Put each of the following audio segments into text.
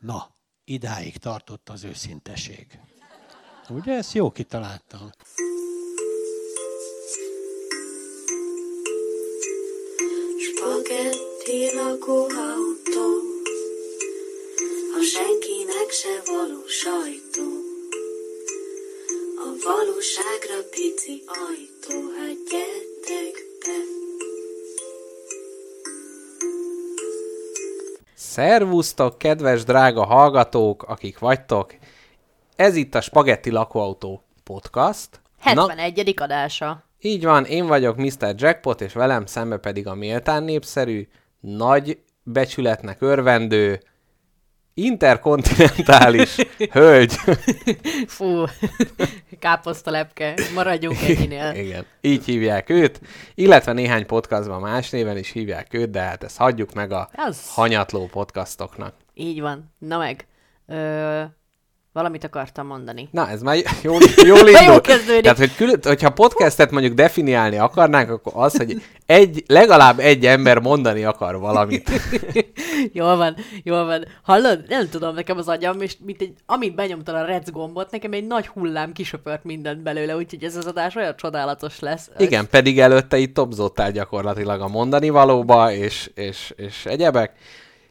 Na, idáig tartott az őszinteség. Ugye ezt jó kitaláltam. Spagetti lakóautó, a senkinek se való sajtó. A valóságra pici ajtó, hát gyertek be. Szervusztok, kedves drága hallgatók, akik vagytok! Ez itt a Spagetti Lakóautó podcast. 71. Na, adása. Így van, én vagyok Mr. Jackpot, és velem szembe pedig a méltán népszerű, nagy becsületnek örvendő, interkontinentális hölgy. Fú, káposztalepke, maradjunk ennyinél. Igen, így hívják őt, illetve néhány podcastban más néven is hívják őt, de hát ezt hagyjuk meg a Az... hanyatló podcastoknak. Így van. Na meg, ö, Valamit akartam mondani. Na, ez már jól, jól indul. jó kezdődik. Tehát, hogy külön, hogyha podcastet mondjuk definiálni akarnánk, akkor az, hogy egy, legalább egy ember mondani akar valamit. jól van, jól van. Hallod? Nem tudom, nekem az agyam, és mint egy, amit benyomtad a rec gombot, nekem egy nagy hullám kisöpört mindent belőle, úgyhogy ez az adás olyan csodálatos lesz. Igen, pedig előtte itt topzottál gyakorlatilag a mondani valóba, és, és, és egyebek.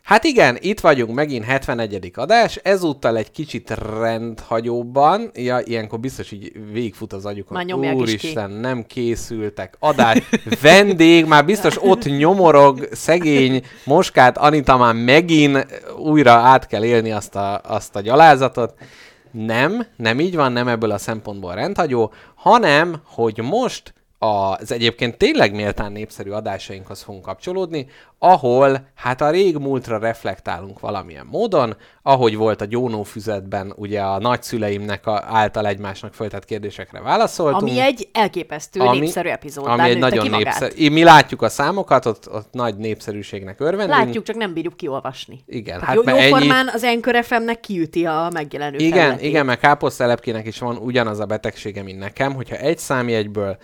Hát igen, itt vagyunk megint 71. adás, ezúttal egy kicsit rendhagyóbban, ja, ilyenkor biztos így végigfut az agyukon. Úristen, nem készültek. Adás, vendég, már biztos ott nyomorog, szegény Moskát Anita már megint újra át kell élni azt a, azt a gyalázatot. Nem, nem így van, nem ebből a szempontból rendhagyó, hanem, hogy most az egyébként tényleg méltán népszerű adásainkhoz fogunk kapcsolódni, ahol hát a régmúltra reflektálunk valamilyen módon, ahogy volt a gyónófüzetben, ugye a nagyszüleimnek a, által egymásnak föltett kérdésekre válaszoltunk. Ami egy elképesztő ami, népszerű epizód. Ami egy nagyon népszerű. Mi látjuk a számokat, ott, ott nagy népszerűségnek örvendünk. Látjuk, csak nem bírjuk kiolvasni. Igen. Hát, hát jó, jóformán ennyi... az Anchor FM-nek kiüti a megjelenő Igen, felületét. igen, mert káposztelepkének is van ugyanaz a betegsége, mint nekem, hogyha egy számjegyből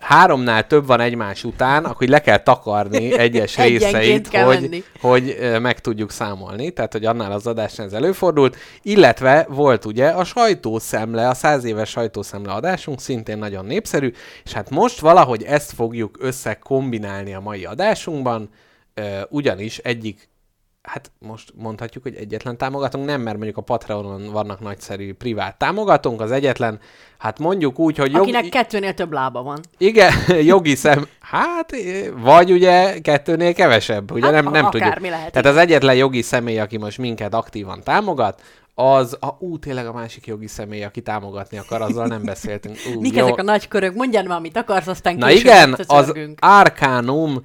háromnál több van egymás után, akkor le kell takarni egyes részeit, hogy, hogy meg tudjuk számolni, tehát hogy annál az adásnál ez előfordult, illetve volt ugye a sajtószemle, a száz éves sajtószemle adásunk, szintén nagyon népszerű, és hát most valahogy ezt fogjuk összekombinálni a mai adásunkban, ugyanis egyik hát most mondhatjuk, hogy egyetlen támogatónk, nem, mert mondjuk a Patreonon vannak nagyszerű privát támogatónk, az egyetlen, hát mondjuk úgy, hogy... Jogi... Akinek kettőnél több lába van. Igen, jogi szem, hát, vagy ugye kettőnél kevesebb, ugye hát, nem, nem tudjuk. Lehet, Tehát az egyetlen jogi személy, aki most minket aktívan támogat, az, a, ú, tényleg a másik jogi személy, aki támogatni akar, azzal nem beszéltünk. Ú, Mik jó. ezek a nagy körök? Mondjál már, amit akarsz, aztán Na igen, az Arcanum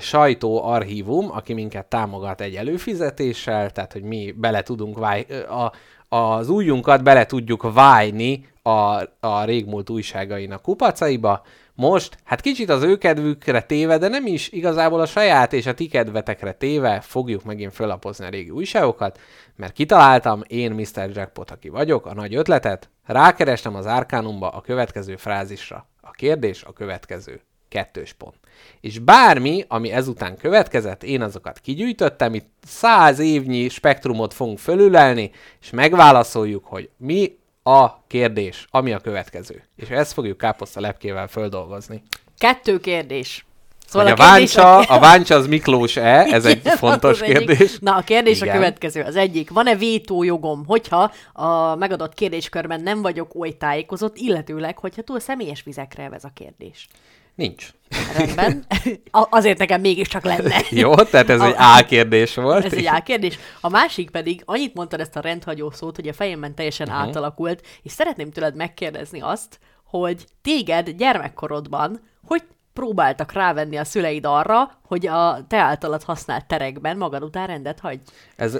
sajtóarchívum, aki minket támogat egy előfizetéssel, tehát hogy mi bele tudunk váj, a, az újunkat bele tudjuk vájni a, a régmúlt újságainak kupacaiba. Most, hát kicsit az ő kedvükre téve, de nem is igazából a saját és a ti kedvetekre téve fogjuk megint fölapozni a régi újságokat, mert kitaláltam, én Mr. Jackpot, aki vagyok, a nagy ötletet, rákerestem az Arkánumba a következő frázisra. A kérdés a következő. Kettős pont. És bármi, ami ezután következett, én azokat kigyűjtöttem, itt száz évnyi spektrumot fogunk fölülelni, és megválaszoljuk, hogy mi a kérdés, ami a következő. És ezt fogjuk káposzta lepkével földolgozni. Kettő kérdés. Szóval a, a, váncsa, a váncsa az Miklós-e? Ez egy fontos kérdés. Egyik. Na, a kérdés Igen. a következő. Az egyik, van-e vétójogom, hogyha a megadott kérdéskörben nem vagyok oly tájékozott, illetőleg, hogyha túl személyes vizekre ez a kérdés? Nincs. Rendben. Azért nekem mégiscsak lenne. Jó, tehát ez a, egy A kérdés volt. Ez egy A kérdés. A másik pedig, annyit mondtad ezt a rendhagyó szót, hogy a fejemben teljesen uh-huh. átalakult, és szeretném tőled megkérdezni azt, hogy téged gyermekkorodban hogy próbáltak rávenni a szüleid arra, hogy a te általad használt terekben magad után rendet hagy. Ez,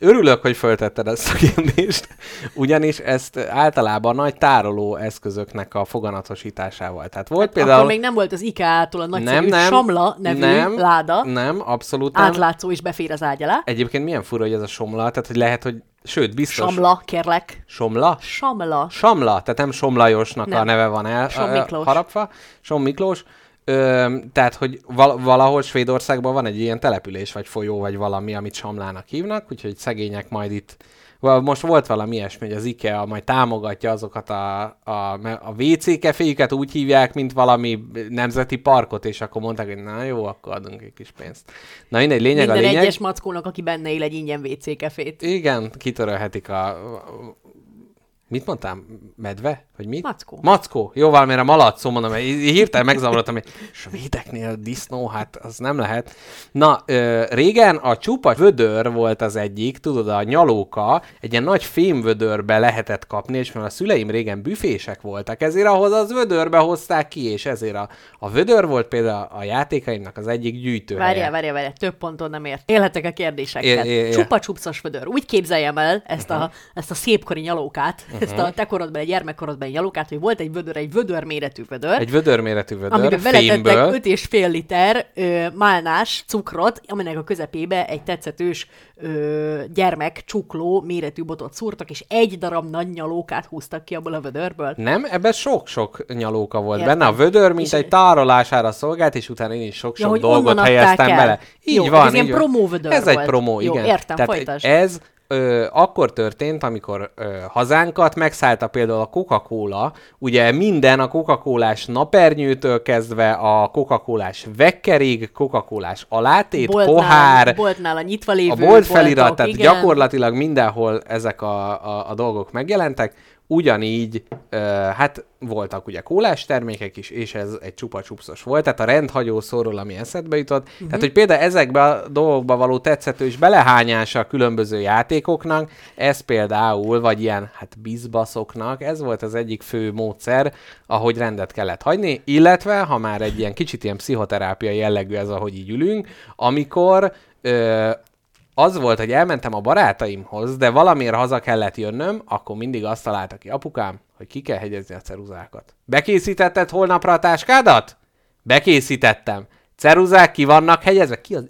örülök, hogy föltetted ezt a kérdést, ugyanis ezt általában nagy tároló eszközöknek a foganatosításával. Tehát volt hát például... Akkor még nem volt az IKEA-tól a nagyszerű nem, nem, Samla nevű nem, láda. Nem, abszolút nem. Átlátszó is befér az ágy alá. Egyébként milyen fura, hogy ez a Somla, tehát hogy lehet, hogy Sőt, biztos. Samla, kérlek. Somla? Samla. Samla, tehát nem Somlajosnak nem. a neve van el Som Miklós. harapva. Som Miklós. Ö, tehát, hogy val- valahol Svédországban van egy ilyen település, vagy folyó, vagy valami, amit Samlának hívnak, úgyhogy szegények majd itt most volt valami ilyesmi, hogy az IKEA majd támogatja azokat a, a, a WC keféjüket úgy hívják, mint valami nemzeti parkot, és akkor mondták, hogy na jó, akkor adunk egy kis pénzt. Na mindegy, lényeg Minden a lényeg. egyes mackónak, aki benne él egy ingyen WC kefét. Igen, kitörölhetik a, Mit mondtam? Medve? Vagy mi? Mackó. Mackó. Jó, valamire malac szó mondom, mert hirtelen megzavarodtam, hogy svédeknél disznó, hát az nem lehet. Na, ö, régen a csupa vödör volt az egyik, tudod, a nyalóka, egy ilyen nagy fémvödörbe lehetett kapni, és mert a szüleim régen büfések voltak, ezért ahhoz az vödörbe hozták ki, és ezért a, a vödör volt például a játékaimnak az egyik gyűjtőhelye. Várjál, várjál, várjál, több ponton nem ért. Élhetek a kérdésekkel. É, é, é. Csupa csupszos vödör. Úgy képzeljem el ezt, uh-huh. a, ezt a szépkori nyalókát, uh-huh. Ezt a te korodban, egy gyermekkorodban egy nyalókát, hogy volt egy vödör, egy vödör méretű vödör. Egy vödör méretű vödör, amiben beletettek fémből. 5,5 liter ö, málnás cukrot, aminek a közepébe egy tetszetős ö, gyermek csukló méretű botot szúrtak, és egy darab nagy nyalókát húztak ki abból a vödörből. Nem, ebben sok-sok nyalóka volt Értem. benne. A vödör, mint És- egy tárolására szolgált, és utána én is sok-sok hogy dolgot helyeztem el. bele. Így Jó, van. ez ilyen így van. promóvödör Ez egy promó, Jó, igen. értem, Tehát folytasd. ez ö, akkor történt, amikor ö, hazánkat megszállta például a Coca-Cola, ugye minden a Coca-Colás napernyőtől kezdve a Coca-Colás vekkerig, Coca-Colás alátét, Boltnál, pohár, boltnál a nyitva lévő a bolt felirat, boltok, tehát igen. gyakorlatilag mindenhol ezek a, a, a dolgok megjelentek, ugyanígy, hát voltak ugye kólás termékek is, és ez egy csupa csupszos volt, tehát a rendhagyó szóról, ami eszedbe jutott. Uh-huh. Tehát, hogy például ezekbe a dolgokba való tetszhetős belehányása a különböző játékoknak, ez például, vagy ilyen, hát bizbaszoknak, ez volt az egyik fő módszer, ahogy rendet kellett hagyni, illetve, ha már egy ilyen kicsit ilyen pszichoterápia jellegű ez, ahogy így ülünk, amikor ö, az volt, hogy elmentem a barátaimhoz, de valamiért haza kellett jönnöm, akkor mindig azt találta ki apukám, hogy ki kell hegyezni a ceruzákat. Bekészítetted holnapra a táskádat? Bekészítettem. Ceruzák ki vannak hegyezve? Ki az?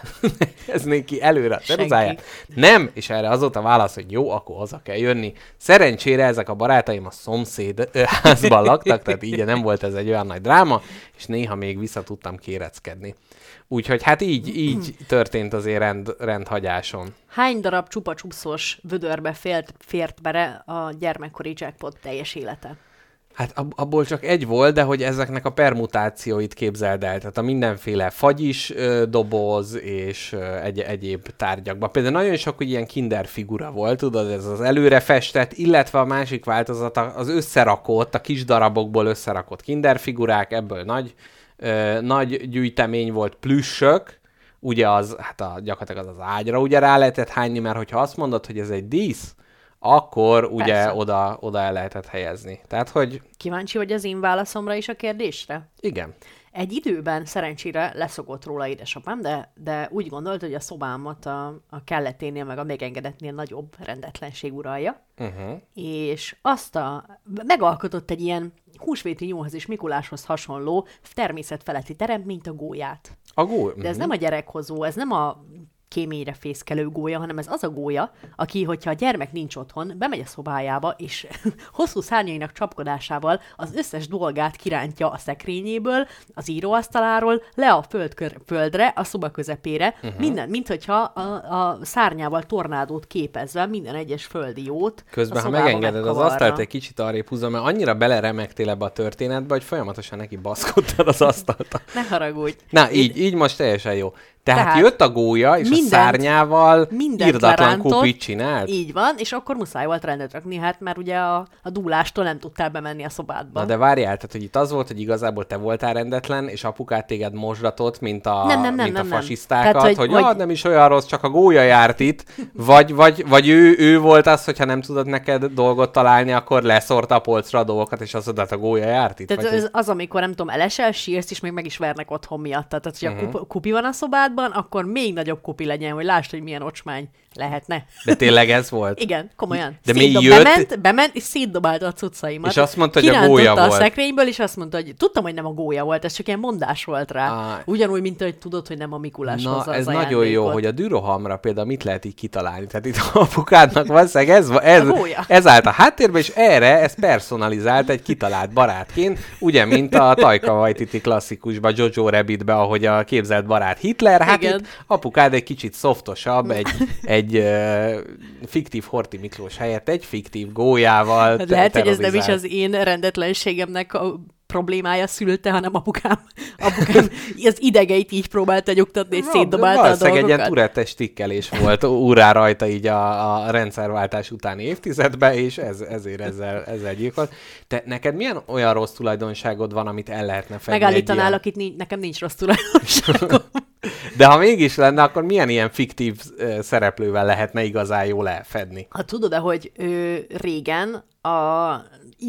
Ez neki előre a ceruzáját. Nem, és erre az volt a válasz, hogy jó, akkor haza kell jönni. Szerencsére ezek a barátaim a szomszéd ö, házban laktak, tehát így nem volt ez egy olyan nagy dráma, és néha még vissza tudtam kéreckedni. Úgyhogy hát így, így történt azért rend, rendhagyáson. Hány darab csupa csupszos vödörbe fért, fért bele a gyermekkori jackpot teljes élete? Hát ab- abból csak egy volt, de hogy ezeknek a permutációit képzeld el. Tehát a mindenféle fagyis ö, doboz és ö, egy- egyéb tárgyakban. Például nagyon sok hogy ilyen kinder figura volt, tudod, ez az előre festett, illetve a másik változat az összerakott, a kis darabokból összerakott kinder figurák, ebből nagy, ö, nagy gyűjtemény volt, plüssök, ugye az, hát a, gyakorlatilag az az ágyra ugye rá lehetett hányni, mert hogyha azt mondod, hogy ez egy dísz, akkor ugye Persze. oda, oda el lehetett helyezni. Tehát, hogy Kíváncsi vagy az én válaszomra is a kérdésre? igen. Egy időben szerencsére leszokott róla édesapám, de, de úgy gondolt, hogy a szobámat a, a kelleténél, meg a megengedetnél nagyobb rendetlenség uralja, Uh-huh. és azt a, megalkotott egy ilyen húsvéti nyúlhoz és Mikuláshoz hasonló természetfeletti teremtményt, a gólyát. A gól. De ez nem a gyerekhozó, ez nem a kéményre fészkelő gólya, hanem ez az a gólya, aki, hogyha a gyermek nincs otthon, bemegy a szobájába, és hosszú szárnyainak csapkodásával az összes dolgát kirántja a szekrényéből, az íróasztaláról, le a földkör, földre, a szoba közepére, uh-huh. minden, mint hogyha a, a szárnyával tornádót képezve minden egyes földi jót Közben, ha megengeded, az asztalt egy kicsit arrébb húzom, mert annyira beleremegtél ebbe a történetbe, hogy folyamatosan neki baszkodtad az asztalt. Ne haragudj. Na, így, így most teljesen jó. Tehát, Tehát jött a gólya, és mindent- a szárnyával irdatlan kupit csinált. Így van, és akkor muszáj volt rendet rakni, hát mert ugye a, a dúlástól nem tudtál bemenni a szobádba. Na de várjál, tehát hogy itt az volt, hogy igazából te voltál rendetlen, és apukát téged mosdatott, mint a, Nem, nem, nem, mint nem, a nem. fasisztákat, Tehát, hogy- hogy, hogy- hogy... Ja, nem is olyan rossz, csak a gólya járt itt, vagy, vagy, vagy ő, ő volt az, hogyha nem tudod neked dolgot találni, akkor leszorta a polcra a dolgokat, és azt mondta, hát a gólya járt itt. Tehát vagy ez az, amikor nem tudom, elesel, sírsz, és még meg is vernek otthon miatt. Tehát, hogyha uh-huh. kupi van a szobádban, akkor még nagyobb kupi legyen, hogy lásd, hogy milyen ocsmány Lehetne. De tényleg ez volt? Igen, komolyan. De mi Szétdob- jött? Bement, bement, és szétdobálta a cuccaimat. És azt mondta, hogy a gólya a volt. szekrényből, és azt mondta, hogy tudtam, hogy nem a gólya volt, ez csak ilyen mondás volt rá. Á. Ugyanúgy, mint hogy tudod, hogy nem a Mikulás Na, hozza ez az nagyon jó, hogy a dürohamra például mit lehet így kitalálni. Tehát itt a apukádnak valószínűleg ez, ez, A ez állt a háttérbe, és erre ez personalizált egy kitalált barátként, ugye, mint a Tajka Waititi klasszikusban, Jojo Rabbitbe, ahogy a képzelt barát Hitler, hát Igen. itt apukád egy kicsit szoftosabb, egy, egy uh, fiktív Horti Miklós helyett egy fiktív gólyával Hát lehet, hogy ez nem is az én rendetlenségemnek a problémája szülte, hanem apukám, apukám az idegeit így próbálta nyugtatni, és szétdobálta a Valószínűleg egy ilyen dolgokat. turettes tikkelés volt úrá rajta így a, a rendszerváltás utáni évtizedben, és ez, ezért ezzel, ezzel gyilkolt. Te, neked milyen olyan rossz tulajdonságod van, amit el lehetne fedni egy Megállítanál, ilyen? akit nincs, nekem nincs rossz tulajdonságom. De ha mégis lenne, akkor milyen ilyen fiktív szereplővel lehetne igazán jól elfedni? Ha tudod-e, hogy ö, régen a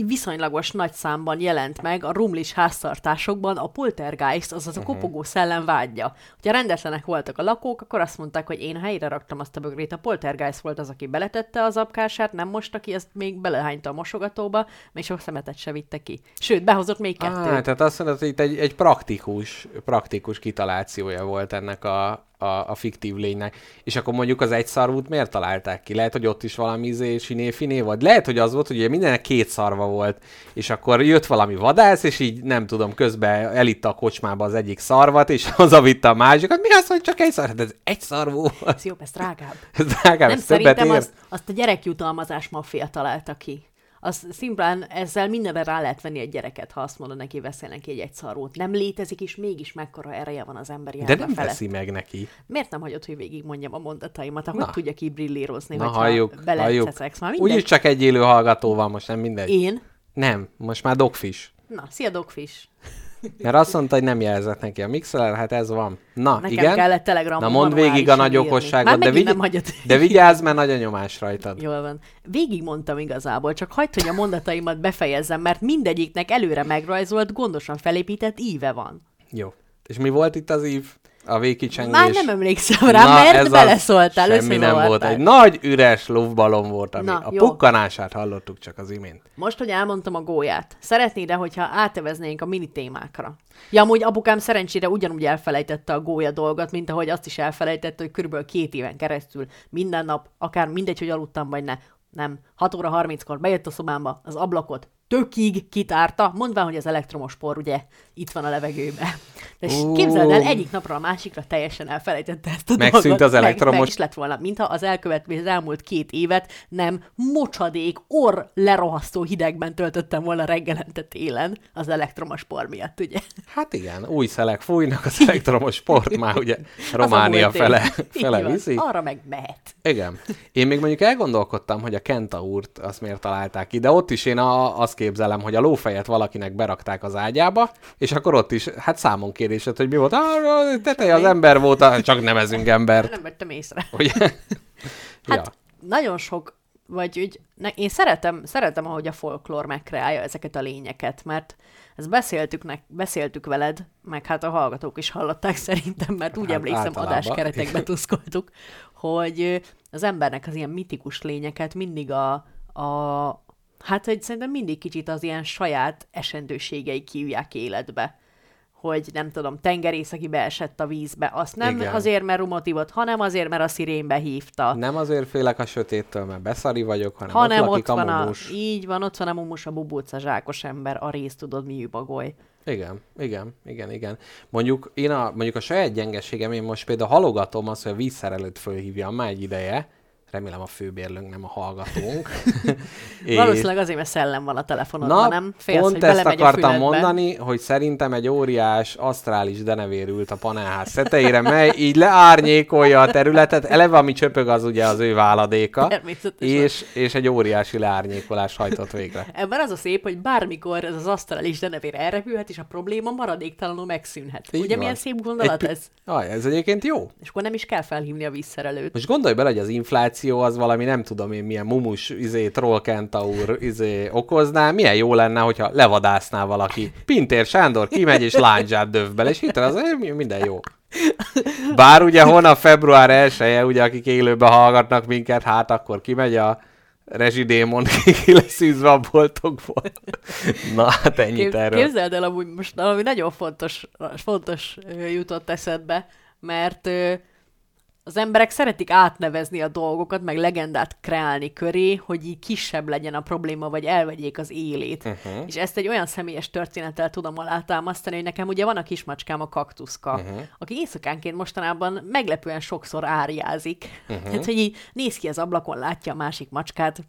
viszonylagos nagy számban jelent meg a rumlis háztartásokban a poltergeist, azaz a Mhm. kopogó szellem vágyja. Hogyha rendetlenek voltak a lakók, akkor azt mondták, hogy én helyre raktam azt a bögrét. A poltergeist volt az, aki beletette az apkását, nem most, aki ezt még belehányta a mosogatóba, még sok szemetet se vitte ki. Sőt, behozott még kettőt. Ah, tehát azt mondod, hogy itt egy, egy praktikus, praktikus kitalációja volt ennek a, a, a fiktív lénynek. És akkor mondjuk az egy szarvút miért találták ki? Lehet, hogy ott is valami izé, siné-finé vagy. Lehet, hogy az volt, hogy ugye mindenek két szarva volt, és akkor jött valami vadász, és így nem tudom, közben elitta a kocsmába az egyik szarvat, és hazavitte a másikat. Mi az, hogy csak egy szar? Hát ez egy szarvú. Ez jobb, ez drágább. Ez drágább, nem, ez szerintem azt, azt a gyerekjutalmazás maffia találta ki. Az szimplán ezzel mindenre rá lehet venni egy gyereket, ha azt mondod neki, veszel neki egy egyszarút. Nem létezik, és mégis mekkora ereje van az emberi De nem felett. veszi meg neki. Miért nem hagyod, hogy végigmondjam a mondataimat, ahogy Na. tudjak így brillírozni, Na halljuk, halljuk. Már. Úgyis csak egy élő hallgató van, most nem mindegy. Én? Nem, most már Dogfish. Na, szia Dogfish. Mert azt mondta, hogy nem jelzett neki a mixeler, hát ez van. Na, Nekem igen. kellett Telegramon Na mondd végig a nagy okosságot, de, vigy... de vigyázz, mert nagy a nyomás rajtad. Jól van. Végig mondtam igazából, csak hagyd, hogy a mondataimat befejezzem, mert mindegyiknek előre megrajzolt, gondosan felépített íve van. Jó. És mi volt itt az ív? A végkicsengés? Már nem emlékszem rá, mert ez beleszóltál, Semmi nem volt. Egy nagy üres lufbalom volt, ami Na, a jó. pukkanását hallottuk csak az imént. Most, hogy elmondtam a gólyát, szeretnéd-e, hogyha áteveznénk a mini témákra? Ja, amúgy apukám szerencsére ugyanúgy elfelejtette a gólya dolgot, mint ahogy azt is elfelejtette, hogy körülbelül két éven keresztül minden nap, akár mindegy, hogy aludtam vagy ne, nem, 6 óra 30-kor bejött a szobámba, az ablakot tökig kitárta, mondván, hogy az elektromos por ugye itt van a levegőben. És Ó. képzeld el, egyik napra a másikra teljesen elfelejtette ezt a Megszűnt dolgot. az Meg, elektromos- meg is lett volna, mintha az elkövető, az elmúlt két évet nem mocsadék, orr lerohasztó hidegben töltöttem volna reggelente télen az elektromos por miatt, ugye? Hát igen, új szelek fújnak, az elektromos sport már ugye Románia fele, fele van. viszi. Arra meg mehet. Igen. Én még mondjuk elgondolkodtam, hogy a Kentaurt azt miért találták ki, de ott is én a, azt képzelem, hogy a lófejet valakinek berakták az ágyába, és akkor ott is, hát számon kérésed, hogy mi volt. Ah, a teteje az ember volt, ah, csak nevezünk embert. Nem vettem észre. Ugye? Hát ja. nagyon sok, vagy úgy, ne, én szeretem, szeretem, ahogy a folklór megkreálja ezeket a lényeket, mert ezt beszéltük, nek, beszéltük veled, meg hát a hallgatók is hallották szerintem, mert úgy Hát emlékszem, általában. adáskeretekbe tuszkoltuk, hogy az embernek az ilyen mitikus lényeket mindig a, a hát hogy szerintem mindig kicsit az ilyen saját esendőségei kívják életbe hogy nem tudom, tengerész, aki beesett a vízbe, azt nem Igen. Azért, mert rumotívot, hanem azért, mert a szirénbe hívta. Nem azért félek a sötéttől, mert beszari vagyok, hanem, hanem ott ott, lakik van a a, mumus. így van, ott van a mumus, a bubulca, zsákos ember, a rész, tudod, mi bagoly. Igen, igen, igen, igen. Mondjuk én a, mondjuk a saját gyengeségem, én most például halogatom azt, hogy a vízszerelőt fölhívjam már egy ideje, remélem a főbérlőnk nem a hallgatónk. És- Valószínűleg azért, mert szellem van a telefonodban, Na, nem? Félsz, pont hogy ezt akartam mondani, hogy szerintem egy óriás asztrális denevér ült a panelház tetejére, mely így leárnyékolja a területet. Eleve, ami csöpög, az ugye az ő váladéka, és, és egy óriási leárnyékolás hajtott végre. Ebben az a szép, hogy bármikor ez az asztalális denevér elrepülhet, és a probléma maradéktalanul megszűnhet. Így Ugye van. milyen szép gondolat Egy ez? Ah, ez egyébként jó. És akkor nem is kell felhívni a vízszerelőt. Most gondolj bele, hogy az infláció emisszió az valami nem tudom én milyen mumus izé, troll kentaur izé, okozná, milyen jó lenne, hogyha levadászná valaki. Pintér Sándor kimegy és lányzsát döv bele, és hitel az minden jó. Bár ugye holnap február 1 -e, ugye akik élőben hallgatnak minket, hát akkor kimegy a rezsidémon ki lesz űzve a boltokból. Na, hát ennyit Kép, erről. Képzeld el, amúgy most valami nagyon fontos, fontos jutott eszedbe, mert az emberek szeretik átnevezni a dolgokat, meg legendát kreálni köré, hogy így kisebb legyen a probléma, vagy elvegyék az élét. Uh-huh. És ezt egy olyan személyes történettel tudom alátámasztani, hogy nekem ugye van a kismacskám, a kaktuszka, uh-huh. aki éjszakánként mostanában meglepően sokszor árjázik. Uh-huh. Tehát, hogy így néz ki az ablakon, látja a másik macskát,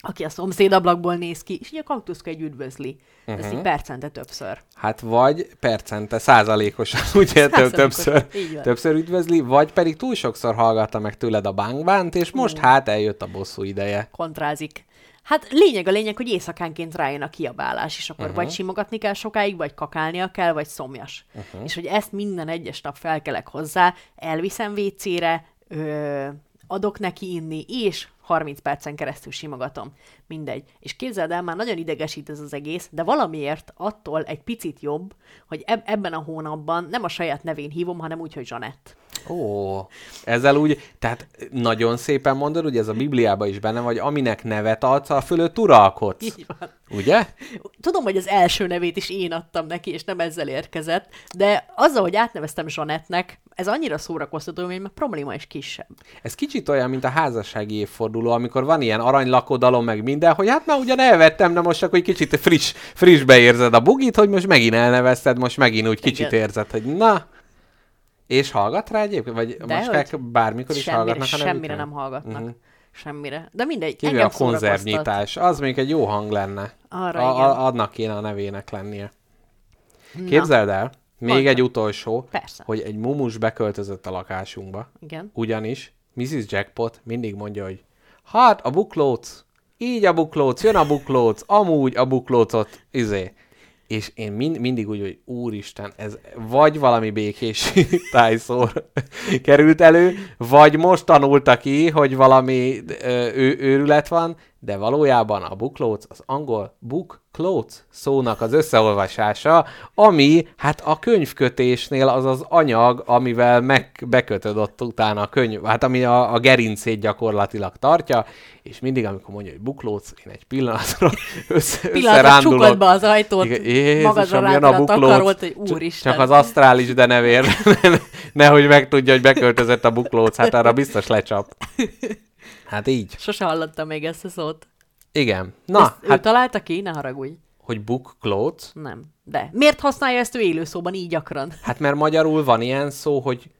aki a szomszéd ablakból néz ki, és így a kaktuszka egy üdvözli. Uh-huh. Ez így percente többször. Hát vagy percente, százalékosan, ugye többször, többször üdvözli, vagy pedig túl sokszor hallgatta meg tőled a bánkbánt, és most uh. hát eljött a bosszú ideje. Kontrázik. Hát lényeg a lényeg, hogy éjszakánként rájön a kiabálás, és akkor uh-huh. vagy simogatni kell sokáig, vagy kakálnia kell, vagy szomjas. Uh-huh. És hogy ezt minden egyes nap felkelek hozzá, elviszem vécére, ö, adok neki inni, és 30 percen keresztül simogatom. Mindegy. És képzeld el, már nagyon idegesít ez az egész, de valamiért attól egy picit jobb, hogy eb- ebben a hónapban nem a saját nevén hívom, hanem úgy, hogy Janett. Ó, ezzel úgy, tehát nagyon szépen mondod, hogy ez a Bibliában is benne vagy, aminek nevet adsz, a fölött uralkodsz. Így van. Ugye? Tudom, hogy az első nevét is én adtam neki, és nem ezzel érkezett, de azzal, hogy átneveztem Zsanettnek, ez annyira szórakoztató, hogy a probléma is kisebb. Ez kicsit olyan, mint a házassági évforduló, amikor van ilyen aranylakodalom, meg minden, hogy hát már ugyan elvettem, de most akkor egy kicsit friss, frissbe érzed a bugit, hogy most megint elnevezted, most megint úgy kicsit Igen. érzed, hogy na, és hallgat rá egyébként? Vagy De macskák bármikor is semmire, hallgatnak? Semmire nem hallgatnak. Uh-huh. Semmire. De mindegy. Kívül a konzervnyitás. Az még egy jó hang lenne. Arra a, igen. Adnak kéne a nevének lennie. Na. Képzeld el, még Mondta. egy utolsó, Persze. hogy egy mumus beköltözött a lakásunkba. Igen. Ugyanis Mrs. Jackpot mindig mondja, hogy hát a buklóc, így a buklóc, jön a buklóc, amúgy a buklócot, izé és én mind, mindig úgy, hogy úristen, ez vagy valami békés tájszór került elő, vagy most tanulta ki, hogy valami ő, őrület van, de valójában a buklóc az angol book clothes szónak az összeolvasása, ami hát a könyvkötésnél az az anyag, amivel megbekötöd ott utána a könyv, hát ami a, a gerincét gyakorlatilag tartja, és mindig, amikor mondja, hogy buklóc, én egy pillanatra össze, Pillanatra csukod az ajtót, Igen, magadra jön a buklóc, hogy úristen. Csak az asztrális denevér, nehogy megtudja, hogy beköltözött a buklóc, hát arra biztos lecsap. Hát így. Sose hallottam még ezt a szót. Igen. Na, ezt hát... ő találta ki? Ne haragudj. Hogy book clothes? Nem. De miért használja ezt ő élőszóban így gyakran? Hát mert magyarul van ilyen szó, hogy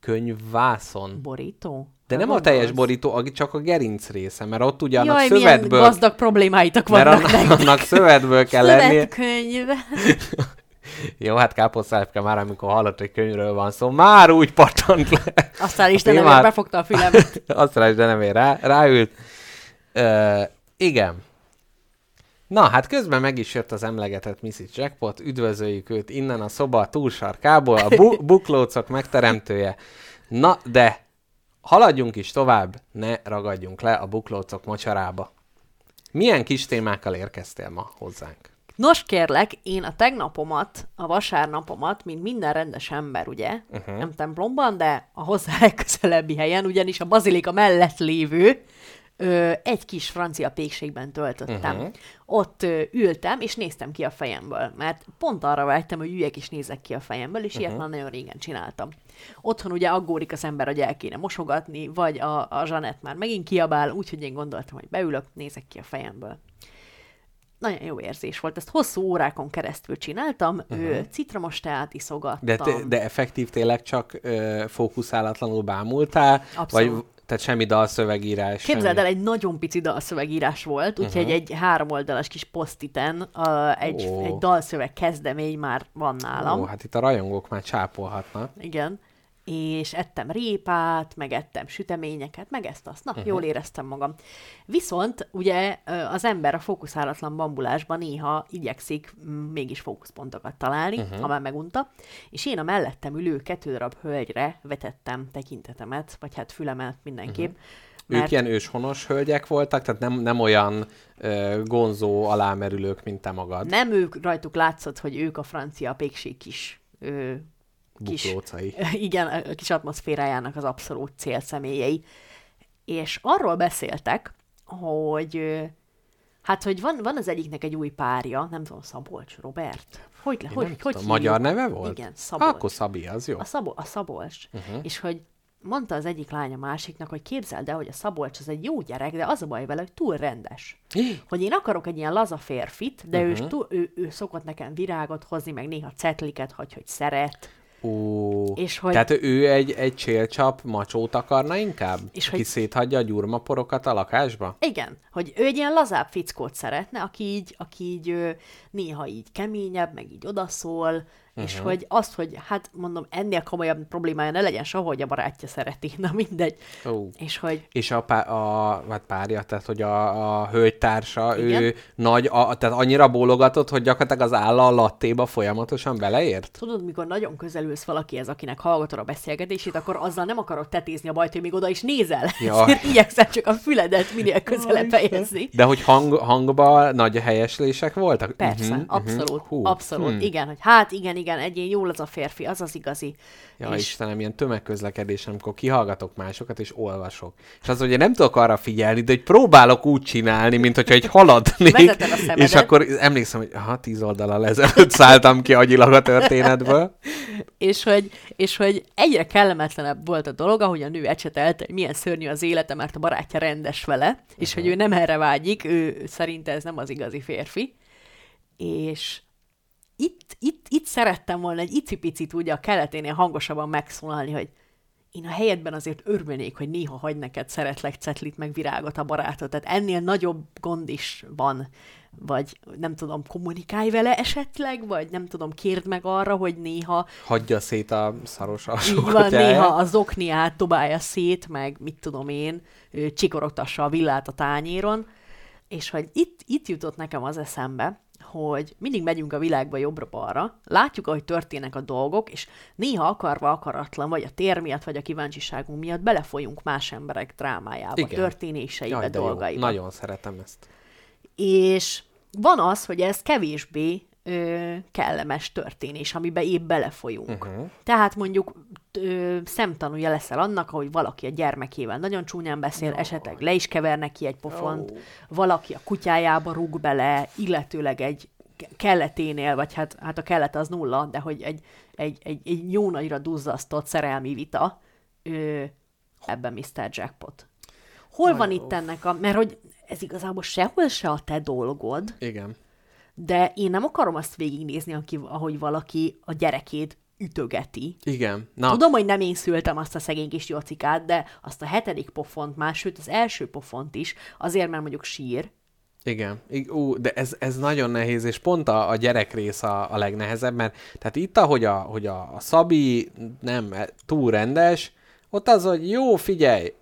könyvvászon. Borító? De nem a teljes az? borító, csak a gerinc része, mert ott ugye annak Jaj, szövetből... gazdag problémáitok vannak mert annak, annak szövetből kell lenni. Szövetkönyv. Jó, hát káposztálepke már, amikor hallott, hogy könyvről van szó, már úgy pattant le. Aztán is nem már... befogta a fülemet. Aztán is nem rá, ráült. Uh, igen. Na, hát közben meg is jött az emlegetett Missy Jackpot, üdvözöljük őt innen a szoba túlsarkából, a bu- buklócok megteremtője. Na, de haladjunk is tovább, ne ragadjunk le a buklócok mocsarába. Milyen kis témákkal érkeztél ma hozzánk? Nos kérlek, én a tegnapomat, a vasárnapomat, mint minden rendes ember, ugye, uh-huh. nem templomban, de a hozzá legközelebbi helyen, ugyanis a bazilika mellett lévő ö, egy kis francia pékségben töltöttem. Uh-huh. Ott ö, ültem, és néztem ki a fejemből, mert pont arra vágytam, hogy üljek és nézek ki a fejemből, és uh-huh. ilyet már nagyon régen csináltam. Otthon ugye aggódik az ember, hogy el kéne mosogatni, vagy a, a Zsanett már megint kiabál, úgyhogy én gondoltam, hogy beülök, nézek ki a fejemből nagyon jó érzés volt. Ezt hosszú órákon keresztül csináltam, uh-huh. citromos teát iszogattam. De, te, de effektív tényleg csak ö, fókuszálatlanul bámultál? Abszolút. Vagy tehát semmi dalszövegírás. Képzeld el, egy nagyon pici dalszövegírás volt, úgyhogy uh-huh. egy három oldalas kis posztiten uh, egy, oh. egy dalszöveg kezdemény már van nálam. Ó, hát itt a rajongók már csápolhatnak. Igen és ettem répát, meg ettem süteményeket, meg ezt-azt. Na, uh-huh. jól éreztem magam. Viszont ugye az ember a fókuszálatlan bambulásban néha igyekszik mégis fókuszpontokat találni, uh-huh. ha már megunta, és én a mellettem ülő kettő darab hölgyre vetettem tekintetemet, vagy hát fülemet mindenképp, uh-huh Ők ilyen őshonos hölgyek voltak, tehát nem, nem olyan ö, gonzó alámerülők, mint te magad. Nem ők, rajtuk látszott, hogy ők a francia pékség kis ö, kis, Buklócai. igen, a kis atmoszférájának az abszolút célszemélyei. És arról beszéltek, hogy hát, hogy van, van az egyiknek egy új párja, nem tudom, Szabolcs Robert? Hogy, Én hogy, nem hogy tudom? Magyar neve volt? Igen, Szabolcs. Akkor Szabi, az jó. A, Szabo- a Szabolcs. Uh-huh. És hogy mondta az egyik lány a másiknak, hogy képzeld el, hogy a Szabolcs az egy jó gyerek, de az a baj vele, hogy túl rendes. hogy én akarok egy ilyen laza férfit, de uh-huh. ő, túl, ő, ő szokott nekem virágot hozni, meg néha cetliket hagy, hogy szeret. Ó, És hogy- Tehát ő egy, egy csélcsap macsót akarna inkább? És hogy- széthagyja a gyurmaporokat a lakásba? Igen, hogy ő egy ilyen lazább fickót szeretne, aki így, aki így néha így keményebb, meg így odaszól, uh-huh. és hogy azt, hogy hát mondom, ennél komolyabb problémája ne legyen soha, hogy a barátja szereti, na mindegy. Ó. És hogy És a, pá- a hát párja, tehát hogy a, a hölgytársa, Igen. ő nagy, a, tehát annyira bólogatott, hogy gyakorlatilag az álla a lattéba folyamatosan beleért? tudod, mikor nagyon közelülsz valakihez, akinek hallgatod a beszélgetését, akkor azzal nem akarod tetézni a bajt, hogy még oda is nézel. Ezért igyekszel csak a füledet minél közelebb helyezni. De hogy hang, hangban nagy helyeslések voltak? Persze, Mhm, mhm. abszolút, Hú, abszolút, hm. igen, hogy hát igen, igen, egy ilyen jól az a férfi, az az igazi. Ja, és Istenem, ilyen tömegközlekedés, amikor kihallgatok másokat és olvasok. És az, hogy nem tudok arra figyelni, de hogy próbálok úgy csinálni, mint hogyha egy haladnék. És akkor emlékszem, hogy ha tíz oldalal ezelőtt szálltam ki agyilag a történetből. és hogy, és hogy egyre kellemetlenebb volt a dolog, ahogy a nő ecsetelte, hogy milyen szörnyű az élete, mert a barátja rendes vele, és hogy ő nem erre vágyik, ő szerinte ez nem az igazi férfi. És itt, itt, itt szerettem volna egy icipicit ugye a keleténél hangosabban megszólalni, hogy én a helyedben azért örülnék, hogy néha hagy neked szeretlek cetlit, meg virágot a barátot. Tehát ennél nagyobb gond is van. Vagy nem tudom, kommunikálj vele esetleg, vagy nem tudom, kérd meg arra, hogy néha Hagyja szét a szaros így van, alsókat. néha a zokniát dobálja szét, meg mit tudom én, csikorogtassa a villát a tányéron, és hogy itt, itt jutott nekem az eszembe, hogy mindig megyünk a világba jobbra-balra, látjuk, ahogy történnek a dolgok, és néha akarva akaratlan, vagy a tér miatt, vagy a kíváncsiságunk miatt belefolyunk más emberek drámájába, Igen. történéseibe, Jaj, de jó. dolgaiba. Nagyon szeretem ezt. És van az, hogy ez kevésbé ö, kellemes történés, amiben épp belefolyunk. Uh-huh. Tehát mondjuk ö, szemtanúja leszel annak, hogy valaki a gyermekével nagyon csúnyán beszél, no. esetleg le is kever neki egy pofont, oh. valaki a kutyájába rúg bele, illetőleg egy ke- kelleténél, vagy hát, hát a kellet az nulla, de hogy egy, egy, egy, egy jó nagyra duzzasztott szerelmi vita, ö, ebben Mr. Jackpot. Hol van itt ennek a... Mert hogy ez igazából sehol se a te dolgod, Igen. de én nem akarom azt végignézni, aki, ahogy valaki a gyerekét ütögeti. Igen. Na, Tudom, hogy nem én szültem azt a szegény kis jocikát, de azt a hetedik pofont már, sőt az első pofont is, azért, mert mondjuk sír. Igen, ú, de ez, ez nagyon nehéz, és pont a, a gyerek rész a, a legnehezebb, mert tehát itt, ahogy a, hogy a, a Szabi nem túl rendes, ott az, hogy jó, figyelj,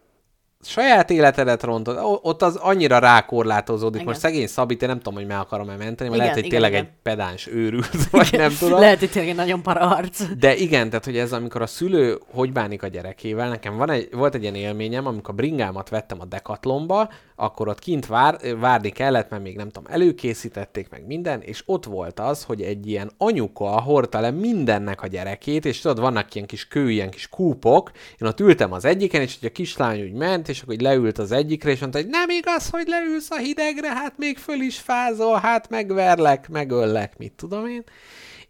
saját életedet rontod, ott az annyira rákorlátozódik. Igen. Most szegény Szabit, én nem tudom, hogy meg akarom-e menteni, mert Igen, lehet, hogy igen, tényleg igen. egy pedáns őrült, vagy nem tudom. Lehet, hogy tényleg egy nagyon para arc. De igen, tehát hogy ez amikor a szülő hogy bánik a gyerekével, nekem van egy, volt egy ilyen élményem, amikor bringámat vettem a Decathlonba, akkor ott kint vár, várni kellett, mert még nem tudom, előkészítették meg minden, és ott volt az, hogy egy ilyen anyuka hordta le mindennek a gyerekét, és tudod, vannak ilyen kis kő, ilyen kis kúpok, én ott ültem az egyiken, és hogy a kislány úgy ment, és akkor így leült az egyikre, és mondta, hogy nem igaz, hogy leülsz a hidegre, hát még föl is fázol, hát megverlek, megöllek, mit tudom én.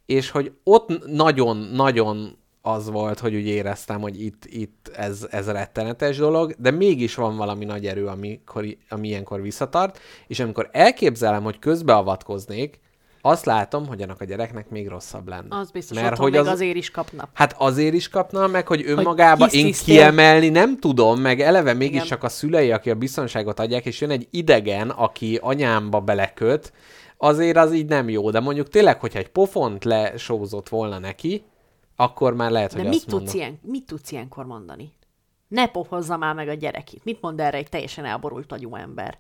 És hogy ott nagyon-nagyon az volt, hogy úgy éreztem, hogy itt, itt ez, ez rettenetes dolog, de mégis van valami nagy erő, amikor, ami ilyenkor visszatart, és amikor elképzelem, hogy közbeavatkoznék, azt látom, hogy annak a gyereknek még rosszabb lenne. Az biztos, Mert még az... azért is kapnak. Hát azért is kapna, meg hogy önmagában hisz én kiemelni nem tudom, meg eleve mégis Igen. csak a szülei, aki a biztonságot adják, és jön egy idegen, aki anyámba beleköt, azért az így nem jó. De mondjuk tényleg, hogyha egy pofont lesózott volna neki, akkor már lehet, De hogy mit azt tudsz, mondom. ilyen, mit tudsz ilyenkor mondani? Ne pofozza már meg a gyerekét. Mit mond erre egy teljesen elborult agyú ember?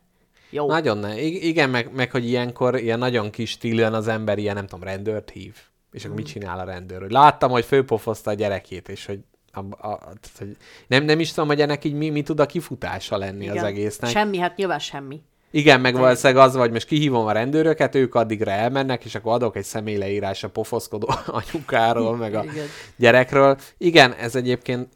Jó. Nagyon ne. I- igen, meg, meg, hogy ilyenkor ilyen nagyon kis stílűen az ember ilyen, nem tudom, rendőrt hív. És akkor mit Mm. csinál a rendőr? Hogy láttam, hogy főpofozta a gyerekét, és hogy A, a, a, hogy nem, nem is tudom, hogy ennek így mi, mi tud a kifutása lenni Igen. az egésznek. Semmi, hát nyilván semmi. Igen, meg valószínűleg az, vagy most kihívom a rendőröket, ők addigra elmennek, és akkor adok egy személyleírás a pofoszkodó anyukáról, meg a Igen. gyerekről. Igen, ez egyébként,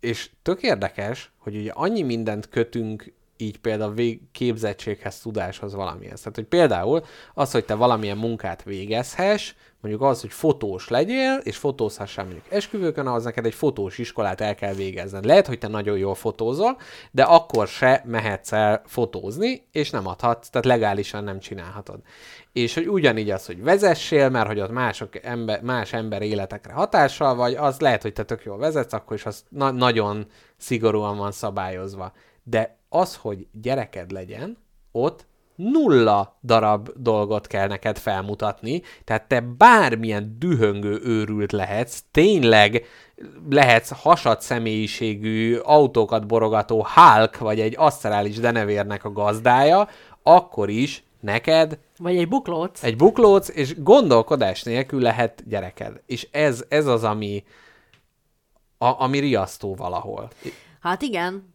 és tök érdekes, hogy ugye annyi mindent kötünk így például vég, képzettséghez, tudáshoz valamihez. Tehát, hogy például az, hogy te valamilyen munkát végezhess, mondjuk az, hogy fotós legyél, és fotózhassál mondjuk esküvőkön, ahhoz neked egy fotós iskolát el kell végezned. Lehet, hogy te nagyon jól fotózol, de akkor se mehetsz el fotózni, és nem adhatsz, tehát legálisan nem csinálhatod. És hogy ugyanígy az, hogy vezessél, mert hogy ott mások ember, más ember életekre hatással vagy, az lehet, hogy te tök jól vezetsz, akkor is az na- nagyon szigorúan van szabályozva. De az, hogy gyereked legyen, ott nulla darab dolgot kell neked felmutatni, tehát te bármilyen dühöngő őrült lehetsz, tényleg lehetsz hasad személyiségű, autókat borogató Hulk, vagy egy aszterális denevérnek a gazdája, akkor is neked Vagy egy buklóc. egy buklóc, és gondolkodás nélkül lehet gyereked. És ez, ez az, ami, a, ami riasztó valahol. Hát igen,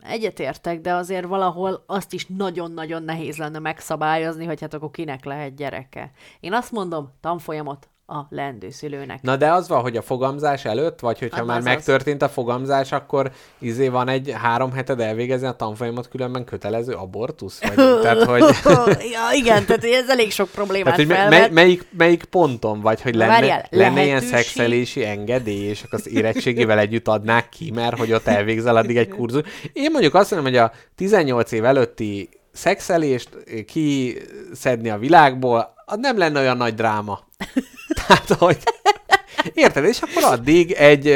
egyetértek, de azért valahol azt is nagyon-nagyon nehéz lenne megszabályozni, hogy hát akkor kinek lehet gyereke. Én azt mondom, tanfolyamot a leendőszülőnek. Na de az van, hogy a fogamzás előtt, vagy hogyha Hát már az az. megtörtént a fogamzás, akkor izé van egy három heted elvégezni a tanfolyamot, különben kötelező abortusz? Vagy, tehát, hogy, ja, igen, tehát ez elég sok problémát tehát, hogy mely, melyik, melyik ponton vagy, hogy lenne, Várjál, lenne ilyen lehetőség- szexelési engedély, és akkor az érettségével együtt adnák ki, mert hogy ott elvégzel addig egy kurzus. Én mondjuk azt mondom, hogy a 18 év előtti szexelést kiszedni a világból, az nem lenne olyan nagy dráma. Tehát, hogy... Érted? És akkor addig egy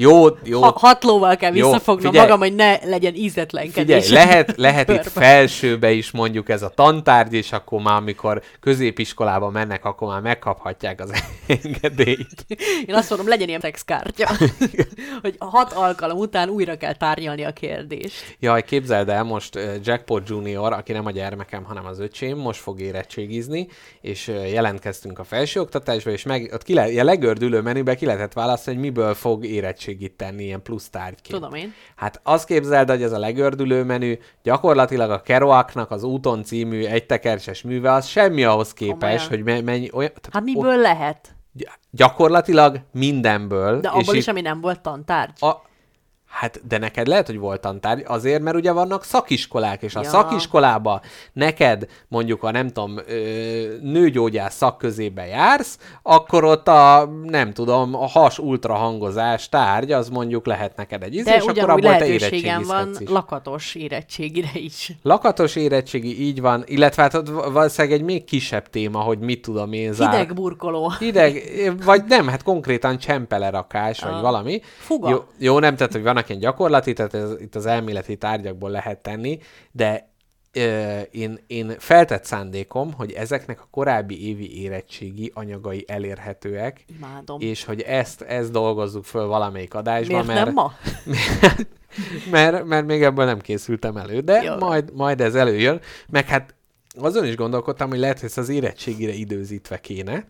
jó, jó, Ha, hat lóval kell Jó, visszafognom figyelj. magam, hogy ne legyen ízetlenkedés. Figyelj, lehet, lehet itt felsőbe is mondjuk ez a tantárgy, és akkor már, amikor középiskolába mennek, akkor már megkaphatják az engedélyt. Én azt mondom, legyen ilyen szexkártya. hogy hat alkalom után újra kell tárgyalni a kérdést. Jaj, képzeld el, most Jackpot Junior, aki nem a gyermekem, hanem az öcsém, most fog érettségizni, és jelentkeztünk a felsőoktatásba, és meg, ott ki le, a legördülő menübe ki lehetett választani, hogy miből fog érettségit tenni, ilyen plusz tárgyként. Tudom én. Hát azt képzeld, hogy ez a legördülő menü, gyakorlatilag a Kerouacnak az Úton című egytekercses műve, az semmi ahhoz képest, Komolyan. hogy me- mennyi olyan... tehát Hát miből lehet? gy- Gyakorlatilag mindenből. De abból is, ami nem volt tantárgy. a, Hát, de neked lehet, hogy volt tantárgy, azért, mert ugye vannak szakiskolák, és a Ja. szakiskolába neked mondjuk a nem tudom, nőgyógyász szakközébe jársz, akkor ott a, nem tudom, a has ultrahangozás tárgy, az mondjuk lehet neked egy íz, De és akkor abból te lehetőségem van érettségizhetsz is. lakatos érettségire is. Lakatos érettségi, így van, illetve hát valószínűleg egy még kisebb téma, hogy mit tudom én zár... Hideg burkoló. Hideg, vagy nem, hát konkrétan csempelerakás, vagy Ah. valami. Fuga. Jó, jó, nem, tehát, hogy vannak ilyen gyakorlati, tehát ez, itt az elméleti tárgyakból lehet tenni, de ö, én, én feltett szándékom, hogy ezeknek a korábbi évi érettségi anyagai elérhetőek, Imádom. és hogy ezt, ezt dolgozzuk föl valamelyik adásban, Miért mert, nem ma? mert, mert még ebből nem készültem elő, de Jó. majd, majd ez előjön. Meg hát azon is gondolkodtam, hogy lehet, hogy ezt az érettségire időzítve kéne,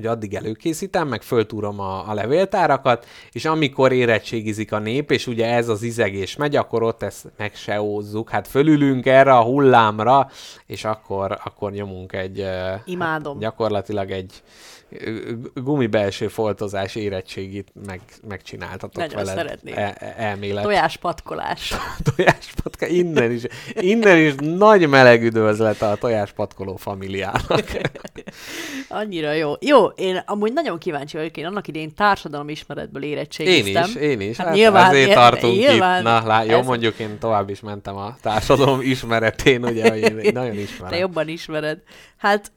hogy addig előkészítem, meg föltúrom a, a levéltárakat, és amikor érettségizik a nép, és ugye ez az izegés megy, akkor ott ezt megseózzuk, hát fölülünk erre a hullámra, és akkor, akkor nyomunk egy, ö, Imádom. Hát gyakorlatilag egy gumibelső foltozás érettségit meg, megcsináltatok Nagyon veled. szeretném. E- e- elmélet. Tojáspatkolás. Tojáspatka, innen is, innen is nagy meleg üdvözlete a tojáspatkoló familiának. Annyira jó. Jó, én amúgy nagyon kíváncsi vagyok, én annak idén társadalomismeretből Én érettségiztem. is, én is. Hát Hát nyilván, ezért nyilván- tartunk nyilván itt. Na, lá, jó, ez- mondjuk én tovább is mentem a társadalom ismeretén, ugye, hogy én, én nagyon Te ismerem. jobban ismered. Hát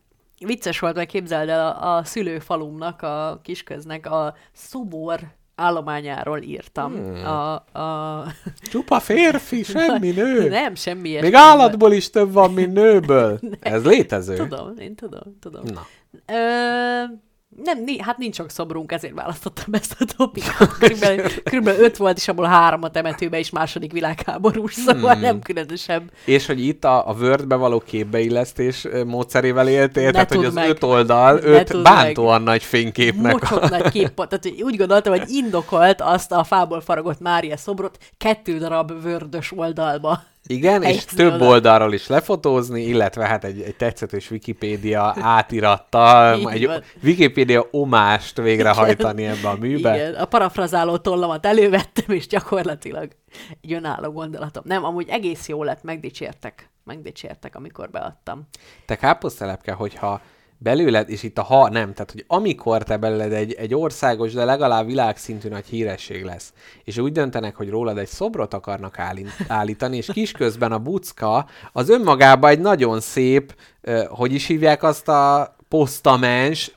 vicces volt, mert képzeld el a, a szülőfalumnak, a kisköznek a szobor állományáról írtam. Hmm. A, a... Csupa férfi, semmi nő. Nem, semmi ilyesmi. Még állatból is több van, mint nőből. Ez létező. Tudom, én tudom, tudom. Na. Ö, Nem, hát nincs sok szobrunk, ezért választottam ezt a topikot. Körülbelül, körülbelül öt volt, és abból három a temetőbe, és második világháborús, szóval Hmm. nem különösebb. És hogy itt a, a Word-be való képbeillesztés módszerével éltél, Ne tehát hogy az meg. öt oldal, Ne öt bántóan nagy fényképnek. Mocsok nagy kép, tehát úgy gondoltam, hogy indokolt azt a fából faragott Mária szobrot kettő darab vördös oldalba. Igen, és több oldalról is lefotózni, illetve hát egy, egy tetszetős Wikipédia átirattal, Így egy van. Wikipédia omást végrehajtani ebbe a műbe. Igen, a parafrazáló tollamat elővettem, és gyakorlatilag egy önálló gondolatom. Nem, amúgy egész jó lett, megdicsértek. Megdicsértek, amikor beadtam. Te káposztelepke, hogyha belőled, és itt a ha nem, tehát hogy amikor te belőled egy, egy országos, de legalább világszintű nagy híresség lesz, és úgy döntenek, hogy rólad egy szobrot akarnak állít- állítani, és kisközben a bucka az önmagában egy nagyon szép, hogy is hívják azt a posztamens,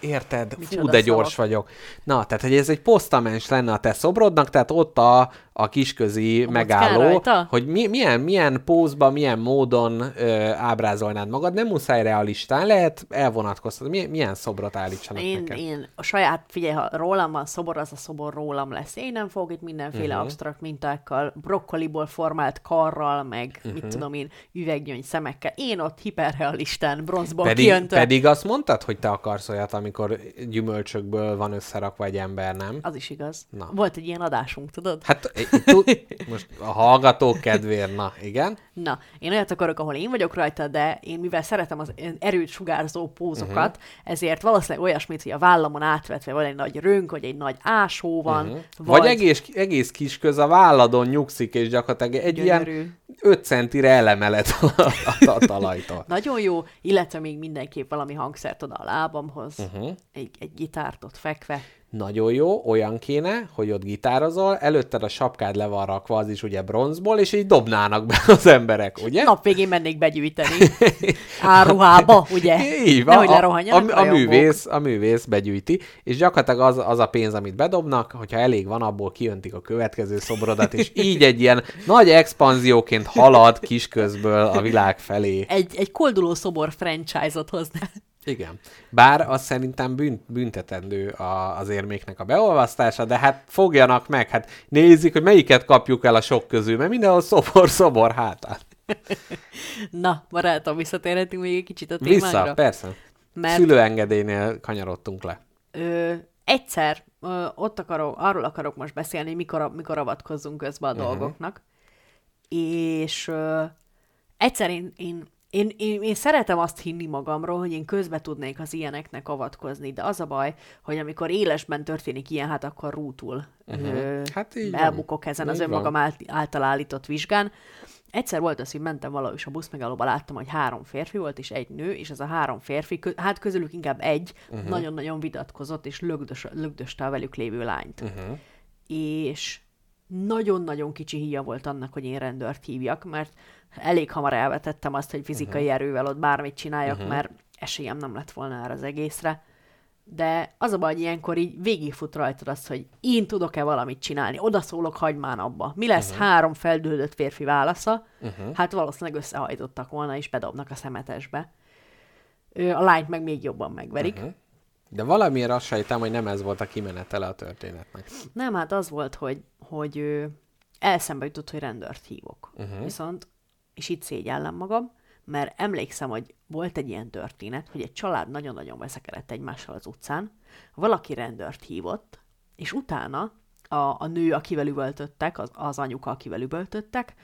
érted? Fú, Micsoda de gyors szavak. vagyok. Na, tehát, hogy ez egy posztamens lenne a te szobrodnak, tehát ott a, a kisközi A megálló, rajta? hogy mi, milyen, milyen pózban, milyen módon ö, ábrázolnád magad. Nem muszáj realistán, lehet elvonatkoztatni. Milyen, milyen szobrot állítsanak Én, neked? én a saját, figyelj, ha rólam van szobor, az a szobor rólam lesz. Én nem fogok itt mindenféle Mhm. uh-huh. absztrakt mintákkal, brokkoliból formált karral, meg Mhm. uh-huh. mit tudom én, üveggyöngy szemekkel. Én ott hiperrealistán, bronzból Pedig, kiöntve. pedig azt mondtad, hogy te akarsz olyat, amikor gyümölcsökből van összerakva egy ember, nem? Az is igaz. Na. Volt egy ilyen adásunk, tudod? Hát most a hallgatók kedvéért, na, igen. Na, én olyat akarok, ahol én vagyok rajta, de én mivel szeretem az erőt sugárzó pózokat, Mhm. uh-huh. ezért valószínűleg olyasmit, hogy a vállamon átvetve van egy nagy rönk, vagy egy nagy ásó van, uh-huh. Vagy, vagy egész, egész kisköz a válladon nyugszik, és gyakorlatilag egy Gyönyörű. ilyen 5 centire elemelet a, a, a talajtól. Nagyon jó, illetve még mindenképp valami hangszert oda a lábamhoz, Mhm. uh-huh. egy, egy gitárt ott fekve. Nagyon jó, olyan kéne, hogy ott gitározol, előtted a sapkád le van rakva, az is ugye bronzból, és így dobnának be az emberek, ugye? Nap végén mennék begyűjteni. Áruhába, ugye? Így van, Nehogy a, a, a, művész, a művész begyűjti, és gyakorlatilag az, az a pénz, amit bedobnak, hogyha elég van, abból kijöntik a következő szobrodat, és így egy ilyen nagy expanzióként halad kisközből a világ felé. Egy, egy kolduló szobor franchise-ot hozna. Igen. Bár az szerintem bünt, büntetendő a, az érméknek a beolvasztása, de hát fogjanak meg, hát nézzük, hogy melyiket kapjuk el a sok közül, mert mindenhol szobor, szobor hátán. Na, barátom, visszatérhetünk még egy kicsit a témánkra. Vissza, persze. Mert- Szülőengedélynél kanyarodtunk le. Ö, egyszer ö, ott akarok, arról akarok most beszélni, mikor, mikor avatkozzunk közbe a uh-huh. dolgoknak. És ö, egyszer én, én, én, én, én szeretem azt hinni magamról, hogy én közbe tudnék az ilyeneknek avatkozni, de az a baj, hogy amikor élesben történik ilyen, hát akkor rútul uh-huh. ö, Hát így van. elbukok ezen az Így van. önmagam ált, által állított vizsgán. Egyszer volt az, hogy mentem valahol, és a buszmegállóba láttam, hogy három férfi volt, és egy nő, és ez a három férfi, kö- hát közülük inkább egy, uh-huh. nagyon-nagyon vitatkozott, és lögdös, lögdöste a velük lévő lányt. Uh-huh. És nagyon-nagyon kicsi híja volt annak, hogy én rendőrt hívjak, mert elég hamar elvetettem azt, hogy fizikai uh-huh. erővel ott bármit csináljak, uh-huh. mert esélyem nem lett volna erre az egészre. De az a baj, hogy ilyenkor így végigfut rajtad az, hogy én tudok-e valamit csinálni, oda szólok, hagyd már abba. Mi lesz uh-huh. három feldődött férfi válasza? Uh-huh. Hát valószínűleg összehajtottak volna, és bedobnak a szemetesbe. A lányt meg még jobban megverik. Uh-huh. De valamiért azt sejtem, hogy nem ez volt a kimenetele a történetnek. Nem, hát az volt, hogy, hogy elszembe jutott, hogy rendőrt hívok. Uh-huh. Viszont, és itt szégyellem magam, mert emlékszem, hogy volt egy ilyen történet, hogy egy család nagyon-nagyon veszekedett egymással az utcán, valaki rendőrt hívott, és utána a, a nő, akivel üvöltöttek, az, az anyuka, akivel üvöltöttek,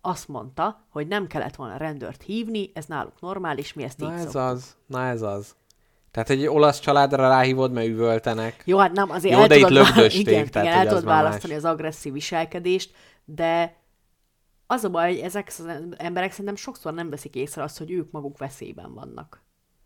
azt mondta, hogy nem kellett volna rendőrt hívni, ez náluk normális, mi ezt Na így ez szoktuk. az, na ez az. Tehát egy olasz családra ráhívod, mert üvöltenek. Jó, hát nem, azért Jó, el de itt tudod, vá- lögdösték, igen, tehát, igen, el tudod választani más. az agresszív viselkedést, de az a baj, hogy ezek az emberek szerintem sokszor nem veszik észre azt, hogy ők maguk veszélyben vannak.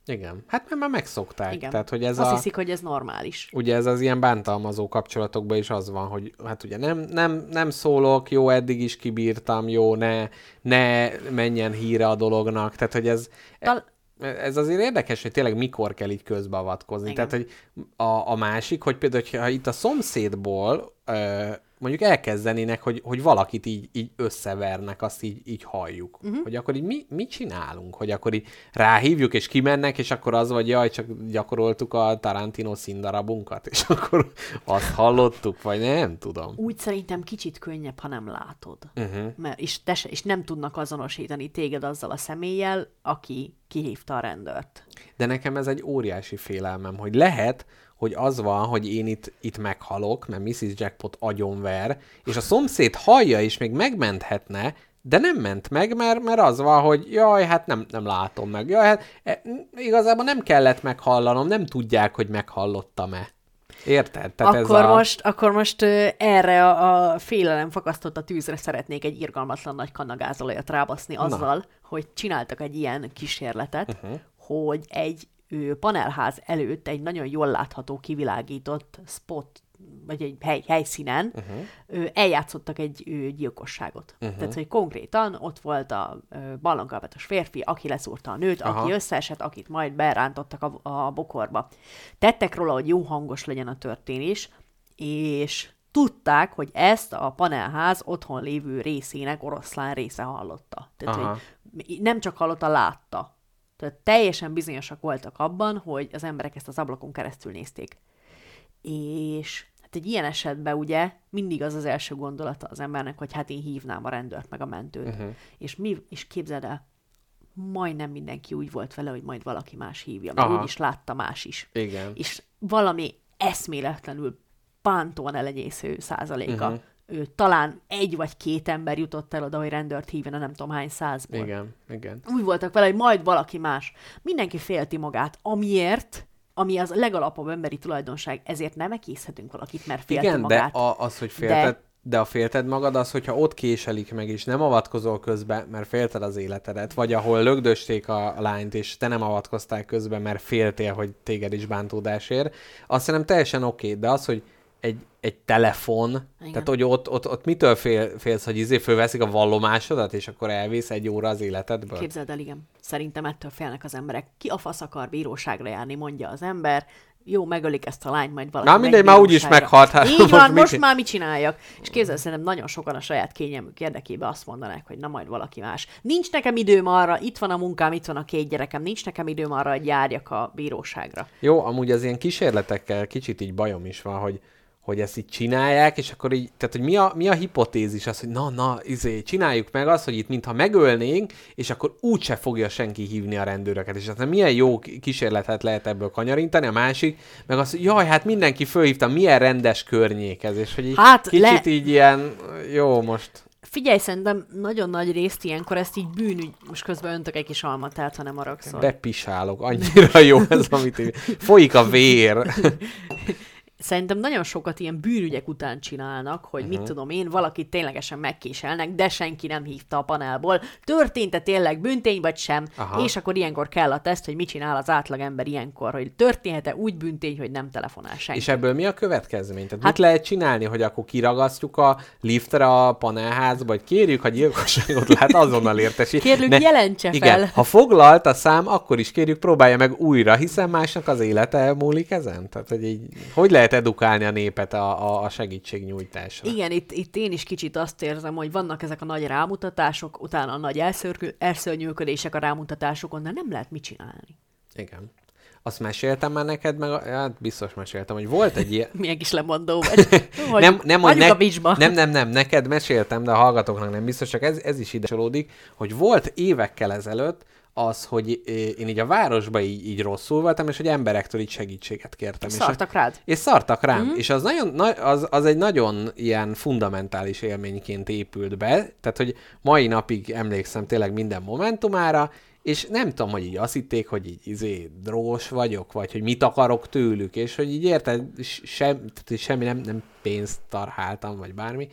Igen. Hát mert már megszokták. Igen. Tehát, hogy ez Azt a... hiszik, hogy ez normális. Ugye ez az ilyen bántalmazó kapcsolatokban is az van, hogy hát ugye nem, nem, nem szólok, jó, eddig is kibírtam, jó, ne, ne menjen híre a dolognak. Tehát, hogy ez, Tal- ez azért érdekes, hogy tényleg mikor kell így közbeavatkozni. Igen. Tehát, hogy a, a másik, hogy például, ha itt a szomszédból ö, mondjuk elkezdenének, hogy, hogy valakit így, így összevernek, azt így, így halljuk. Uh-huh. Hogy akkor így mi, mit csinálunk? Hogy akkor így ráhívjuk, és kimennek, és akkor az vagy, jaj, csak gyakoroltuk a Tarantino színdarabunkat, és akkor azt hallottuk, vagy nem tudom. Úgy szerintem kicsit könnyebb, ha nem látod. Uh-huh. Mert, és, te se, és nem tudnak azonosítani téged azzal a személlyel, aki kihívta a rendőrt. De nekem ez egy óriási félelmem, hogy lehet, hogy az van, hogy én itt, itt meghalok, mert Mrs. Jackpot agyonver, és a szomszéd hallja és még megmenthetne, de nem ment meg, mert, mert az van, hogy jaj, hát nem, nem látom meg. Jaj, hát e, igazából nem kellett meghallanom, nem tudják, hogy meghallottam-e. Érted? Tehát akkor, ez a... most, akkor most erre a, a félelem fakasztott a tűzre szeretnék egy irgalmatlan nagy kanagázolajat rábaszni azzal, Na. hogy csináltak egy ilyen kísérletet, uh-huh. hogy egy panelház előtt egy nagyon jól látható, kivilágított spot vagy egy hely, helyszínen uh-huh. eljátszottak egy gyilkosságot. Uh-huh. Tehát, hogy konkrétan ott volt a ballonkabátos férfi, aki leszúrta a nőt, Aha. aki összeesett, akit majd berántottak a, a bokorba. Tettek róla, hogy jó hangos legyen a történés, és tudták, hogy ezt a panelház otthon lévő részének oroszlán része hallotta. Tehát, Aha. hogy nem csak hallotta, látta. Tehát teljesen bizonyosak voltak abban, hogy az emberek ezt az ablakon keresztül nézték. És hát egy ilyen esetben ugye mindig az az első gondolata az embernek, hogy hát én hívnám a rendőrt meg a mentőt. Uh-huh. És mi, és képzeld el, majdnem mindenki úgy volt vele, hogy majd valaki más hívja, mert úgy is látta más is. Igen. És valami eszméletlenül pántóan elenyésző százaléka uh-huh ő, talán egy vagy két ember jutott el oda, hogy rendőrt hívjon a nem tudom hány százból. Igen, igen. Úgy voltak vele, hogy majd valaki más. Mindenki félti magát, amiért, ami az legalapabb emberi tulajdonság, ezért nem ekészhetünk valakit, mert félti Igen, magát. de a, az, hogy félted, de... de a félted magad az, hogyha ott késelik meg, és nem avatkozol közbe, mert félted az életedet, vagy ahol lögdösték a, a lányt, és te nem avatkoztál közbe, mert féltél, hogy téged is bántódás ér, azt szerintem teljesen oké, okay, de az, hogy egy, egy telefon, Igen. tehát hogy ott, ott, ott mitől fél, félsz, hogy izé fölveszik a vallomásodat, és akkor elvész egy óra az életedből? Képzeld el, igen. Szerintem ettől félnek az emberek. Ki a fasz akar bíróságra járni, mondja az ember, jó, megölik ezt a lányt, majd valaki Na mindegy, már úgyis meghalt. Hát Így van, most, most már mit csináljak? És képzeld, szerintem nagyon sokan a saját kényelmük érdekében azt mondanák, hogy na majd valaki más. Nincs nekem időm arra, itt van a munkám, itt van a két gyerekem, nincs nekem időm arra, hogy járjak a bíróságra. Jó, amúgy az ilyen kísérletekkel kicsit így bajom is van, hogy hogy ezt így csinálják, és akkor így, tehát hogy mi a, mi a hipotézis az, hogy na, na, izé, csináljuk meg azt, hogy itt mintha megölnénk, és akkor úgyse fogja senki hívni a rendőröket, és aztán milyen jó kísérletet lehet ebből kanyarintani, a másik, meg az, hogy jaj, hát mindenki fölhívta, milyen rendes környék ez, és hogy így hát kicsit le... így ilyen, jó, most Figyelj, szerintem nagyon nagy részt ilyenkor ezt így bűnügy, most közben öntök egy kis almat, tehát ha nem aragszol. Bepisálok, annyira jó ez, amit így, folyik a vér. szerintem nagyon sokat ilyen bűnügyek után csinálnak, hogy uh-huh. mit mhm. tudom én, valakit ténylegesen megkéselnek, de senki nem hívta a panelból. Történt-e tényleg büntény, vagy sem? Aha. És akkor ilyenkor kell a teszt, hogy mit csinál az átlagember ilyenkor, hogy történhet-e úgy büntény, hogy nem telefonál senki. És ebből mi a következmény? Tehát hát, mit lehet csinálni, hogy akkor kiragasztjuk a liftre a panelházba, vagy kérjük a gyilkosságot, lehet azonnal értesít. Kérlük, ne, jelentse igen, fel. Ha foglalt a szám, akkor is kérjük, próbálja meg újra, hiszen másnak az élete múlik ezen. Tehát, hogy így, hogy lehet lehet edukálni a népet a, a segítségnyújtásra. Igen, itt, itt én is kicsit azt érzem, hogy vannak ezek a nagy rámutatások, utána a nagy elszörnyűködések a rámutatásokon, de nem lehet mit csinálni. Igen. Azt meséltem már neked, meg hát biztos meséltem, hogy volt egy ilyen... Milyen kis lemondó vagy. nem, nem, hogy ne... a nem, nem, nem, neked meséltem, de a hallgatóknak nem biztos, csak ez, ez is ide hogy volt évekkel ezelőtt az, hogy én így a városba így, így rosszul voltam, és hogy emberektől így segítséget kértem. Szartak és, rád? És szartak rám. Mm-hmm. És az, nagyon, az, az egy nagyon ilyen fundamentális élményként épült be, tehát hogy mai napig emlékszem tényleg minden momentumára, és nem tudom, hogy így azt hitték, hogy így izé drós vagyok, vagy hogy mit akarok tőlük, és hogy így érted, sem, tehát semmi nem, nem pénzt tarháltam, vagy bármi,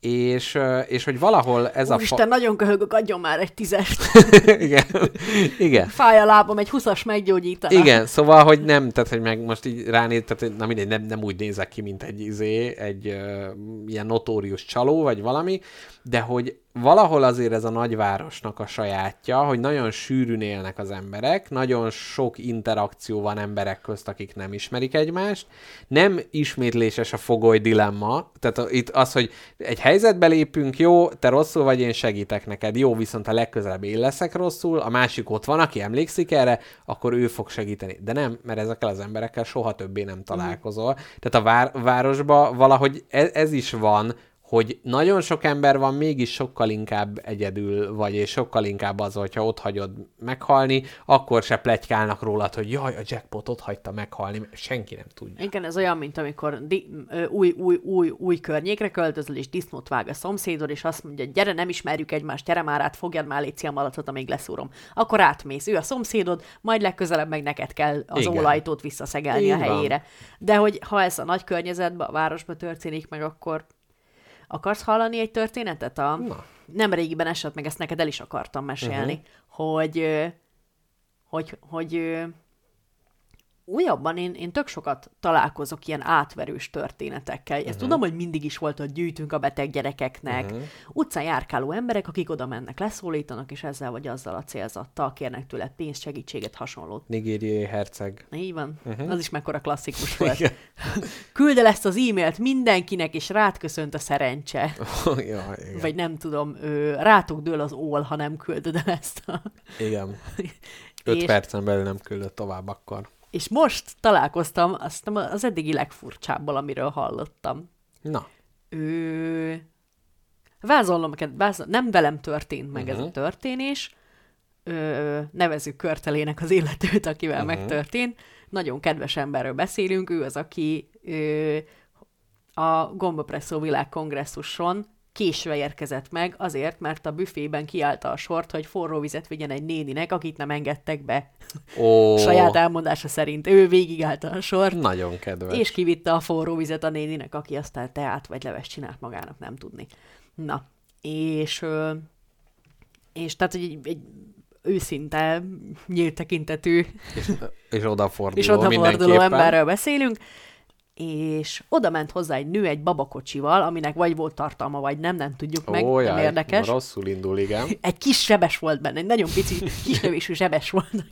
és, és hogy valahol ez Úristen, a... Isten, fa... nagyon köhögök, adjon már egy tízest. igen, igen. Fáj a lábam, egy huszas meggyógyítana. Igen, szóval, hogy nem, tehát, hogy meg most így ránéz, tehát na mindegy, nem, nem úgy nézek ki, mint egy izé, egy uh, ilyen notórius csaló, vagy valami, de hogy valahol azért ez a nagyvárosnak a sajátja, hogy nagyon sűrűn élnek az emberek, nagyon sok interakció van emberek közt, akik nem ismerik egymást, nem ismétléses a fogoly dilemma. Tehát itt az, hogy egy helyzetbe lépünk, jó, te rosszul vagy, én segítek neked. Jó, viszont a legközelebb én leszek rosszul, a másik ott van, aki emlékszik erre, akkor ő fog segíteni. De nem, mert ezekkel az emberekkel soha többé nem találkozol. Tehát a vár- városban valahogy ez, ez is van, hogy nagyon sok ember van, mégis sokkal inkább egyedül vagy, és sokkal inkább az, hogyha ott hagyod meghalni, akkor se plegykálnak rólad, hogy jaj, a jackpot ott hagyta meghalni, mert senki nem tudja. Igen, ez olyan, mint amikor di- új, új, új, új környékre költözöl, és disznót vág a szomszédod, és azt mondja, gyere, nem ismerjük egymást, gyere már át, fogjad már légy a malatot, amíg leszúrom. Akkor átmész, ő a szomszédod, majd legközelebb meg neked kell az Igen. olajtót visszaszegelni Így a van. helyére. De hogy ha ez a nagy környezetben, a városban történik meg, akkor akarsz hallani egy történetet? A... Na. Nem régiben esett meg, ezt neked el is akartam mesélni, uh-huh. hogy, hogy, hogy újabban én, én tök sokat találkozok ilyen átverős történetekkel. Ezt uh-huh. tudom, hogy mindig is volt, hogy gyűjtünk a beteg gyerekeknek. Uh-huh. Utcán járkáló emberek, akik oda mennek, leszólítanak, és ezzel vagy azzal a célzattal kérnek tőle pénzt, segítséget, hasonlót. Nigériai herceg. Így van. Uh-huh. Az is mekkora klasszikus volt. Küld el ezt az e-mailt mindenkinek, és rád köszönt a szerencse. ja, igen. Vagy nem tudom, ő, rátok dől az ól, ha nem küldöd el ezt a... igen. Öt És- percen belül nem küldött tovább akkor. És most találkoztam azt az eddigi legfurcsábbal, amiről hallottam. Na, Ő... Vázolom vázol... nem velem történt meg uh-huh. ez a Mhm. történés, ö, nevezük körtelének az illetőt, akivel uh-huh. megtörtént. Nagyon kedves emberről beszélünk, ő az, aki ö, a Gombapresszó világkongresszuson késve érkezett meg, azért, mert a büfében kiállta a sort, hogy forró vizet vigyen egy néninek, akit nem engedtek be. ó, Saját elmondása szerint ő végigállta a sort, nagyon kedves. és kivitte a forró vizet a néninek, aki aztán teát vagy leves csinált magának, nem tudni. Na, és, és tehát, egy, egy őszinte, nyílt tekintetű És, és odaforduló és odaforduló emberről beszélünk, és oda ment hozzá egy nő egy babakocsival, aminek vagy volt tartalma, vagy nem, nem tudjuk meg, Ó, nem jaj, érdekes. Rosszul indul, igen. Egy kis zsebes volt benne, egy nagyon pici, kisnövésű zsebes volt.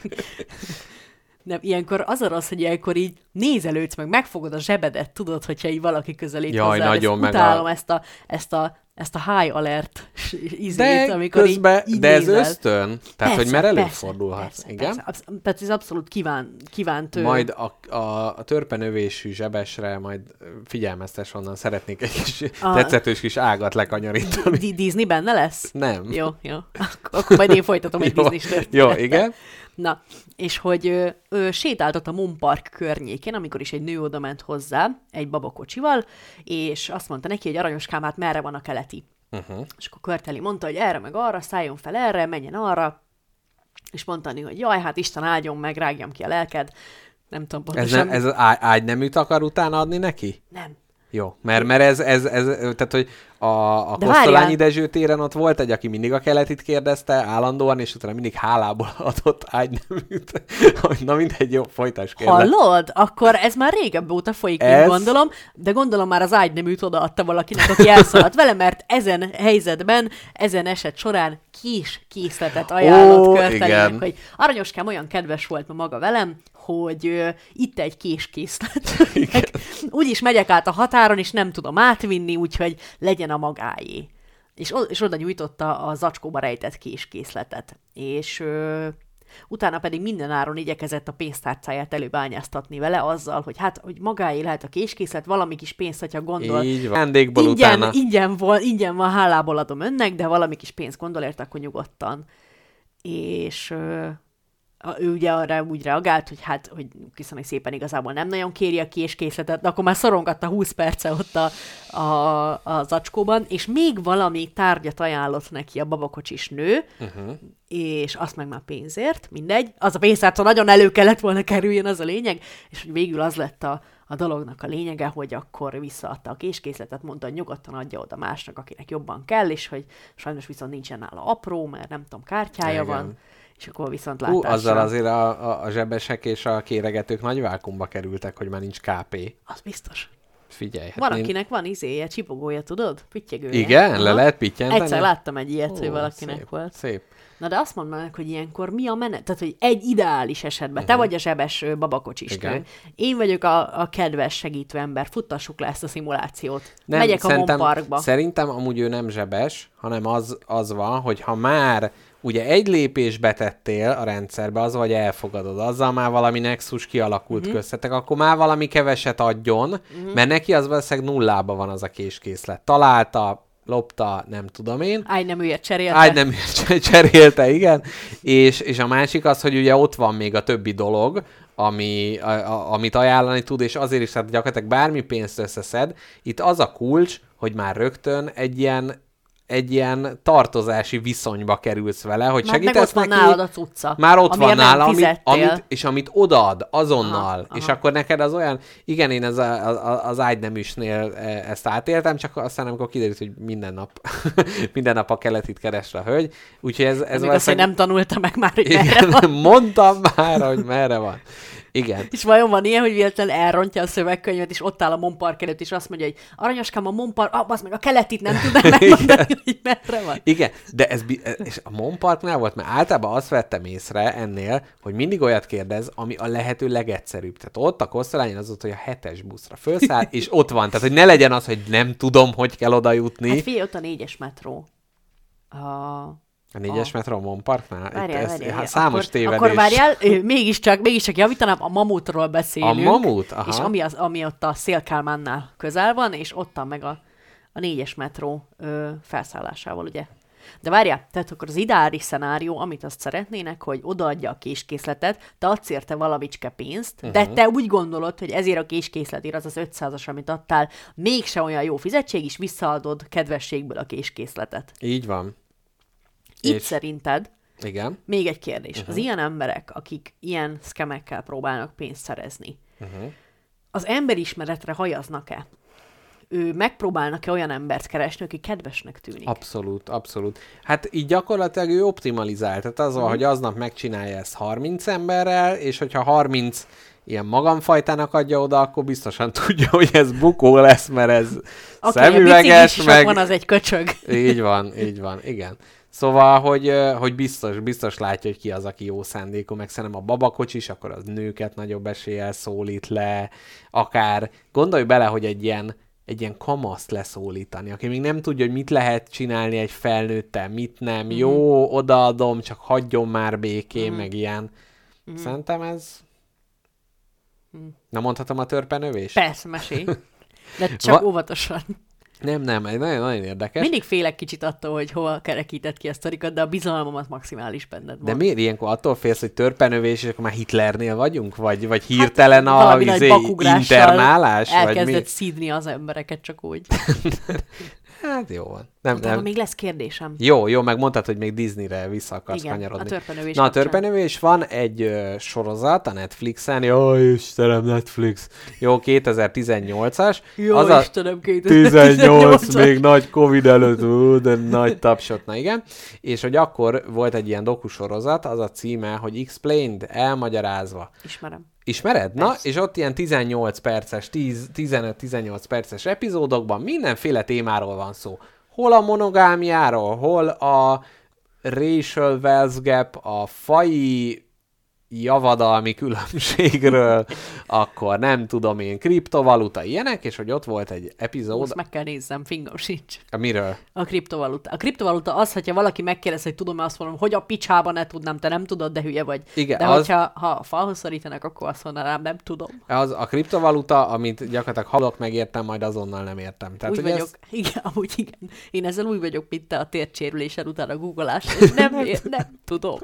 Nem, ilyenkor az a rossz, hogy ilyenkor így nézelődsz meg, megfogod a zsebedet, tudod, hogyha így valaki közelít Jaj, hozzá. nagyon, a- utálom ezt a, ezt a, ezt a high alert izét, De amikor közben, így, így de ez nézel. ösztön, tehát hogy mert előfordulhat. Persze, igen? Persze, absz- tehát ez abszolút kíván, kívánt ö, Majd a, a, a törpenövésű zsebesre majd figyelmeztes onnan, szeretnék egy kis A- tetszetős kis ágat lekanyarítani. Di- Disney benne lesz? Nem. Jó, jó. Ak- Akkor majd én folytatom egy Disney. Jó, igen. Na, és hogy ö, ö, sétáltott a Moon Park környékén, amikor is egy nő oda ment hozzá, egy babakocsival, és azt mondta neki, hogy aranyoskám, hát merre van a keleti. Uh-huh. És akkor Körteli mondta, hogy erre meg arra, szálljon fel erre, menjen arra, és mondta neki, hogy jaj, hát Isten áldjon meg, rágjam ki a lelked. Nem tudom Ez, pontosan. nem, ez az ágy, ágyneműt akar utána adni neki? nem. Jó, mert, mert ez, ez, ez, tehát, hogy a, a De Kosztolányi várjál. Dezső téren ott volt egy, aki mindig a keletit kérdezte állandóan, és utána mindig hálából adott ágyneműt. Na mindegy, jó, folytasd kérlek. Hallod? Akkor ez már régebb óta folyik, Ez- gondolom, de gondolom már az ágyneműt odaadta valakinek, aki elszaladt vele, mert ezen helyzetben, ezen eset során kis készletet ajánlott Ó, Körtelének, hogy aranyoskám olyan kedves volt ma maga velem, hogy ö, itt egy kés készlet. Úgyis megyek át a határon, és nem tudom átvinni, úgyhogy legyen a magáé. És, és oda nyújtotta a zacskóba rejtett késkészletet. És ö, utána pedig mindenáron igyekezett a pénztárcáját előbányáztatni vele azzal, hogy hát, hogy magáé lehet a késkészlet, valami kis pénzt, hogyha gondol. Így van. Ingyen, utána. ingyen, vol, ingyen van, hálából adom önnek, de valami kis pénzt gondol érte, akkor nyugodtan. És ö, ő ugye arra úgy reagált, hogy hát, hogy köszönöm szépen igazából nem nagyon kéri a késkészletet, de akkor már szorongatta 20 perce ott a, a, a zacskóban, és még valami tárgyat ajánlott neki a babakocsis nő, Uh-huh. és azt meg már pénzért, mindegy. Az a pénztárca nagyon elő kellett volna kerüljön, az a lényeg, és hogy végül az lett a, a dolognak a lényege, hogy akkor visszaadta a késkészletet, mondta, hogy nyugodtan adja oda másnak, akinek jobban kell, és hogy sajnos viszont nincsen nála apró, mert nem tudom, kártyája Igen. van, és akkor viszont látásra. azzal azért a, a, a zsebesek és a kéregetők nagy vákumba kerültek, hogy már nincs KP. Az biztos. Figyelj. Hát Van, én- akinek van izéje, csipogója, tudod? Pittyegője. Igen? Le Aha. lehet pittyenteni? Egyszer láttam egy ilyet, hogy Ó, valakinek szép, volt. Szép. Na de azt mondd meg, hogy ilyenkor mi a menet? Tehát, hogy egy ideális esetben, te vagy a zsebes Mhm. Igen. én vagyok a, a kedves segítő ember, futtassuk le ezt a szimulációt. Nem, Megyek a Monparkba. Szerintem amúgy ő nem zsebes, hanem az, az van, hogy ha már ugye egy lépés betettél a rendszerbe, az vagy elfogadod, azzal már valami nexus kialakult mm-hmm. köztetek, akkor már valami keveset adjon, mm-hmm. mert neki az valószínűleg nullába van az a késkészlet. Találta, lopta, nem tudom én, Áj, nem ügyet cserélte. Ágy nem cs- cserélte, igen. És, és a másik az, hogy ugye ott van még a többi dolog, ami, a, a, amit ajánlani tud, és azért is, tehát gyakorlatilag bármi pénzt összeszed. Itt az a kulcs, hogy már rögtön egy ilyen egy ilyen tartozási viszonyba kerülsz vele, hogy Már meg segítesz ott van neki, nálad a cucca. már ott van nála, amit, amit, és amit odaad azonnal, Aha, aha, és akkor neked az olyan, igen, én ez a, a, az ágyneműsnél e, ezt átéltem, csak aztán amikor kiderült, hogy minden nap, minden nap a keletit keresre a hölgy, úgyhogy ez, ez hogy valószínűleg- nem tanulta meg már, hogy merre van. igen, mondtam már, hogy merre van. Igen. És vajon van ilyen, hogy véletlenül elrontja a szövegkönyvet, és ott áll a Monpark előtt, és azt mondja, hogy aranyoskám, a Monpark, ah, az meg a keletit nem tudnám megmondani, hogy merre van. Igen, de ez, és a Mon Parknál volt, mert általában azt vettem észre ennél, hogy mindig olyat kérdez, ami a lehető legegyszerűbb. Tehát ott a Kosztolányon az volt, hogy a hetes buszra felszáll, és ott van. Tehát, hogy ne legyen az, hogy nem tudom, hogy kell oda jutni. Hát figyelj, ott a négyes metró. A... a négyes a- metro Mon Parknál? Itt Várjál, ez, várjál, hát számos akkor, tévedés. Akkor várjál, mégiscsak, mégiscsak javítanám, a mamutról beszélünk. A mamut? Aha. És ami, az, ami ott a Szélkálmánnál közel van, és ottan meg a, a négyes metró ö, felszállásával, ugye? De várjál, tehát akkor az ideális szenárió, amit azt szeretnének, hogy odaadja a késkészletet, te adsz érte valamicske pénzt, uh-huh. de te úgy gondolod, hogy ezért a késkészletért az az 500-as, amit adtál, mégse olyan jó fizetség, és visszaadod kedvességből a késkészletet. Így van. Itt És- szerinted Igen. még egy kérdés. Mhm. Uh-huh. Az ilyen emberek, akik ilyen szkemekkel próbálnak pénzt szerezni, Mhm. uh-huh. az emberismeretre hajaznak-e? Ő megpróbálnak-e olyan embert keresni, aki kedvesnek tűnik? Abszolút, abszolút. Hát így gyakorlatilag ő optimalizál. Tehát az Mhm. van, hogy aznap megcsinálja ezt 30 emberrel, és hogyha 30 ilyen magamfajtának adja oda, akkor biztosan tudja, hogy ez bukó lesz, mert ez a szemüveges, meg... van, az egy köcsög. Így van, így van, igen. Szóval, hogy, hogy biztos, biztos látja, hogy ki az, aki jó szándékú, meg szerintem a babakocsis, akkor az nőket nagyobb eséllyel szólít le, akár gondolj bele, hogy egy ilyen, egy ilyen kamaszt leszólítani, aki még nem tudja, hogy mit lehet csinálni egy felnőttel, mit nem, mm. jó, odaadom, csak hagyjon már békén, mm. meg ilyen. Mm. Szerintem ez... Nem mondhatom a törpenövés? Persze, mesélj. De csak Va- óvatosan. Nem, nem, egy nagyon-nagyon érdekes. Mindig félek kicsit attól, hogy hova kerekített ki a sztorikat, de a bizalmamat maximális benned van. De miért ilyenkor attól félsz, hogy törpenövés, és akkor már Hitlernél vagyunk? Vagy, vagy hirtelen a Hát, nagy izé, internálás? Vagy mi? Elkezdett szídni az embereket csak úgy. Hát jó van. Nem, Utána nem. még lesz kérdésem. Jó, jó, meg mondtad, hogy még Disneyre vissza akarsz Igen, kanyarodni. a törpenövés Na, a törpenövés van egy ö, sorozat a Netflixen. Jó, Istenem, Netflix. Jó, 2018-as. Jó, az Istenem, 18 még nagy Covid előtt, ú, de nagy tapsot, na igen. És hogy akkor volt egy ilyen dokusorozat, az a címe, hogy Explained, elmagyarázva. Ismerem. Ismered? Na, Persze. és ott ilyen 18 perces, 10 15-18 perces epizódokban mindenféle témáról van szó. Hol a monogámiáról, hol a racial wealth gap, a fai javadalmi különbségről, akkor nem tudom én, kriptovaluta, ilyenek, és hogy ott volt egy epizód, Azt meg kell nézzem, fingom sincs. a miről? A kriptovaluta. A kriptovaluta az, hogyha valaki megkérdez, hogy tudom-e, azt mondom, hogy a picsába ne tudnám, te nem tudod, de hülye vagy. Igen, de az- hogyha ha a falhoz szorítanak, akkor azt mondanám, nem tudom. Az a kriptovaluta, amit gyakorlatilag hallok, megértem, majd azonnal nem értem. Tehát, úgy vagyok. Ez, Igen, amúgy igen. Én ezzel úgy vagyok, mint te a tércsérülésen után a googolás. És Nem, nem, nem tudom.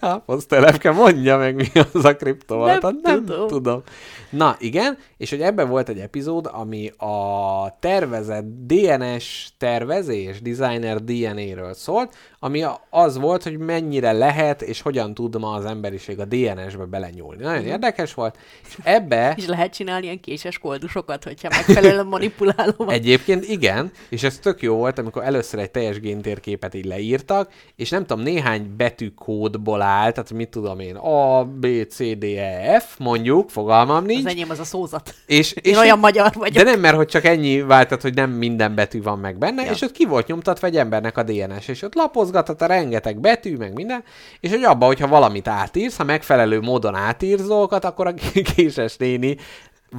Káposztelepke, mondja meg, mi az a kriptovaluta. Nem Nem, tudom. tudom. Na, igen, és hogy ebben volt egy epizód, ami a tervezett DNS tervezés, designer DNA-ről szólt, ami az volt, hogy mennyire lehet és hogyan tud ma az emberiség a DNS-be belenyúlni. Nagyon mm. érdekes volt, és ebbe... És lehet csinálni ilyen késes koldusokat, hogyha megfelelően manipulálom. Egyébként igen, és ez tök jó volt, amikor először egy teljes géntérképet így leírtak, és nem tudom, néhány betűkódból áll, tehát mit tudom én, A, B, C, D, E, F, mondjuk, fogalmam nincs. Az enyém az a szózat. És, Én és olyan magyar vagyok. De nem, mert hogy csak ennyi váltat, hogy nem minden betű van meg benne, ja. és ott ki volt nyomtatva egy embernek a DNS, és ott lapozgatott a rengeteg betű, meg minden, és hogy abba, hogyha valamit átírsz, ha megfelelő módon átírsz dolgokat, akkor a késes néni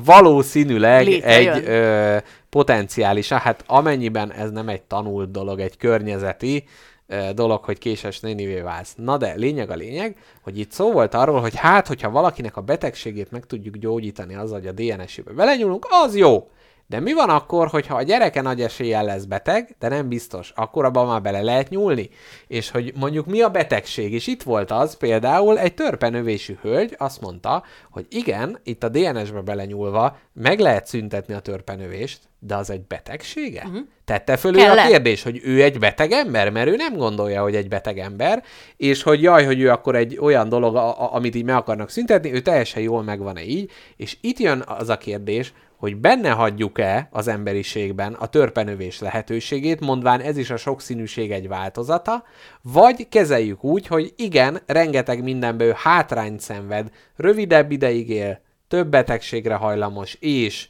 valószínűleg egy ö, potenciális, hát amennyiben ez nem egy tanult dolog, egy környezeti ö, dolog, hogy késes nénivé válsz. Na de lényeg a lényeg, hogy itt szó volt arról, hogy hát, hogyha valakinek a betegségét meg tudjuk gyógyítani azzal, hogy a DNS-ébe belenyúlunk, az jó. De mi van akkor, hogyha a gyereke nagy eséllyel lesz beteg, de nem biztos, akkor abban már bele lehet nyúlni? És hogy mondjuk mi a betegség? És itt volt az például egy törpenövésű hölgy azt mondta, hogy igen, itt a DNS-be belenyúlva meg lehet szüntetni a törpenövést, de az egy betegsége? Uh-huh. Tette föl ő a kérdés, hogy ő egy beteg ember, mert ő nem gondolja, hogy egy beteg ember, és hogy jaj, hogy ő akkor egy olyan dolog, a, a, amit így meg akarnak szüntetni, ő teljesen jól megvan-e így, és itt jön az a kérdés, hogy benne hagyjuk-e az emberiségben a törpenövés lehetőségét, mondván ez is a sokszínűség egy változata, vagy kezeljük úgy, hogy igen, rengeteg mindenből hátrányt szenved, rövidebb ideig él, több betegségre hajlamos, és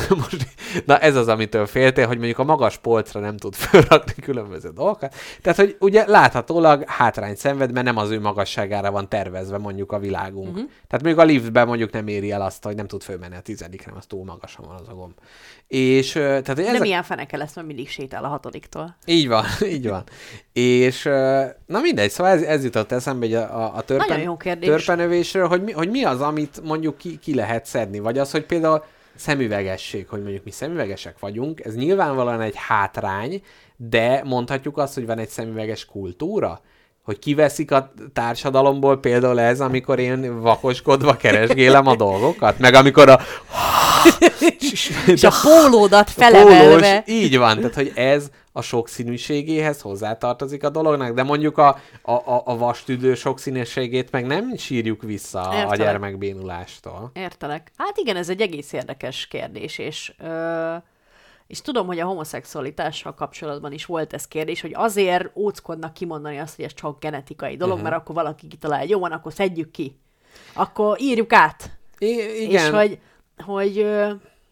Most, na ez az, amitől féltél, hogy mondjuk a magas polcra nem tud felrakni különböző dolgokat. Tehát, hogy ugye láthatólag hátrány szenved, mert nem az ő magasságára van tervezve mondjuk a világunk. Uh-huh. Tehát mondjuk a liftben mondjuk nem éri el azt, hogy nem tud fölmenni a tizedikre, az túl magasan van az a gomb. És, tehát, hogy ez nem a... ilyen feneke lesz, mert mindig sétál a hatodiktól. Így van, így van. És na mindegy, szóval ez, ez jutott eszembe hogy a, a törpen, törpenövésről, hogy mi, hogy mi az, amit mondjuk ki, ki lehet szedni, vagy az, hogy például szemüvegesség, hogy mondjuk mi szemüvegesek vagyunk, ez nyilvánvalóan egy hátrány, de mondhatjuk azt, hogy van egy szemüveges kultúra, hogy kiveszik a társadalomból például ez, amikor én vakoskodva keresgélem a dolgokat, meg amikor a... és a pólódat felemelve. Pólós, így van, tehát hogy ez a sokszínűségéhez hozzátartozik a dolognak, de mondjuk a, a, a, a vastüdő sokszínűségét meg nem sírjuk vissza Értelek. a gyermekbénulástól. Értelek. Hát igen, ez egy egész érdekes kérdés, és... Ö... És tudom, hogy a homoszexualitással kapcsolatban is volt ez kérdés, hogy azért óckodnak kimondani azt, hogy ez csak genetikai dolog, uh-huh. mert akkor valaki kitalálja, jó van, akkor szedjük ki. Akkor írjuk át. I- igen. És hogy... hogy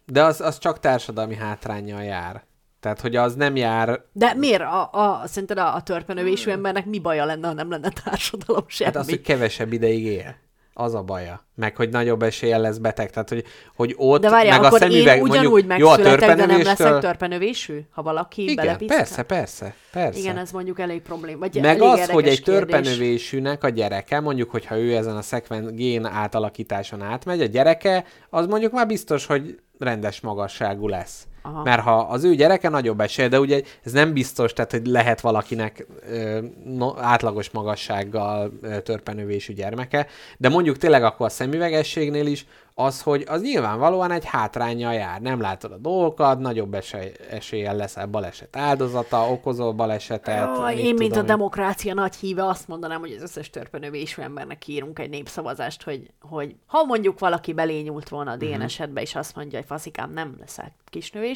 De az, az csak társadalmi hátrányjal jár. Tehát, hogy az nem jár... De miért? A, a, szerinted a, a törpenövésű embernek mi baja lenne, ha nem lenne társadalom semmi? Hát az, hogy kevesebb ideig él. Az a baja. Meg, hogy nagyobb eséllyel lesz beteg. Tehát, hogy, hogy ott, de várjál, meg akkor a szemüveg, én ugyanúgy mondjuk, jó, a de nem leszek törpenövésű, ha valaki Igen, belepiszkál? persze, persze, persze. Igen, ez mondjuk elég probléma. Vagy meg az, hogy egy kérdés. törpenövésűnek a gyereke, mondjuk, hogyha ő ezen a szekven gén átalakításon átmegy, a gyereke, az mondjuk már biztos, hogy rendes magasságú lesz. Aha. Mert ha az ő gyereke nagyobb esély, de ugye ez nem biztos, tehát hogy lehet valakinek ö, no, átlagos magassággal ö, törpenövésű gyermeke, de mondjuk tényleg akkor a szemüvegességnél is az, hogy az nyilvánvalóan egy hátrányjal jár. Nem látod a dolgokat, nagyobb esély, eséllyel leszel baleset áldozata, okozol balesetet. Jó, én, tudom, mint a demokrácia nagy híve, azt mondanám, hogy az összes törpenövésű embernek írunk egy népszavazást, hogy, hogy ha mondjuk valaki belényult volna a DNS-edbe, és azt mondja, hogy faszikám, nem leszel kisnövésű,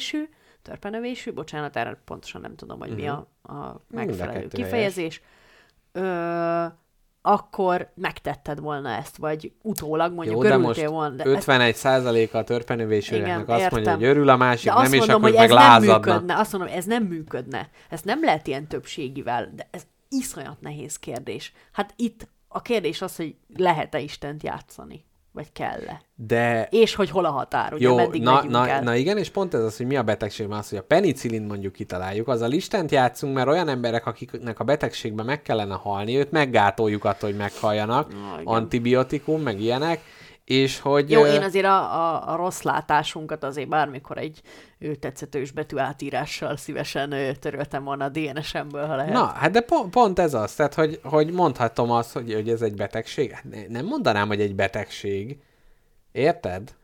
törpenövésű, bocsánat, erre pontosan nem tudom, hogy uh-huh. mi a, a megfelelő kifejezés. Ö, akkor megtetted volna ezt, vagy utólag mondjuk Jó, de most volna. De 51 százaléka a törpenövésűeknek azt értem. mondja, hogy örül a másik, de nem, is, mondom, akkor hogy meg ez lázadna. Nem működne. Azt mondom, ez nem működne. Ez nem lehet ilyen többségivel, de ez iszonyat nehéz kérdés. Hát itt a kérdés az, hogy lehet-e Istent játszani vagy kell-e. De... És hogy hol a határ, ugye Jó, meddig na, na, el. na igen, és pont ez az, hogy mi a betegség, mert az, hogy a penicillin mondjuk kitaláljuk, az a listent játszunk, mert olyan emberek, akiknek a betegségben meg kellene halni, őt meggátoljuk attól, hogy meghalljanak, na, antibiotikum, meg ilyenek, és hogy... Jó, én azért a, a, a rossz látásunkat azért bármikor egy ő tetszetős betű átírással szívesen töröltem volna a DNS-emből, ha lehet. Na, hát de pont, pont ez az, tehát hogy, hogy mondhatom azt, hogy, hogy ez egy betegség. Hát ne, nem mondanám, hogy egy betegség. Érted?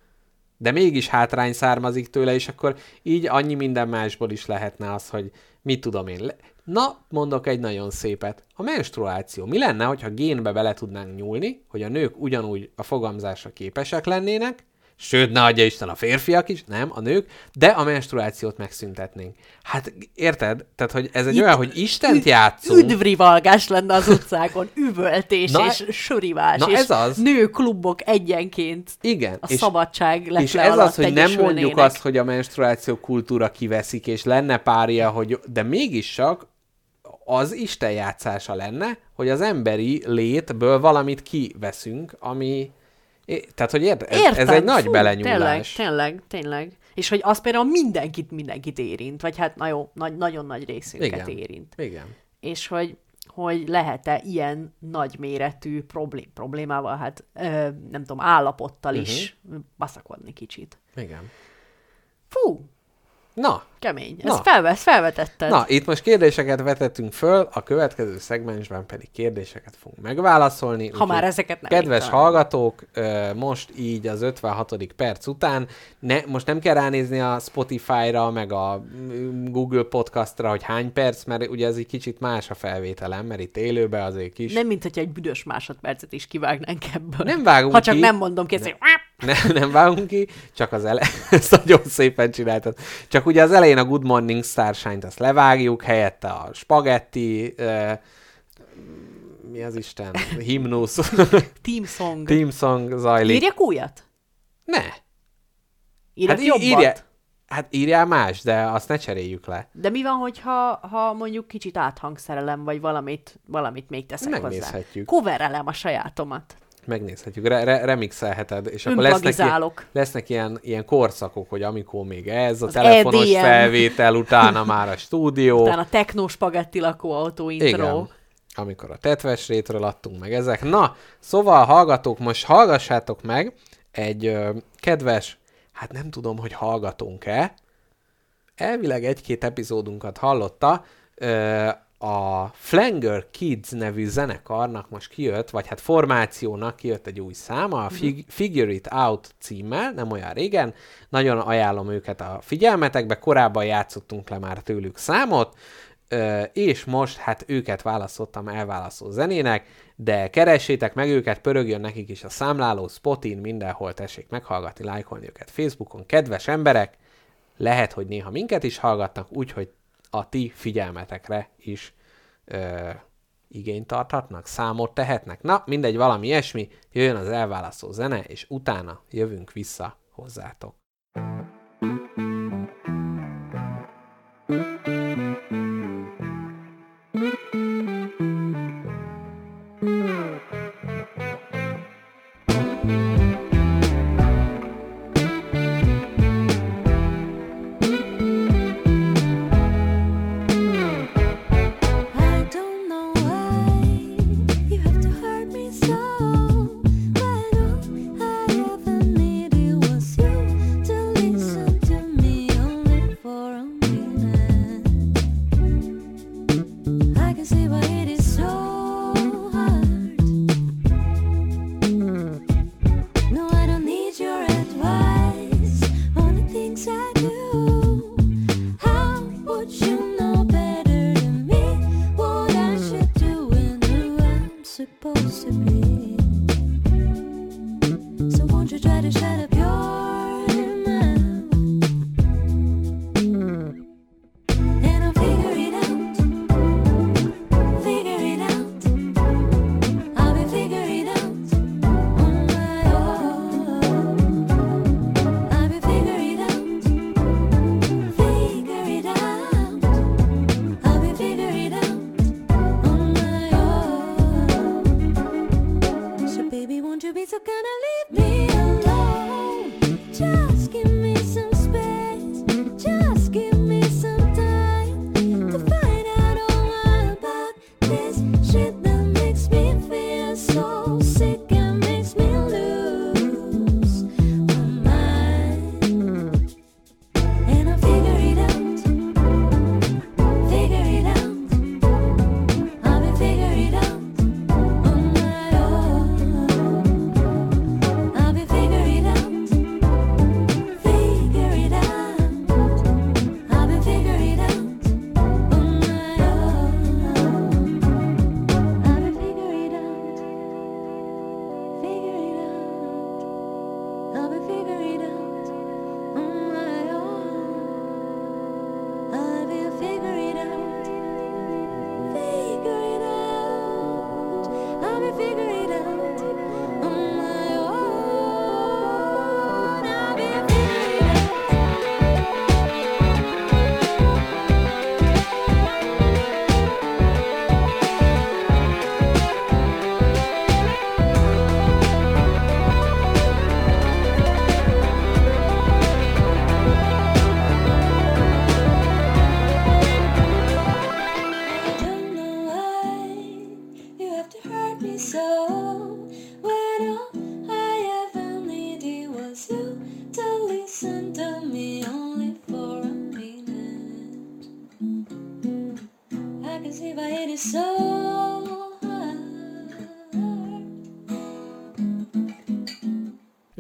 De mégis hátrány származik tőle, és akkor így annyi minden másból is lehetne az, hogy mit tudom én. Na, mondok egy nagyon szépet. A menstruáció. Mi lenne, hogyha génbe bele tudnánk nyúlni, hogy a nők ugyanúgy a fogamzásra képesek lennének, sőt, ne adja Isten a férfiak is, nem, a nők, de a menstruációt megszüntetnénk. Hát érted? Tehát, hogy ez egy Itt olyan, hogy Istent játszunk. Üdvrivalgás lenne az utcákon, üvöltés Na, és sörivás, na és ez az. nőklubok egyenként Igen. a szabadság lett És ez az, hogy nem mondjuk azt, hogy a menstruáció kultúra kiveszik, és lenne párja, hogy, de mégis csak az Isten játszása lenne, hogy az emberi létből valamit kiveszünk, ami... Tehát, hogy érted? Ez, ez Értem, egy nagy fú, belenyúlás. Tényleg, tényleg, tényleg. És hogy az például mindenkit, mindenkit érint, vagy hát na jó, nagy, nagyon nagy részünket Igen. érint. Igen. És hogy, hogy lehet-e ilyen nagyméretű problém, problémával, hát ö, nem tudom, állapottal Mhm. is baszakodni kicsit. Igen. Fú, Na, kemény. Na. Ezt felvesz, felvetetted. Na, itt most kérdéseket vetettünk föl, a következő szegmensben pedig kérdéseket fogunk megválaszolni. ha már ezeket nem Kedves értem. hallgatók, most így az 56. perc után, ne, most nem kell ránézni a Spotify-ra, meg a mm, Google Podcastra, hogy hány perc, mert ugye ez egy kicsit más a felvételem, mert itt élőben azért kis. Nem, mint hogyha egy büdös másodpercet is kivágnánk ebből. Nem vágunk Ha csak ki. nem mondom ki, hogy nem, nem vágunk ki, csak az elején, ezt nagyon szépen csináltad. Csak ugye az elején a Good Morning Starshine-t azt levágjuk, helyette a spagetti, mi az Isten, himnusz, Team Song. team song zajlik. Írjak újat? Ne, Írjak Hát jobbat? írja- hát írjál más, de azt ne cseréljük le. De mi van, hogyha ha mondjuk kicsit áthangszerelem, vagy valamit, valamit még teszek hozzá? Coverelem a sajátomat. Megnézhetjük, re- re- remixelheted, és akkor lesznek, ilyen, lesznek ilyen, ilyen korszakok, hogy amikor még ez, a Az telefonos EDM. felvétel, utána már a stúdió. Utána a techno spagetti lakóautó intro. Igen. Amikor a tetves rétről adtunk meg ezek. Na, szóval hallgatók, most hallgassátok meg egy ö, kedves, hát nem tudom, hogy hallgatunk-e, elvileg egy-két epizódunkat hallotta, ö, a Flanger Kids nevű zenekarnak most kijött, vagy hát formációnak kijött egy új száma, a Fig- Figure It Out címmel, nem olyan régen. Nagyon ajánlom őket a figyelmetekbe, korábban játszottunk le már tőlük számot, és most hát őket választottam elválasztó zenének, de keressétek meg őket, pörögjön nekik is a számláló, Spotin, mindenhol tessék meghallgatni, lájkolni őket Facebookon. Kedves emberek, lehet, hogy néha minket is hallgatnak, úgyhogy a ti figyelmetekre is ö, igényt tarthatnak, számot tehetnek. Na, mindegy, valami ilyesmi, jöjjön az elválasztó zene, és utána jövünk vissza hozzátok.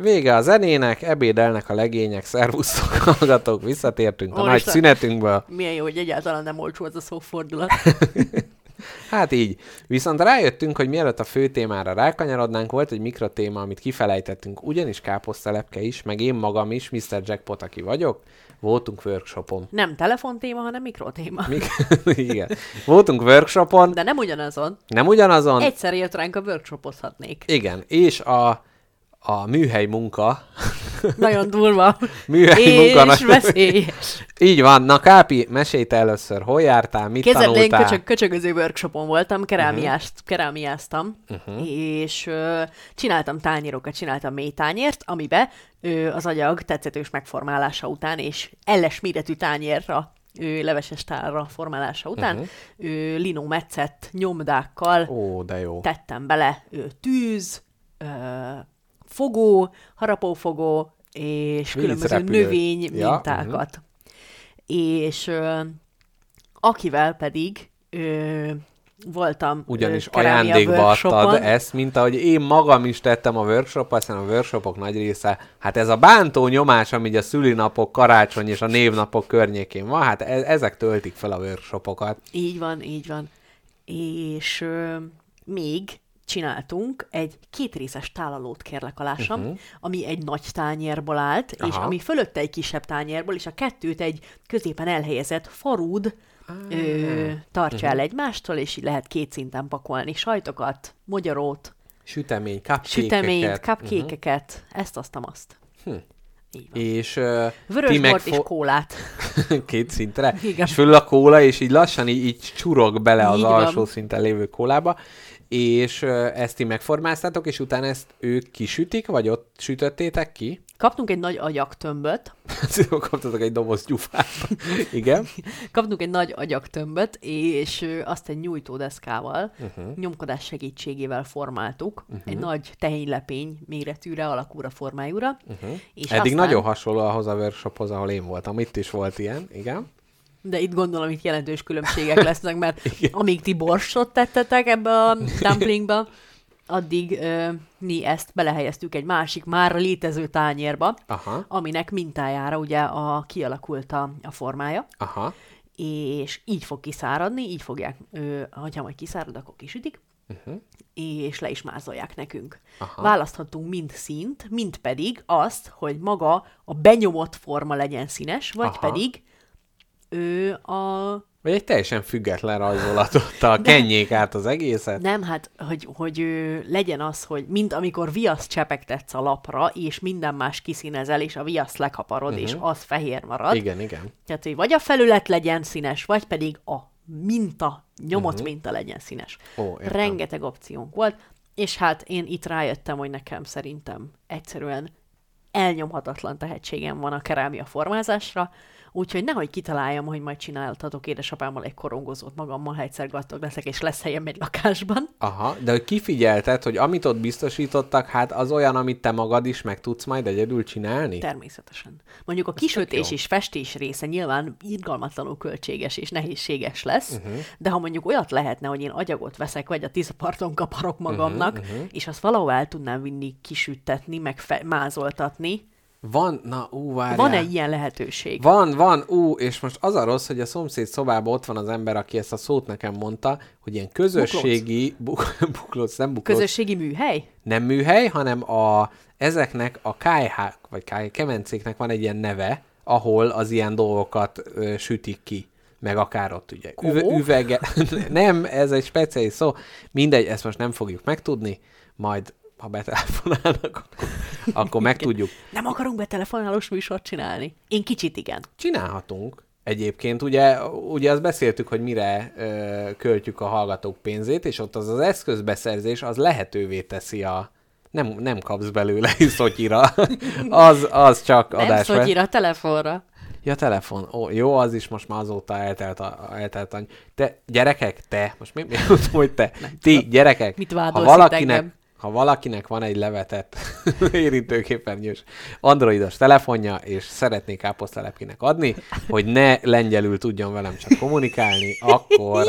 Vége a zenének, ebédelnek a legények, szervusztok, hallgatók, visszatértünk a nagy szünetünkből. Milyen jó, hogy egyáltalán nem olcsó ez a szófordulat. Hát így. Viszont rájöttünk, hogy mielőtt a fő témára rákanyarodnánk, volt egy mikrotéma, amit kifelejtettünk, ugyanis káposztelepke is, meg én magam is, Mr. Jackpot, aki vagyok, voltunk workshopon. Nem telefontéma, hanem mikrotéma. Mik? Igen. Voltunk workshopon, De nem ugyanazon. nem ugyanazon. Egyszer jött ránk a workshopozhatnék. Igen, és a, a műhely munka, Nagyon durva. műhely és munka, nagy- veszélyes. így van. Na Kápi, mesélj te először, hol jártál, mit Képzeld, én tanultál? köcsög, köcsögöző workshopon voltam, kerámiást, Mhm. kerámiáztam, és ö, csináltam tányérokat, csináltam mély tányért, amibe ö, az agyag tetszetős megformálása után, és elles méretű tányérra ö, leveses tálra formálása után, Mhm. ö, linó metszett nyomdákkal Ó, de jó. tettem bele ö, tűz, ö, fogó, harapófogó, és különböző növény Ja, mhm. mintákat. És ö, akivel pedig ö, voltam Ugyanis ajándékba adtad ezt, mint ahogy én magam is tettem a workshop, aztán a workshopok nagy része, hát ez a bántó nyomás, ami a szülinapok, karácsony és a névnapok környékén van, hát e- ezek töltik fel a workshopokat. Így van, így van. És ö, még csináltunk egy kétrészes tálalót kérlek alássam, uh-huh. ami egy nagy tányérból állt, Aha. és ami fölötte egy kisebb tányérból, és a kettőt egy középen elhelyezett farúd ö, tartja uh-huh. el egymástól, és így lehet két szinten pakolni sajtokat, magyarót, Sütemény, cupcake süteményt, cupcake-eket, uh-huh. ezt, azt, azt. Hm. Így van. És uh, Vörös bort és megfo- kólát. két szintre, Igen. és föl a kóla, és így lassan így, így csurog bele az van. alsó szinten lévő kólába, és ezt ti megformáztátok, és utána ezt ők kisütik, vagy ott sütöttétek ki? Kaptunk egy nagy agyagtömböt, Kaptatok egy doboz gyufát. Igen. Kaptunk egy nagy agyagtömböt, és azt egy nyújtódeszkával, uh-huh. nyomkodás segítségével formáltuk, uh-huh. egy nagy tehénylepény méretűre, alakúra, formájúra. Uh-huh. És Eddig aztán... nagyon hasonló ahhoz a workshophoz, ahol én voltam. Itt is volt ilyen, igen. De itt gondolom, itt jelentős különbségek lesznek, mert amíg ti borsot tettetek ebbe a dumplingba, addig ö, mi ezt belehelyeztük egy másik, már létező tányérba, Aha, aminek mintájára ugye a, kialakult a, a formája. aha. és így fog kiszáradni, így fogják, ö, hogyha majd kiszárad, akkor kisütik, uh-huh. és le is mázolják nekünk. Aha. Választhatunk mind színt, mind pedig azt, hogy maga a benyomott forma legyen színes, vagy Aha. pedig ő a... Vagy egy teljesen független rajzolatottal kenjék át az egészet. Nem, hát, hogy, hogy ö, legyen az, hogy mind amikor viaszt csepegtetsz a lapra, és minden más kiszínezel, és a viaszt lekaparod, uh-huh. és az fehér marad. Igen, igen. Tehát, hogy vagy a felület legyen színes, vagy pedig a minta, nyomott uh-huh. minta legyen színes. Ó, értem. Rengeteg opciónk volt, és hát én itt rájöttem, hogy nekem szerintem egyszerűen elnyomhatatlan tehetségem van a kerámia formázásra, úgyhogy nehogy kitaláljam, hogy majd csináltatok édesapámmal egy korongozót magammal, ha egyszer gazdag leszek, és lesz helyem egy lakásban. Aha, de hogy kifigyelted, hogy amit ott biztosítottak, hát az olyan, amit te magad is meg tudsz majd egyedül csinálni? Természetesen. Mondjuk a tök kisütés jó. és festés része nyilván irgalmatlanul költséges és nehézséges lesz, uh-huh. de ha mondjuk olyat lehetne, hogy én agyagot veszek, vagy a tisztaparton kaparok Mhm, magamnak, uh-huh, uh-huh. és azt valahol el tudnám vinni, kisüttetni, meg fe- mázoltatni, Van, na, ú, várjál. van egy ilyen lehetőség. Van, van, ú, és most az a rossz, hogy a szomszéd szobában ott van az ember, aki ezt a szót nekem mondta, hogy ilyen közösségi, bu- buklóc, nem buklóc, Közösségi műhely? nem műhely, hanem a, ezeknek a KH, vagy KH, kemencéknek van egy ilyen neve, ahol az ilyen dolgokat ö, sütik ki. meg akár ott ugye üve, üvege. nem, ez egy speciális szó. Mindegy, ezt most nem fogjuk megtudni, majd ha betelefonálnak, akkor, akkor megtudjuk. Nem akarunk betelefonálós műsort csinálni? Én kicsit igen. Csinálhatunk. Egyébként ugye, ugye azt beszéltük, hogy mire ö, költjük a hallgatók pénzét, és ott az az eszközbeszerzés, az lehetővé teszi a... Nem, nem kapsz belőle szotyira. az, az csak Nem adás. szotyira, telefonra. Ja, telefon. Ó, jó, az is most már azóta eltelt, a, eltelt annyi. Te, gyerekek, te, most mi, mi tudom, hogy te, ti, gyerekek, Mit ha valakinek, engem? Ha valakinek van egy levetett érintőképernyős androidos telefonja, és szeretné káposztelepkinek adni, hogy ne lengyelül tudjon velem csak kommunikálni, akkor,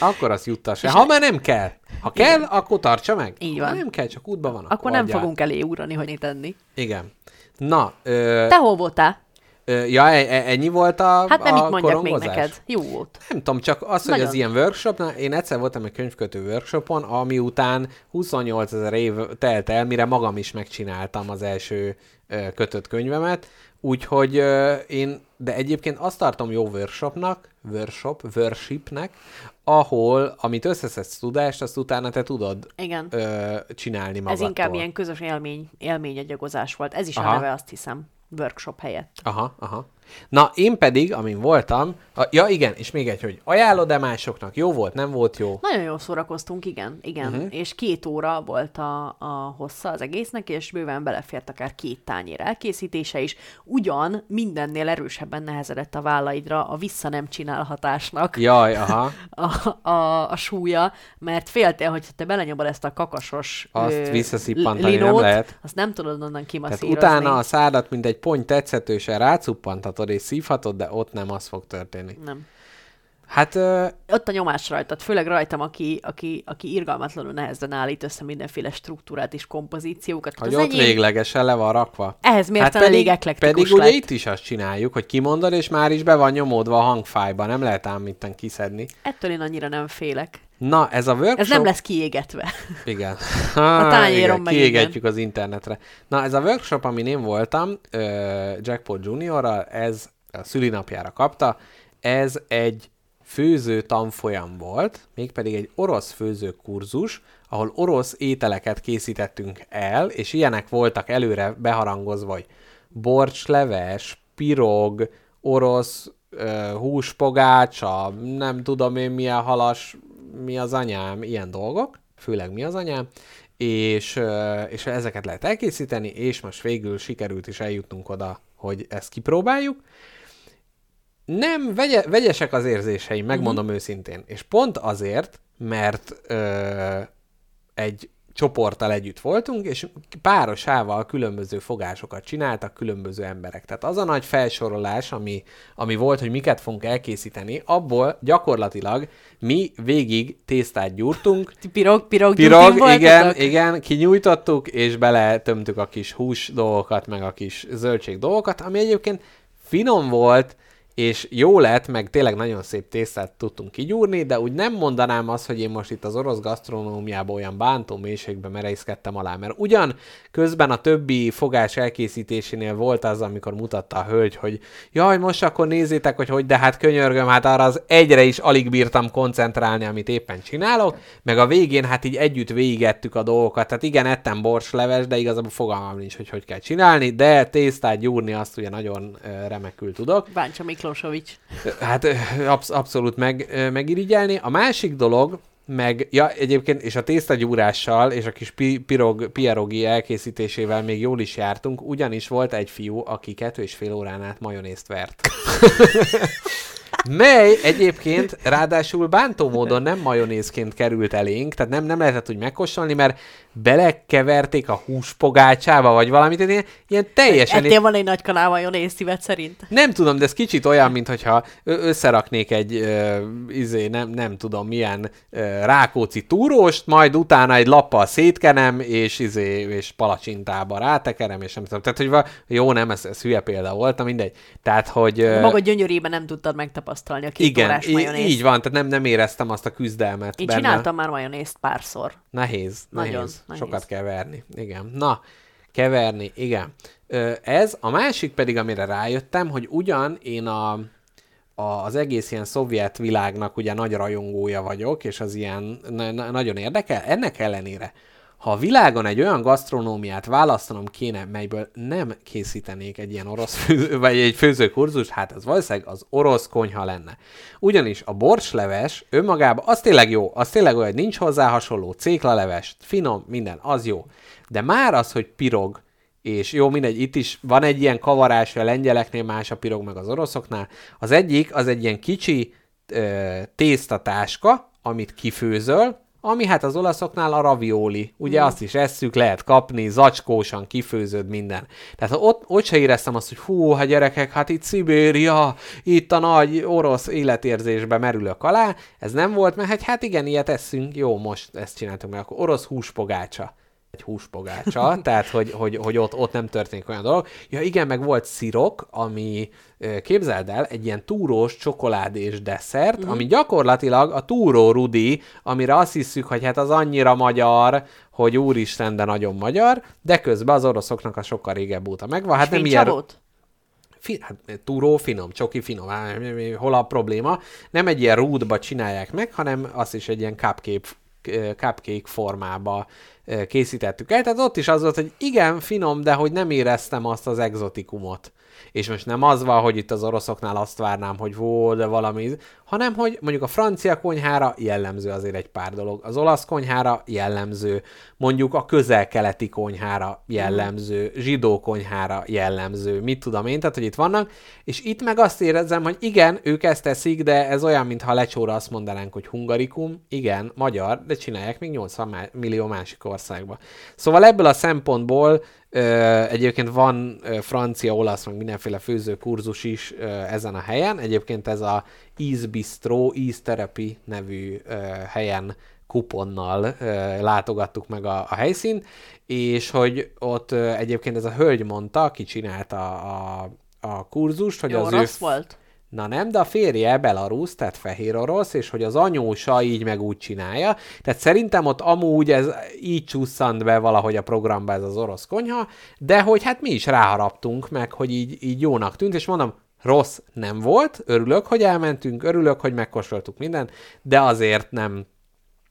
akkor azt juttassa. Ha már nem kell. Ha kell, akkor tartsa meg. Így Ha van. nem kell, csak útban van. Akkor nem adjál. fogunk elé ugrani, hogy mit enni. Igen. Na, ö, Te hol voltál? Ja, e- e- ennyi volt a Hát nem a itt mondjak még neked. Jó volt. Nem tudom, csak az, hogy Nagyon. az ilyen workshopnál, én egyszer voltam egy könyvkötő workshopon, ami után 28 ezer év telt el, mire magam is megcsináltam az első kötött könyvemet, úgyhogy én, de egyébként azt tartom jó workshopnak, workshop, worshipnek, ahol, amit összeszedsz tudást, azt utána te tudod Igen. ö, csinálni Ez magadtól. inkább ilyen közös élmény, élményegyagozás volt. Ez is Aha. a neve, azt hiszem. Workshop helyett. Aha, aha. Na, én pedig, amin voltam, a, ja igen, és még egy, hogy ajánlod-e másoknak? Jó volt, nem volt jó? Nagyon jól szórakoztunk, igen, igen. Uh-huh. És két óra volt a, a hossza az egésznek, és bőven belefért akár két tányér elkészítése is. Ugyan mindennél erősebben nehezedett a vállaidra a vissza nem csinálhatásnak Jaj, aha. a, a, a súlya, mert féltél, hogy te belenyomod ezt a kakasos Azt visszaszippantani nem linót, lehet. azt nem tudod onnan Tehát kimasszírozni. utána a szádat, mint egy pont tetszetősen rácuppanthatod és szívhatod, de ott nem az fog történni. Nem. Hát ö, Ott a nyomás rajtad, főleg rajtam, aki, aki, aki irgalmatlanul nehezen állít össze mindenféle struktúrát és kompozíciókat. hogy Az ott enyém véglegesen le van rakva. Ehhez mérten elég eklektikus pedig ugye lett. itt is azt csináljuk, hogy kimondod, és már is be van nyomódva a hangfájba, nem lehet ám itten kiszedni. Ettől én annyira nem félek. Na, ez a workshop... Ez nem lesz kiégetve. Igen. A tányéron meg Kiégetjük az internetre. Na, ez a workshop, amin én voltam, ö, Jackpot Juniorral, ez a szülinapjára kapta, ez egy főző tanfolyam volt, mégpedig egy orosz főző kurzus, ahol orosz ételeket készítettünk el, és ilyenek voltak előre beharangozva, hogy borcsleves, pirog, orosz ö, húspogácsa, nem tudom én milyen halas, mi az anyám, ilyen dolgok, főleg mi az anyám, és, ö, és ezeket lehet elkészíteni, és most végül sikerült is eljutnunk oda, hogy ezt kipróbáljuk. Nem, vegye, vegyesek az érzéseim, megmondom uh-huh. őszintén. És pont azért, mert ö, egy csoporttal együtt voltunk, és párosával különböző fogásokat csináltak különböző emberek. Tehát az a nagy felsorolás, ami, ami volt, hogy miket fogunk elkészíteni, abból gyakorlatilag mi végig tésztát gyúrtunk, Pirog, pirog, Pirog, igen, voltatok? igen, kinyújtottuk, és beletömtük a kis hús dolgokat, meg a kis zöldség dolgokat, ami egyébként finom volt, és jó lett, meg tényleg nagyon szép tésztát tudtunk kigyúrni, de úgy nem mondanám azt, hogy én most itt az orosz gasztronómiában olyan bántó mélységbe merészkedtem alá, mert ugyan közben a többi fogás elkészítésénél volt az, amikor mutatta a hölgy, hogy jaj, most akkor nézzétek, hogy hogy, de hát könyörgöm, hát arra az egyre is alig bírtam koncentrálni, amit éppen csinálok, meg a végén hát így együtt végigettük a dolgokat, tehát igen, ettem borsleves, de igazából fogalmam nincs, hogy hogy kell csinálni, de tésztát gyúrni azt ugye nagyon remekül tudok. Báncsa Miklósovics. Hát absz- abszolút meg, megirigyelni. A másik dolog, meg, ja, egyébként, és a tésztagyúrással és a kis pi- pirog, pierogi elkészítésével még jól is jártunk, ugyanis volt egy fiú, aki kettő és fél órán át majonézt vert. Mely egyébként ráadásul bántó módon nem majonézként került elénk, tehát nem, nem lehetett úgy megkóstolni, mert belekeverték a húspogácsába, vagy valamit, ilyen, ilyen teljesen... Ettél van egy nagy kanál majonéz szívet szerint? Nem tudom, de ez kicsit olyan, mintha összeraknék egy, ö, izé, nem, nem tudom milyen ö, rákóczi túróst, majd utána egy lappal szétkenem, és, izé, és palacsintába rátekerem, és nem tudom. Tehát, hogy va, jó, nem, ez, ez hülye példa volt, mindegy. Tehát, hogy... ö, Maga gyönyörében nem tudtad megtapasztalni a két igen, órás majonézt. így van, tehát nem, nem éreztem azt a küzdelmet Én benne. csináltam már majonézt párszor. Nehéz, Nagyon nehéz. nehéz. Sokat kell verni. Igen. Na, keverni, igen. Ez, a másik pedig, amire rájöttem, hogy ugyan én a a, az egész ilyen szovjet világnak ugye nagy rajongója vagyok, és az ilyen na- na- nagyon érdekel. Ennek ellenére, ha a világon egy olyan gasztronómiát választanom kéne, melyből nem készítenék egy ilyen orosz főző, vagy egy főzőkurzus, hát az valószínűleg az orosz konyha lenne. Ugyanis a borcsleves önmagában, az tényleg jó, az tényleg olyan, hogy nincs hozzá hasonló, céklaleves, finom, minden, az jó. De már az, hogy pirog, és jó, mindegy, itt is van egy ilyen kavarás, a lengyeleknél más a pirog, meg az oroszoknál. Az egyik, az egy ilyen kicsi ö, tésztatáska, amit kifőzöl, ami hát az olaszoknál a ravioli. Ugye mm. azt is esszük, lehet kapni, zacskósan kifőzöd minden. Tehát ott, ott se éreztem azt, hogy hú, hát gyerekek, hát itt Szibéria, itt a nagy orosz életérzésbe merülök alá. Ez nem volt, mert hát, hát igen, ilyet eszünk, jó, most ezt csináltunk meg, akkor orosz húspogácsa egy húspogácsa, tehát hogy, hogy, hogy ott, ott nem történik olyan dolog. Ja igen, meg volt szirok, ami képzeld el, egy ilyen túrós csokoládés desszert, mm. ami gyakorlatilag a túró rudi, amire azt hiszük, hogy hát az annyira magyar, hogy úristen, de nagyon magyar, de közben az oroszoknak a sokkal régebb óta megvan. Hát nem ilyen... Fincsavót? Fi, hát túró finom, csoki finom, hol a probléma? Nem egy ilyen rúdba csinálják meg, hanem azt is egy ilyen cupcake, cupcake formába készítettük el. Tehát ott is az volt, hogy igen, finom, de hogy nem éreztem azt az exotikumot. És most nem az van, hogy itt az oroszoknál azt várnám, hogy vó, de valami, hanem hogy mondjuk a francia konyhára jellemző azért egy pár dolog, az olasz konyhára jellemző, mondjuk a közel-keleti konyhára jellemző, zsidó konyhára jellemző, mit tudom én, tehát hogy itt vannak, és itt meg azt érezzem, hogy igen, ők ezt teszik, de ez olyan, mintha lecsóra azt mondanánk, hogy hungarikum, igen, magyar, de csinálják még 80 má- millió másik országba. Szóval ebből a szempontból egyébként van francia, olasz, meg mindenféle főzőkurzus is ezen a helyen. Egyébként ez a Ease Therapy nevű helyen kuponnal látogattuk meg a, a helyszínt, és hogy ott egyébként ez a hölgy mondta, aki csinálta a, a kurzust, hogy Jó, az ő rossz volt? Na nem, de a férje belarusz, tehát fehér orosz, és hogy az anyósa így meg úgy csinálja. Tehát szerintem ott amúgy ez így csusszant be valahogy a programba ez az orosz konyha, de hogy hát mi is ráharaptunk meg, hogy így, így jónak tűnt, és mondom, rossz nem volt, örülök, hogy elmentünk, örülök, hogy megkóstoltuk mindent, de azért nem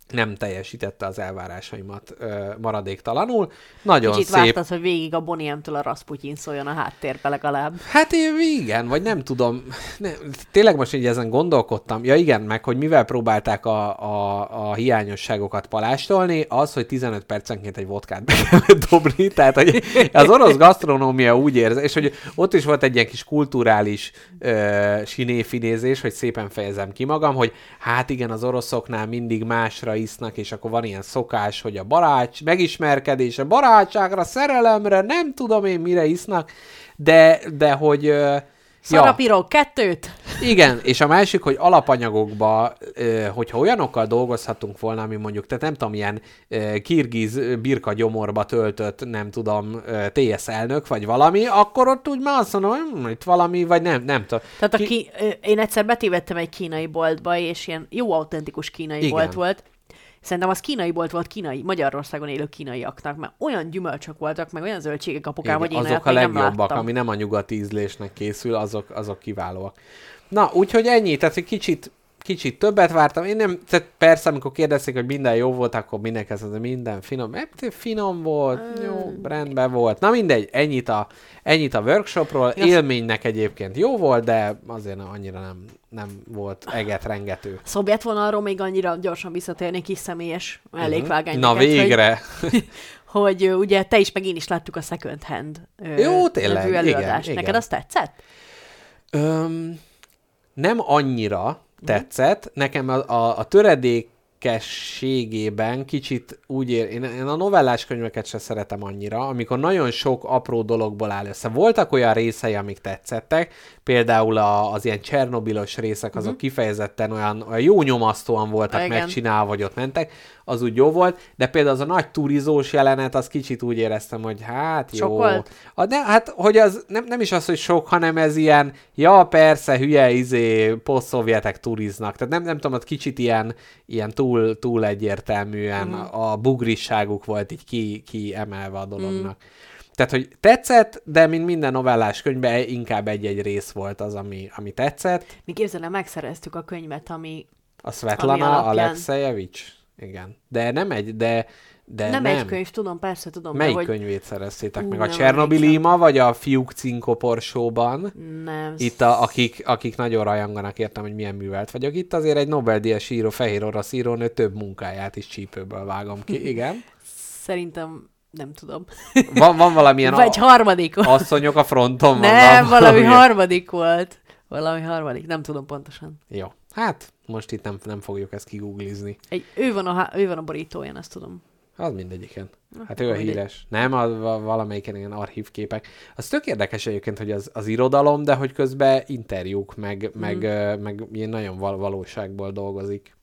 nem teljesítette az elvárásaimat ö, maradéktalanul. Nagyon Kicsit szép. vártad, hogy végig a Bonnie-től a Rasputin szóljon a háttérbe legalább. Hát én igen, vagy nem tudom. Nem, tényleg most így ezen gondolkodtam. Ja igen, meg hogy mivel próbálták a, a, a hiányosságokat palástolni, az, hogy 15 percenként egy vodkát be kellett dobni, tehát hogy az orosz gasztronómia úgy érzi, és hogy ott is volt egy ilyen kis kulturális ö, sinéfinézés, hogy szépen fejezem ki magam, hogy hát igen, az oroszoknál mindig másra isznak, és akkor van ilyen szokás, hogy a barát, megismerkedés, a barátságra, szerelemre, nem tudom én mire isznak, de, de hogy... Ö, Szarapirog, kettőt! igen, és a másik, hogy alapanyagokba, hogyha olyanokkal dolgozhatunk volna, ami mondjuk, tehát nem tudom, ilyen kirgiz birka gyomorba töltött, nem tudom, TS elnök, vagy valami, akkor ott úgy már azt mondom, hogy hm, itt valami, vagy nem, nem tudom. Tehát a ki, ö, én egyszer betévettem egy kínai boltba, és ilyen jó autentikus kínai Igen. bolt volt. Szerintem az kínai bolt volt kínai, Magyarországon élő kínaiaknak, mert olyan gyümölcsök voltak, meg olyan zöldségek apukám, hogy én azok a nem legjobbak, láttam. ami nem a nyugati ízlésnek készül, azok, azok kiválóak. Na, úgyhogy ennyi, tehát egy kicsit, kicsit többet vártam. Én nem, tehát persze, amikor kérdezték, hogy minden jó volt, akkor mindenki azt mondta, minden finom. Hát, finom volt, jó, rendben volt. Na mindegy, ennyit a, ennyit a workshopról. Ja. Élménynek egyébként jó volt, de azért nem- annyira nem, nem volt eget rengető. Szovjet vonalról még annyira gyorsan visszatérni kis személyes mellékvágány. Na végre! Hogy, hogy ugye te is, meg én is láttuk a Second Hand Jó, tényleg, igen, előadást. igen. Neked az tetszett? Öm, nem annyira. Tetszett. Nekem a, a, a töredékességében kicsit úgy ér, én, én a novellás könyveket se szeretem annyira, amikor nagyon sok apró dologból áll össze. Voltak olyan részei, amik tetszettek, például a, az ilyen csernobilos részek, azok kifejezetten olyan, olyan jó nyomasztóan voltak. Igen. megcsinálva, vagy ott mentek, az úgy jó volt, de például az a nagy turizós jelenet, az kicsit úgy éreztem, hogy hát jó. Sok volt? A, de, hát, hogy az nem, nem is az, hogy sok, hanem ez ilyen, ja persze, hülye, izé, posztszovjetek turiznak. Tehát nem, nem tudom, ott kicsit ilyen, ilyen túl, túl egyértelműen mm. a bugrisságuk volt így ki, ki emelve a dolognak. Mm. Tehát, hogy tetszett, de mint minden novellás könyvben inkább egy-egy rész volt az, ami, ami tetszett. Mi képzelem, megszereztük a könyvet, ami A Svetlana Alexejevics? Igen. De nem egy, de, de nem, nem. egy könyv, tudom, persze tudom, Melyik de hogy könyvét szereztétek Ú, meg? A Csernobili. Ima, vagy a Fiúk cinkoporsóban? nem. Itt, a, akik, akik nagyon rajanganak értem, hogy milyen művelt vagyok. Itt azért egy Nobel-díjas író, fehér orosz írónő több munkáját is csípőből vágom ki. Igen. Szerintem nem tudom. Van, van valamilyen Vagy a, harmadik volt. asszonyok a fronton? van Nem, valami valamilyen- harmadik volt. Valami harmadik, nem tudom pontosan. Jó. Hát, most itt nem, nem fogjuk ezt kigooglizni. Egy, ő, van a, ő van a borítóján, ezt tudom. Az mindegyiken. Hát ő a mindegy. híres. Nem, a, a, valamelyiken ilyen archívképek. Az tök érdekes egyébként, hogy az, az irodalom, de hogy közben interjúk, meg, Mhm. meg, meg ilyen nagyon val- valóságból dolgozik.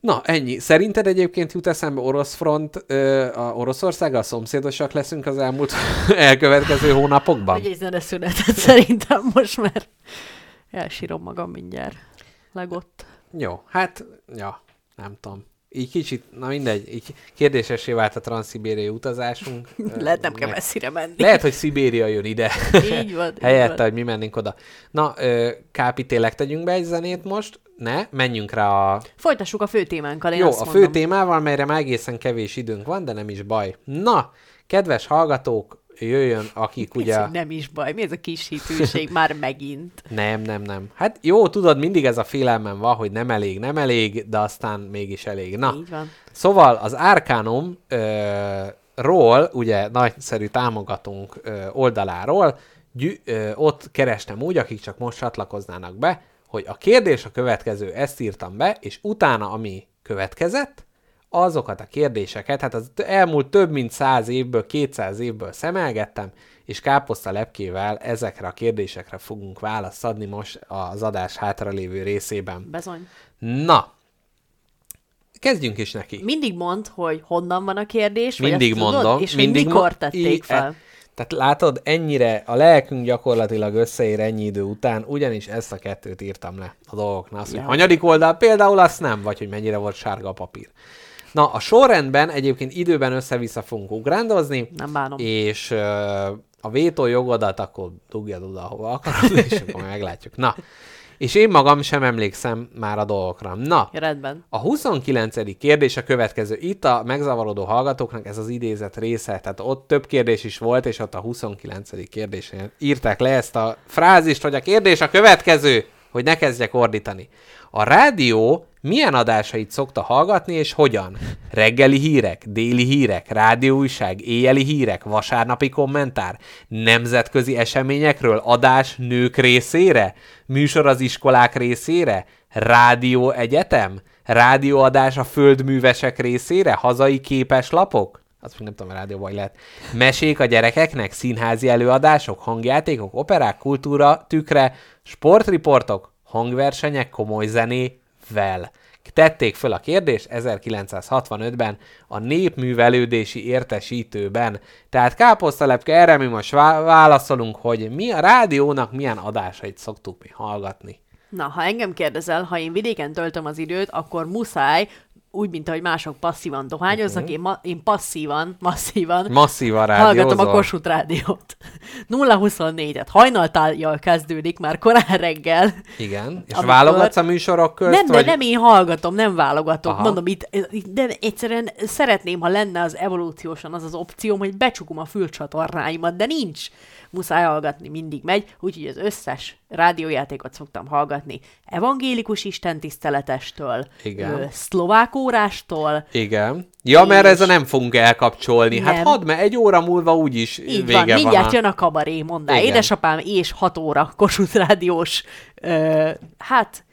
Na, ennyi. Szerinted egyébként jut eszembe orosz front, ö, a Oroszországgal szomszédosak leszünk az elmúlt elkövetkező hónapokban? Hogy egy zene szünetet szerintem most, mert elsírom magam mindjárt. Legott. Jó, hát, ja, nem tudom. Így kicsit, na mindegy, így kérdésesé vált a transzibériai utazásunk. Lehet nem kell messzire menni. Lehet, hogy Szibéria jön ide. Így van. Helyette, van. hogy mi mennénk oda. Na, Kápi, tényleg tegyünk be egy zenét most? Ne, menjünk rá a... Folytassuk a fő témánkkal, én Jó, a fő témával, melyre már egészen kevés időnk van, de nem is baj. Na, kedves hallgatók, jöjjön, akik Ez, ugye... hogy nem is baj. Mi ez a kis hitűség már megint? Nem, nem, nem. Hát jó, tudod, mindig ez a félelmem van, hogy nem elég, nem elég, de aztán mégis elég. Na, Így van. Szóval az Arcanum ö, ról, ugye nagyszerű támogatónk ö, oldaláról, gyű, ö, ott kerestem úgy, akik csak most csatlakoznának be, hogy a kérdés a következő, ezt írtam be, és utána, ami következett, azokat a kérdéseket, hát az elmúlt több mint 100 évből, 200 évből szemelgettem, és káposzta lepkével ezekre a kérdésekre fogunk választ adni most az adás hátralévő részében. Bezony. Na, kezdjünk is neki. Mindig mond, hogy honnan van a kérdés, vagy Mindig azt tudod, mondom. és mindig mikor mo- tették fel. E, tehát látod, ennyire a lelkünk gyakorlatilag összeér ennyi idő után, ugyanis ezt a kettőt írtam le a dolgoknál. Az, hogy Ja. hanyadik oldal például azt nem, vagy hogy mennyire volt sárga a papír. Na, a sorrendben egyébként időben össze-vissza fogunk ugrándozni, Nem bánom. és ö, a vétó jogodat akkor dugjad oda, ahova akarod, és akkor meglátjuk. Na, és én magam sem emlékszem már a dolgokra. Na, rendben. a 29. kérdés a következő. Itt a megzavarodó hallgatóknak ez az idézet része, tehát ott több kérdés is volt, és ott a 29. kérdésén írták le ezt a frázist, hogy a kérdés a következő, hogy ne kezdjek ordítani. A rádió milyen adásait szokta hallgatni, és hogyan? Reggeli hírek, déli hírek, rádióújság, éjjeli hírek, vasárnapi kommentár, nemzetközi eseményekről, adás nők részére, műsor az iskolák részére, rádió egyetem, rádióadás a földművesek részére, hazai képes lapok, azt még nem tudom, a rádióban lehet. Mesék a gyerekeknek, színházi előadások, hangjátékok, operák, kultúra, tükre, sportriportok, hangversenyek, komoly zenével. Tették föl a kérdést 1965-ben a népművelődési értesítőben. Tehát káposztalepke, erre mi most vá- válaszolunk, hogy mi a rádiónak milyen adásait szoktuk mi hallgatni. Na, ha engem kérdezel, ha én vidéken töltöm az időt, akkor muszáj, úgy, mint ahogy mások passzívan dohányoznak, Mhm. én, ma- én passzívan, masszívan Masszívan hallgatom a. Kossuth rádiót. 0-24-et hajnaltájjal kezdődik már korán reggel. Igen. És Amikor- válogatsz a műsorok közt? nem, de vagy... nem én hallgatom, nem válogatok. Aha. Mondom, itt, itt, de egyszerűen szeretném, ha lenne az evolúciósan az az opcióm, hogy becsukom a fülcsatornáimat, de nincs. Muszáj hallgatni, mindig megy, úgyhogy az összes rádiójátékot szoktam hallgatni. Evangélikus istentiszteletestől, Igen. ö, szlovák órástól, Igen. Ja, mert És- ezzel nem fogunk elkapcsolni. Hát Nem. hadd, mert egy óra múlva úgyis így vége van, mindjárt van. jön a kabaré. Igen. Édesapám és 6 óra Kossuth rádiós, ö, hát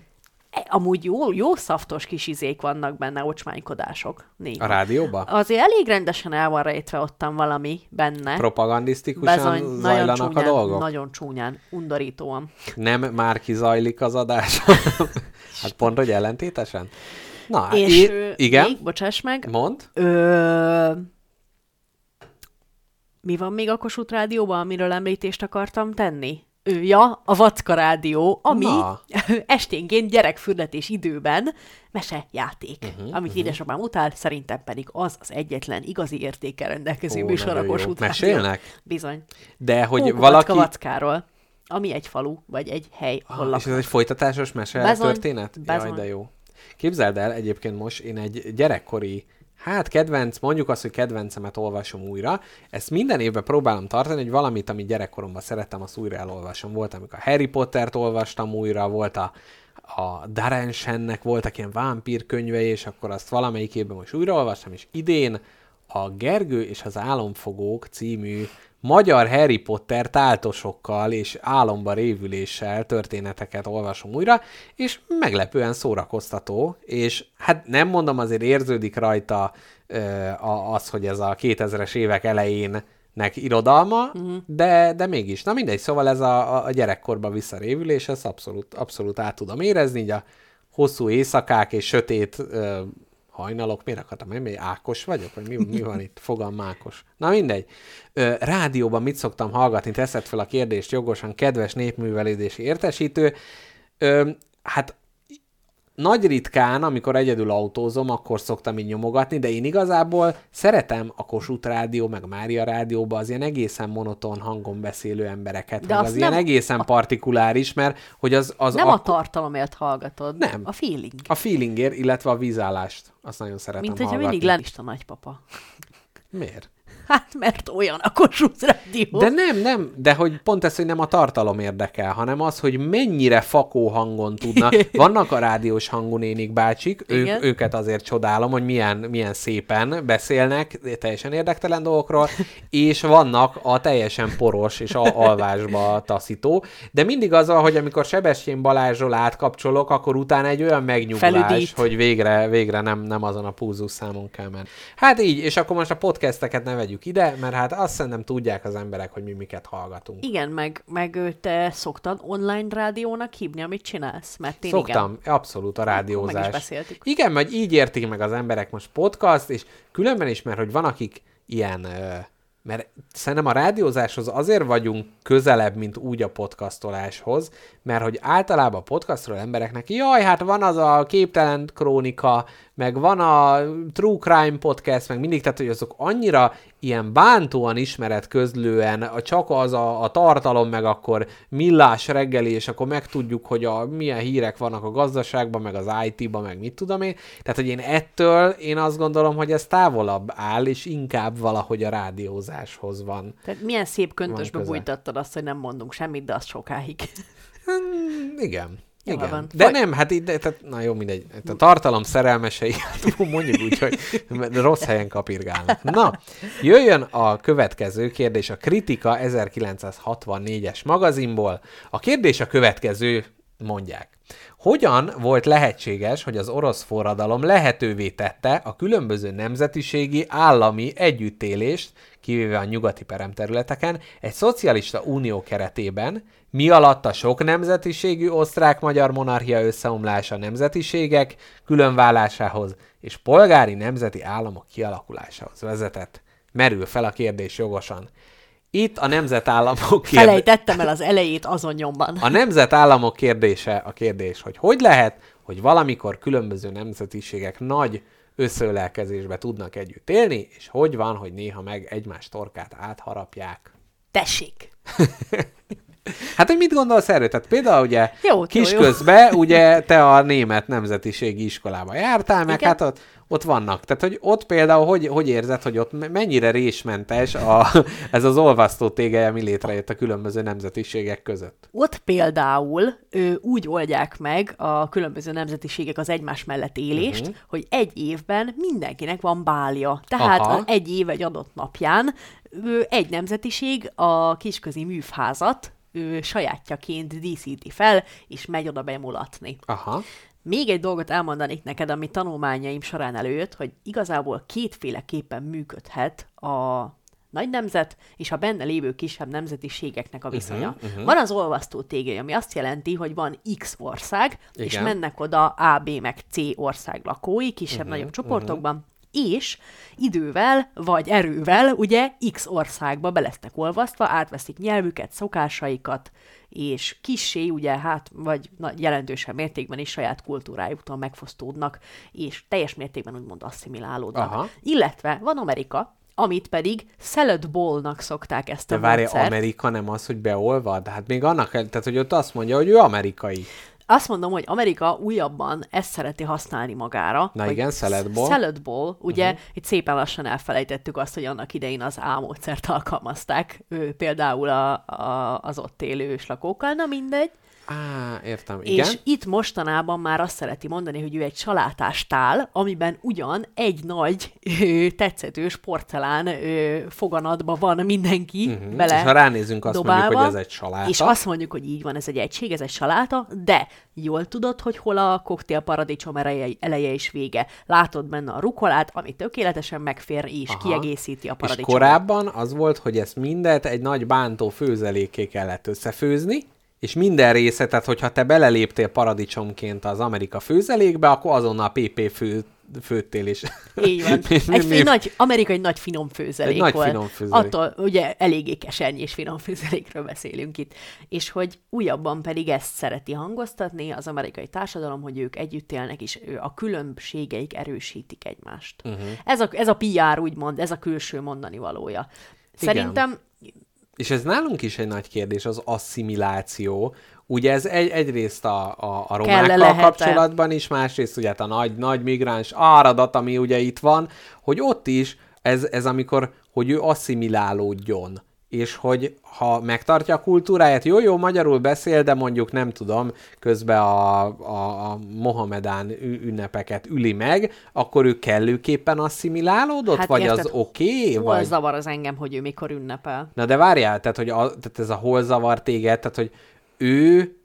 amúgy jó, jó szaftos kis izék vannak benne, ocsmánykodások. Néha. A rádióba? Azért elég rendesen el van rejtve ottan valami benne. Propagandisztikusan Bezony, zajlanak csúnyán, a dolgok? nagyon csúnyán, undorítóan. Nem már kizajlik az adás? hát pont, hogy ellentétesen? Na, És ö, igen, még, bocsáss meg, mond. Ö... Mi van még a Kossuth Rádióban, amiről említést akartam tenni? Ő, ja, a Vacka Rádió, ami Na. esténként gyerekfürdetés időben mesejáték, uh-huh, amit uh-huh. édesapám utál, szerintem pedig az az egyetlen igazi értékkel rendelkező Ó, műsor a nagyon jó. Kossuth Rádió. Mesélnek? Bizony. De hogy Hókuvacka valaki... Vackáról, ami egy falu, vagy egy hely, ahol Ah, és ez egy folytatásos mese Bezony, történet? Jaj, bezony. de jó. Képzeld el, egyébként most én egy gyerekkori, hát kedvenc, mondjuk azt, hogy kedvencemet olvasom újra. Ezt minden évben próbálom tartani, hogy valamit, amit gyerekkoromban szerettem, azt újra elolvasom. Volt, amikor Harry Pottert olvastam újra, volt a, a Darren voltak ilyen vámpír könyvei, és akkor azt valamelyik évben most újraolvastam, és idén a Gergő és az Álomfogók című magyar Harry Potter táltosokkal és álomba révüléssel történeteket olvasom újra, és meglepően szórakoztató, és hát nem mondom, azért érződik rajta az, hogy ez a 2000-es évek elején nek irodalma, uh-huh. de, de mégis. Na mindegy, szóval ez a, a- a gyerekkorba visszarévülés, ezt abszolút, abszolút át tudom érezni, így a hosszú éjszakák és sötét ö, hajnalok, miért akartam, én Ákos vagyok, vagy mi, mi van itt, fogalm Ákos. Na mindegy. Ö, rádióban mit szoktam hallgatni, teszed fel a kérdést jogosan, kedves népművelődési értesítő. Ö, hát nagy ritkán, amikor egyedül autózom, akkor szoktam így nyomogatni, de én igazából szeretem a Kossuth Rádió, meg Mária Rádióba az ilyen egészen monoton hangon beszélő embereket, De meg az ilyen egészen partikuláris, mert hogy az, az Nem ak- a tartalomért hallgatod, Nem. a feeling. a feelingért, illetve a vízállást. Azt nagyon szeretem Mint hogyha mindig lenni a nagypapa. Miért? Hát, mert olyan a Kossuth Rádió. De nem, nem, de hogy pont ez, hogy nem a tartalom érdekel, hanem az, hogy mennyire fakó hangon tudnak. Vannak a rádiós hangú nénik bácsik, Igen. őket azért csodálom, hogy milyen, milyen szépen beszélnek teljesen érdektelen dolgokról, és vannak a teljesen poros és a alvásba taszító, de mindig az hogy amikor Sebestyén Balázsról átkapcsolok, akkor utána egy olyan megnyugvás, Felüdít. hogy végre, végre nem, nem azon a púzus számon kell menni. Hát így, és akkor most a podcasteket ne vegyük ide, mert hát azt szerintem tudják az emberek, hogy mi miket hallgatunk. Igen, meg, meg te szoktad online rádiónak hívni, amit csinálsz? Mert én Szoktam, igen. abszolút a rádiózás. meg is beszéltük. Igen, vagy így értik meg az emberek most podcast, és különben is, mert hogy van, akik ilyen, ö, mert szerintem a rádiózáshoz azért vagyunk közelebb, mint úgy a podcastoláshoz, mert hogy általában a podcastról embereknek, jaj, hát van az a képtelen krónika, meg van a True Crime podcast, meg mindig, tehát hogy azok annyira ilyen bántóan ismeret közlően, csak az a, a tartalom, meg akkor millás reggeli, és akkor megtudjuk, hogy a, milyen hírek vannak a gazdaságban, meg az IT-ban, meg mit tudom én. Tehát, hogy én ettől, én azt gondolom, hogy ez távolabb áll, és inkább valahogy a rádiózáshoz van. Tehát milyen szép köntösbe bújtattad azt, hogy nem mondunk semmit, de az sokáig. Hmm, igen. Jól Igen. van. De Foly- nem, hát így, de, tehát, na jó, mindegy. A tartalom szerelmesei, hát mondjuk úgy, hogy rossz helyen kapirgálnak. Na, jöjjön a következő kérdés, a Kritika 1964-es magazinból. A kérdés a következő, mondják. Hogyan volt lehetséges, hogy az orosz forradalom lehetővé tette a különböző nemzetiségi állami együttélést, kivéve a nyugati peremterületeken, egy szocialista unió keretében, mi alatt a sok nemzetiségű osztrák-magyar monarchia összeomlása nemzetiségek különválásához és polgári nemzeti államok kialakulásához vezetett? Merül fel a kérdés jogosan. Itt a nemzetállamok kérdése. Felejtettem el az elejét azon nyomban. A nemzetállamok kérdése a kérdés, hogy hogy lehet, hogy valamikor különböző nemzetiségek nagy összeölelkezésbe tudnak együtt élni, és hogy van, hogy néha meg egymás torkát átharapják. Tessék! Hát, hogy mit gondolsz erről? Tehát például ugye Jó, jó, kisközben ugye te a német nemzetiségi iskolába jártál, meg Igen. hát ott, ott vannak. Tehát, hogy ott például hogy, hogy érzed, hogy ott me- mennyire résmentes a, ez az olvasztó tégeje, ami létrejött a különböző nemzetiségek között? Ott például ő, úgy oldják meg a különböző nemzetiségek az egymás mellett élést, uh-huh. hogy egy évben mindenkinek van bálja. Tehát Aha. egy év egy adott napján ő, egy nemzetiség a kisközi művházat ő, sajátjaként díszíti fel, és megy oda bemulatni. Aha. Még egy dolgot elmondanék neked, ami tanulmányaim során előjött, hogy igazából kétféleképpen működhet a nagy nemzet és a benne lévő kisebb nemzetiségeknek a viszonya. Uh-huh, uh-huh. Van az olvasztó tégely, ami azt jelenti, hogy van X ország, Igen. és mennek oda A, B meg C ország lakói, kisebb-nagyobb uh-huh, csoportokban, uh-huh. És idővel vagy erővel ugye X országba be lesznek olvasztva, átveszik nyelvüket, szokásaikat, és kissé, ugye, hát, vagy na, jelentősebb mértékben is saját kultúrájuktól megfosztódnak, és teljes mértékben úgymond asszimilálódnak. Aha. Illetve van Amerika, amit pedig salad bowl-nak szokták ezt a De várj, módszert. Amerika nem az, hogy beolvad? Hát még annak, tehát hogy ott azt mondja, hogy ő amerikai. Azt mondom, hogy Amerika újabban ezt szereti használni magára. Na igen. Salad bowl, ugye, uh-huh. itt szépen lassan elfelejtettük azt, hogy annak idején az A módszert alkalmazták, ő, például a, a, az ott élő őslakókkal, na mindegy. Á, értem, igen. És itt mostanában már azt szereti mondani, hogy ő egy salátás tál, amiben ugyan egy nagy ö, tetszetős porcelán ö, foganatban van mindenki Mhm. bele És ha ránézünk, azt mondjuk, dobálva, hogy ez egy saláta. És azt mondjuk, hogy így van, ez egy egység, ez egy saláta, de jól tudod, hogy hol a koktél paradicsom eleje, eleje és vége. Látod benne a rukolát, ami tökéletesen megfér és Aha. kiegészíti a És paradicsomot. korábban az volt, hogy ezt mindet egy nagy bántó főzelékké kellett összefőzni, és minden része, tehát hogyha te beleléptél paradicsomként az Amerika főzelékbe, akkor azonnal PP fő, főttél is. Így van. Egy, mi- egy nagy, Amerika egy nagy finom főzelék Egy nagy volt. finom főzelék. Attól ugye eléggé keseny és finom főzelékről beszélünk itt. És hogy újabban pedig ezt szereti hangoztatni az amerikai társadalom, hogy ők együtt élnek, és ő- a különbségeik erősítik egymást. Uh-huh. Ez, a, ez a PR úgymond, ez a külső mondani valója. Szerintem És ez nálunk is egy nagy kérdés, az asszimiláció. Ugye ez egy, egyrészt a, a, a romákkal kapcsolatban is, másrészt ugye hát a nagy, nagy migráns áradat, ami ugye itt van, hogy ott is ez, ez amikor, hogy ő asszimilálódjon és hogy ha megtartja a kultúráját, jó-jó, magyarul beszél, de mondjuk nem tudom, közben a, a, a Mohamedán ünnepeket üli meg, akkor ő kellőképpen asszimilálódott, Hát vagy érted, az oké, okay, hol vagy... zavar az engem, hogy ő mikor ünnepel. Na de várjál, tehát, hogy a, tehát ez a hol zavar téged, tehát hogy ő,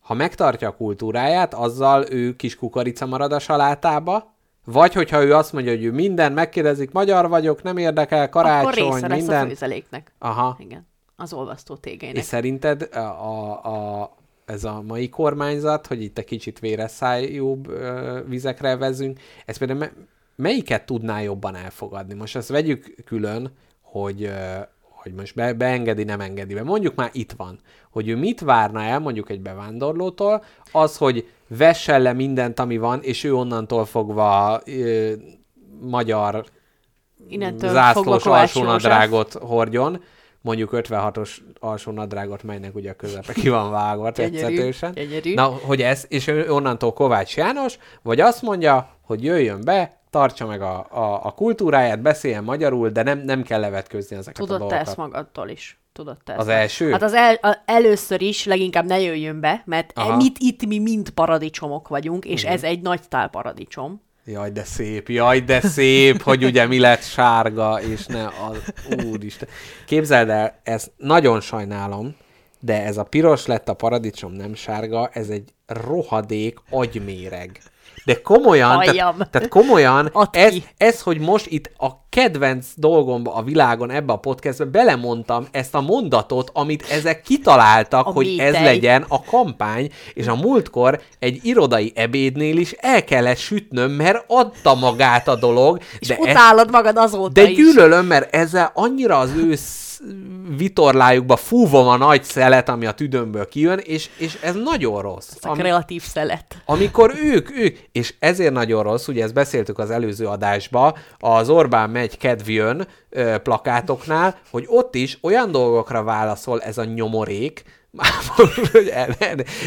ha megtartja a kultúráját, azzal ő kis kukorica marad a salátába, vagy hogyha ő azt mondja, hogy ő minden, megkérdezik, magyar vagyok, nem érdekel, Akkor karácsony, része lesz a minden. főzeléknek. Aha. Igen, az olvasztó tégeinek. És szerinted a, a, a, ez a mai kormányzat, hogy itt egy kicsit véreszájúbb vizekre vezünk, ez például me, melyiket tudná jobban elfogadni? Most azt vegyük külön, hogy, ö, hogy most be, beengedi, nem engedi be. Mondjuk már itt van, hogy ő mit várna el mondjuk egy bevándorlótól, az, hogy vessen le mindent, ami van, és ő onnantól fogva ö, magyar Innentől zászlós alsónadrágot hordjon, mondjuk 56-os alsónadrágot, melynek ugye a közepe ki van vágva tetszetősen. gyönyörű. Na, hogy ez, és ő onnantól Kovács János, vagy azt mondja, hogy jöjjön be, tartsa meg a, a, a kultúráját, beszéljen magyarul, de nem, nem kell levetközni ezeket a Tudod te dolgokat. ezt magadtól is? Tudod te Az ezt? első? Hát az el, a, először is leginkább ne jöjjön be, mert Aha. Aha. mit itt mi mind paradicsomok vagyunk, és Mhm. ez egy nagy tál paradicsom. Jaj, de szép, jaj, de szép, hogy ugye mi lett sárga, és ne az... Úristen. Képzeld el, ezt nagyon sajnálom, de ez a piros lett a paradicsom, nem sárga, ez egy rohadék agyméreg. De komolyan, Halljam. tehát, tehát komolyan, ez, ez, hogy most itt a kedvenc dolgomba a világon ebbe a podcastbe belemondtam ezt a mondatot, amit ezek kitaláltak, A hogy ez legyen a kampány, és a múltkor egy irodai ebédnél is el kellett sütnöm, mert adta magát a dolog, És de, e- utálod magad azóta de is. gyűlölöm, mert ezzel annyira az ő vitorlájukba fúvom a nagy szelet, ami a tüdőmből kijön, és, és ez nagyon rossz. Ez a kreatív szelet. Amikor ők, ők, és ezért nagyon rossz, ugye ezt beszéltük az előző adásba, az Orbán megy, kedv jön ö, plakátoknál, hogy ott is olyan dolgokra válaszol ez a nyomorék, el-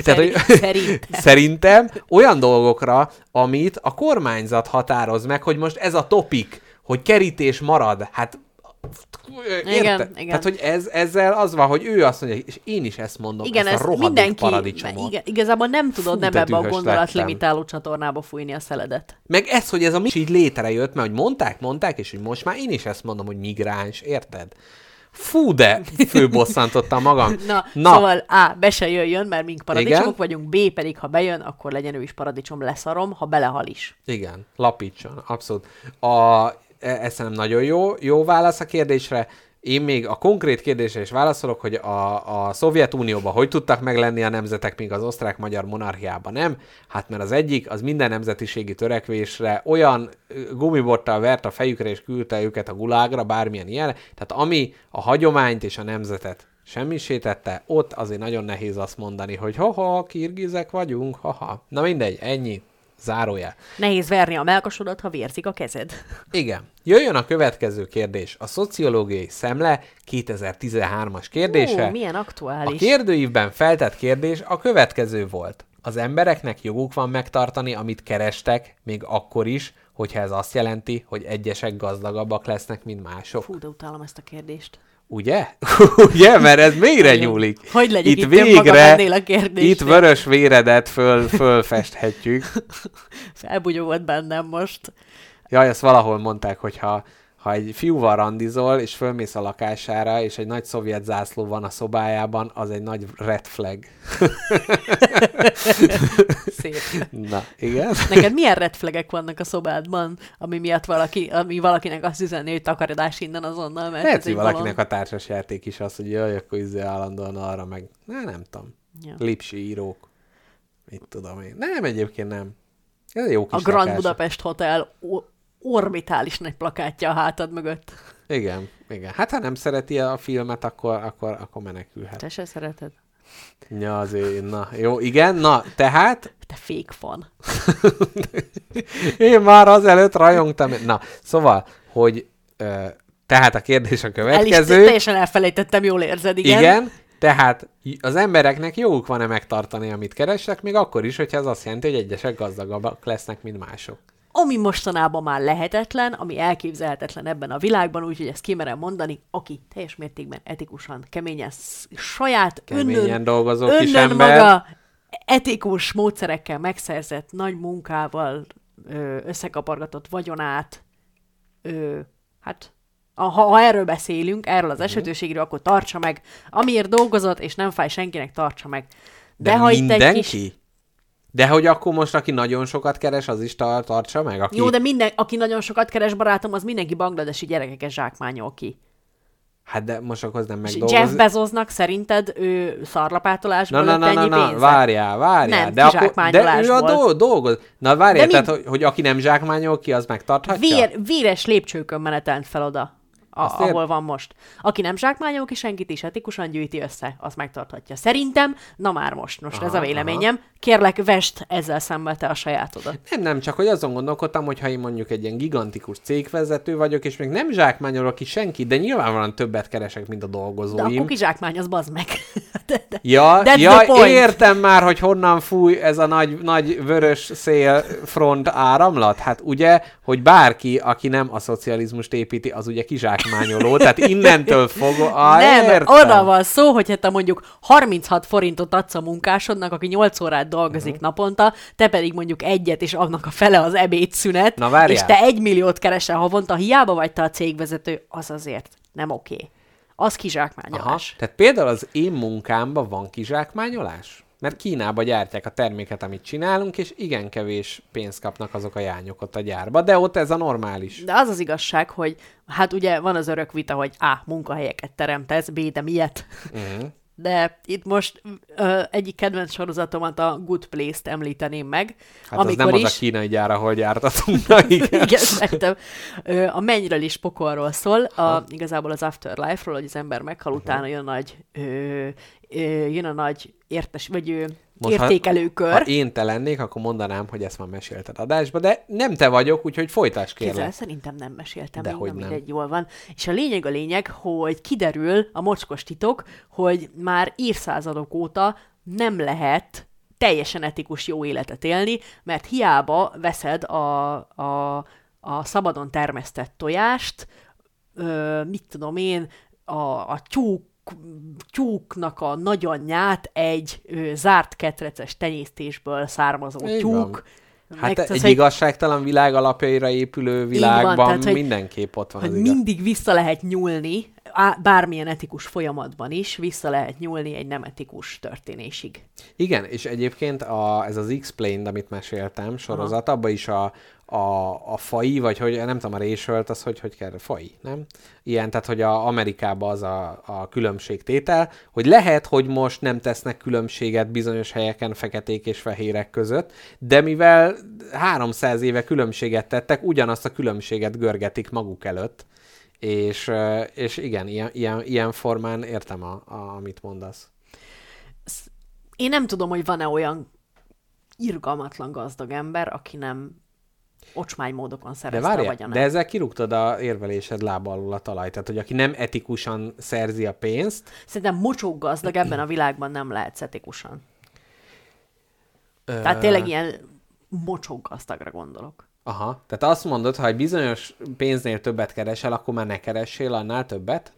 tehát, hogy, Szerintem. szerintem olyan dolgokra, amit a kormányzat határoz meg, hogy most ez a topik, hogy kerítés marad, hát Érte? igen. Tehát, hogy ez, ezzel az van, hogy ő azt mondja, és én is ezt mondom, Igen, ezt ez a rohadék mindenki, paradicsomot. igen, igazából nem tudod Fú, nem ebbe a gondolatlimitáló csatornába fújni a szeledet. Meg ez, hogy ez a mi így létrejött, mert hogy mondták, mondták, és hogy most már én is ezt mondom, hogy migráns, érted? Fú, de főbosszantottam magam. Na, Na szóval A. be se jöjjön, mert mink paradicsomok Igen. vagyunk, B. pedig ha bejön, akkor legyen ő is paradicsom, leszarom, ha belehal is. igen, lapítson, abszolút. A, ez szerintem nagyon jó, jó válasz a kérdésre. Én még a konkrét kérdésre is válaszolok, hogy a, a Szovjetunióban hogy tudtak meglenni a nemzetek, míg az osztrák-magyar monarchiában nem? Hát mert az egyik, az minden nemzetiségi törekvésre olyan gumibottal vert a fejükre és küldte őket a gulágra, bármilyen ilyen. Tehát ami a hagyományt és a nemzetet semmisítette, ott azért nagyon nehéz azt mondani, hogy ha-ha, kirgizek vagyunk, ha-ha. Na mindegy, ennyi. Zárójel. Nehéz verni a melkasodat, ha vérzik a kezed. Igen. Jöjjön a következő kérdés. A szociológiai szemle 2013-as kérdése. Ó, milyen A aktuális. kérdőívben feltett kérdés a következő volt. Az embereknek joguk van megtartani, amit kerestek, még akkor is, hogyha ez azt jelenti, hogy egyesek gazdagabbak lesznek, mint mások. Fú, de utálom ezt a kérdést. Ugye? Ugye? Mert ez mélyre nyúlik. Hogy legyek itt itt végre, a kérdésnél? itt vörös véredet föl, fölfesthetjük. Felbugyogott bennem most. Jaj, ezt valahol mondták, hogy ha, egy fiúval randizol, és fölmész a lakására, és egy nagy szovjet zászló van a szobájában, az egy nagy red flag. Szép. Na, igen. Neked milyen red flagek vannak a szobádban, ami miatt valaki, ami valakinek azt üzenni, hogy takarodás innen azonnal, mert Lehet, ez hogy valakinek bolond. a társasjáték is az, hogy jaj, akkor izé állandóan arra meg... Na, nem tudom. Ja. Lipsi írók. Mit tudom én. Nem, egyébként nem. Ez egy jó kis A Grand lakás. Budapest Hotel orbitális nagy plakátja a hátad mögött. Igen, igen. Hát ha nem szereti a filmet, akkor, akkor, akkor menekülhet. Te se szereted? Ja, azért, na, jó, igen, na, tehát Te fake fan. én már azelőtt rajongtam. Na, szóval, hogy ö, tehát a kérdés a El is, következő. teljesen elfelejtettem, jól érzed, igen? Igen, tehát az embereknek joguk van-e megtartani, amit keresnek, még akkor is, hogyha ez azt jelenti, hogy egyesek gazdagabbak lesznek, mint mások. Ami mostanában már lehetetlen, ami elképzelhetetlen ebben a világban, úgyhogy ezt kimerem mondani, aki teljes mértékben etikusan, keményen, saját Keményen önnön, dolgozó önnön kisember. maga etikus módszerekkel megszerzett nagy munkával ö, összekapargatott vagyonát, ö, hát ha, ha erről beszélünk, erről Mhm. az esetőségről, akkor tartsa meg. Amiért dolgozott, és nem fáj senkinek, tartsa meg. De, De, ha itt mindenki? egy kis... De hogy akkor most, aki nagyon sokat keres, az is tar- tartsa meg? Aki... Jó, de minden, aki nagyon sokat keres barátom, az mindenki bangladesi gyerekeket zsákmányol ki. Hát de most akkor nem megdolgozni. Jeff Bezosnak szerinted ő szarlapátolásból Na, na, na, na, na, pénze? várjál, várjál. Nem, de, akkor, de ő a do- dolgoz. Na várjál, tehát, mi- hogy, hogy aki nem zsákmányol ki, az megtarthatja? Vér, véres lépcsőkön menetelt fel oda, a, Azt ér- ahol van most. Aki nem zsákmányol ki senkit is etikusan gyűjti össze, azt megtarthatja. Szerintem, na már most, most aha, ez a Aha, véleményem. Kérlek, vest ezzel szembe te a sajátodat. Nem, nem, csak hogy azon gondolkodtam, hogy ha én mondjuk egy ilyen gigantikus cégvezető vagyok, és még nem zsákmányolok ki senkit, de nyilvánvalóan többet keresek, mint a De dolgozóim. akkor kizsákmányozz, bazd meg. De, de. Ja, ja értem már, hogy honnan fúj ez a nagy, nagy vörös szél front áramlat. Hát ugye, hogy bárki, aki nem a szocializmust építi, az ugye kizsákmányoló. Tehát innentől fogva... Nem, értem. oda van szó, hogy hát te mondjuk 36 forintot adsz a munkásodnak, aki 8 órát dolgozik uh-huh. naponta, te pedig mondjuk egyet, és annak a fele az ebédszünet, Na, várjál. és te egy milliót keresel havonta, hiába vagy te a cégvezető, az azért nem oké. Okay. Az Aha. kizsákmányolás. Tehát például az én munkámban van kizsákmányolás? Mert Kínába gyártják a terméket, amit csinálunk, és igen kevés pénzt kapnak azok a jányok ott a gyárba, de ott ez a normális. De az az igazság, hogy hát ugye van az örök vita, hogy A. munkahelyeket teremtesz, B. de miért? Uh-huh. De itt most ö, egyik kedvenc sorozatomat, a Good Place-t említeném meg, Hát az amikor nem is... az a kínai gyár, ahol gyártatunk. Na, igen. Igen, szerintem. Ö, A mennyről is pokolról szól, a, igazából az Afterlife-ról, hogy az ember meghal, utána jön nagy, ö, jön a nagy értes, vagy Most, ha- értékelőkör. Ha én te lennék, akkor mondanám, hogy ezt már mesélted adásba, de nem te vagyok, úgyhogy folytás Kézzel, kérlek. szerintem nem meséltem, Dehogy még, nem. nem. mindegy, jól van. És a lényeg a lényeg, hogy kiderül a mocskos titok, hogy már évszázadok óta nem lehet teljesen etikus jó életet élni, mert hiába veszed a, a, a szabadon termesztett tojást, ö, mit tudom én, a, a tyúk tyúknak a nagyanyját egy ö, zárt ketreces tenyésztésből származó Így tyúk. van. Hát meg- egy igazságtalan világ alapjaira épülő világban tehát, hogy- mindenképp ott van hogy az igaz. mindig vissza lehet nyúlni, á- bármilyen etikus folyamatban is, vissza lehet nyúlni egy nem etikus történésig. Igen, és egyébként a, ez az Explained, amit meséltem, sorozat, abban is a, a, a fai, vagy hogy nem tudom, a résölt, az hogy, hogy kell, fai, nem? Ilyen, tehát hogy a Amerikában az a, a különbségtétel, hogy lehet, hogy most nem tesznek különbséget bizonyos helyeken feketék és fehérek között, de mivel 300 éve különbséget tettek, ugyanazt a különbséget görgetik maguk előtt, és, és igen, ilyen, ilyen, ilyen formán értem, a, a, amit mondasz. Én nem tudom, hogy van-e olyan irgalmatlan gazdag ember, aki nem ocsmány módokon De szerezte a vagyonát. de ezzel kirúgtad a érvelésed lába alul a talajt. Tehát, hogy aki nem etikusan szerzi a pénzt, Szerintem mocsók gazdag ebben a világban nem lehet etikusan. ö, Tehát tényleg ilyen mocsók gazdagra gondolok. Aha, tehát azt mondod, ha egy bizonyos pénznél többet keresel, akkor már ne keressél annál többet?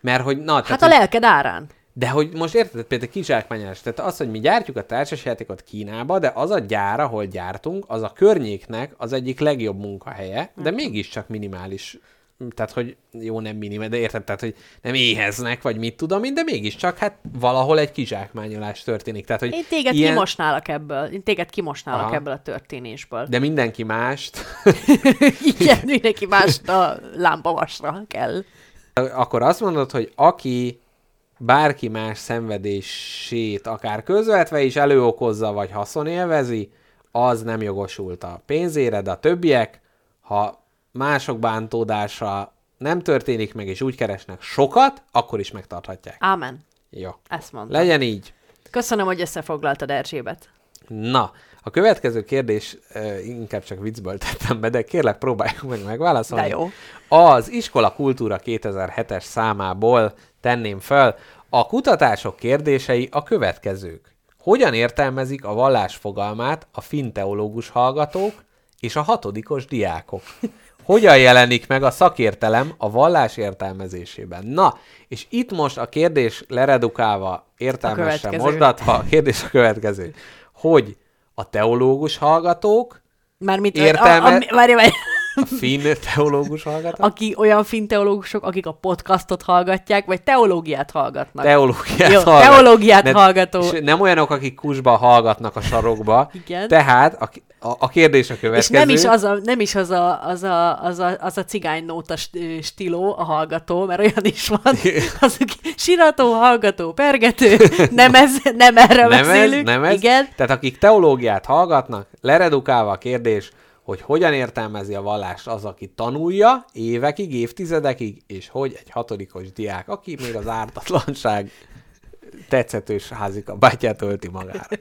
Mert hogy, na, tehát, Hát a lelked árán. De hogy most érted, például kizsákmányolás, tehát az, hogy mi gyártjuk a társasjátékot Kínába, de az a gyár, ahol gyártunk, az a környéknek az egyik legjobb munkahelye, de mégiscsak minimális tehát, hogy jó, nem minimum, de érted, tehát, hogy nem éheznek, vagy mit tudom én, de mégiscsak, hát valahol egy kizsákmányolás történik. Tehát, hogy Én téged ilyen... kimosnálak ebből. Én téged kimosnálak Aha. ebből a történésből. De mindenki mást, Igen, mindenki mást a lámpavasra kell. akkor azt mondod, hogy aki bárki más szenvedését akár közvetve is előokozza, vagy haszonélvezi, az nem jogosult a pénzére, de a többiek, ha mások bántódása nem történik meg, és úgy keresnek sokat, akkor is megtarthatják. Ámen. Jó. Ezt mondtam. Legyen így. Köszönöm, hogy összefoglaltad Erzsébet. Na, a következő kérdés inkább csak viccből tettem be, de kérlek próbáljuk meg megválaszolni. De jó. Az Iskola Kultúra 2007-es számából tenném fel. A kutatások kérdései a következők. Hogyan értelmezik a vallás fogalmát a finn teológus hallgatók és a hatodikos diákok? Hogyan jelenik meg a szakértelem a vallás értelmezésében? Na, és itt most a kérdés leredukálva, értelmesen mosdatva, a kérdés a következő. Hogy a teológus hallgatók, Mármint, Értelme- A, a, várj, várj. A finn teológus hallgatók, Aki olyan fin teológusok, akik a podcastot hallgatják, vagy teológiát hallgatnak. Teológiát Jó, hallgat. teológiát Ne- hallgató. És nem olyanok, akik kusba hallgatnak a sarokba. Igen. Tehát a, a, a kérdés a És következő. nem is az a, nem is az a, az a, az a, az a cigánynóta st- stiló, a hallgató, mert olyan is van. Az, sirató, hallgató, pergető, nem, ez, nem erre nem ez, beszélünk. nem ez. Igen. Tehát akik teológiát hallgatnak, leredukálva a kérdés, hogy hogyan értelmezi a vallást az, aki tanulja évekig, évtizedekig, és hogy egy hatodikos diák, aki még az ártatlanság tetszetős házikabátját ölti magára.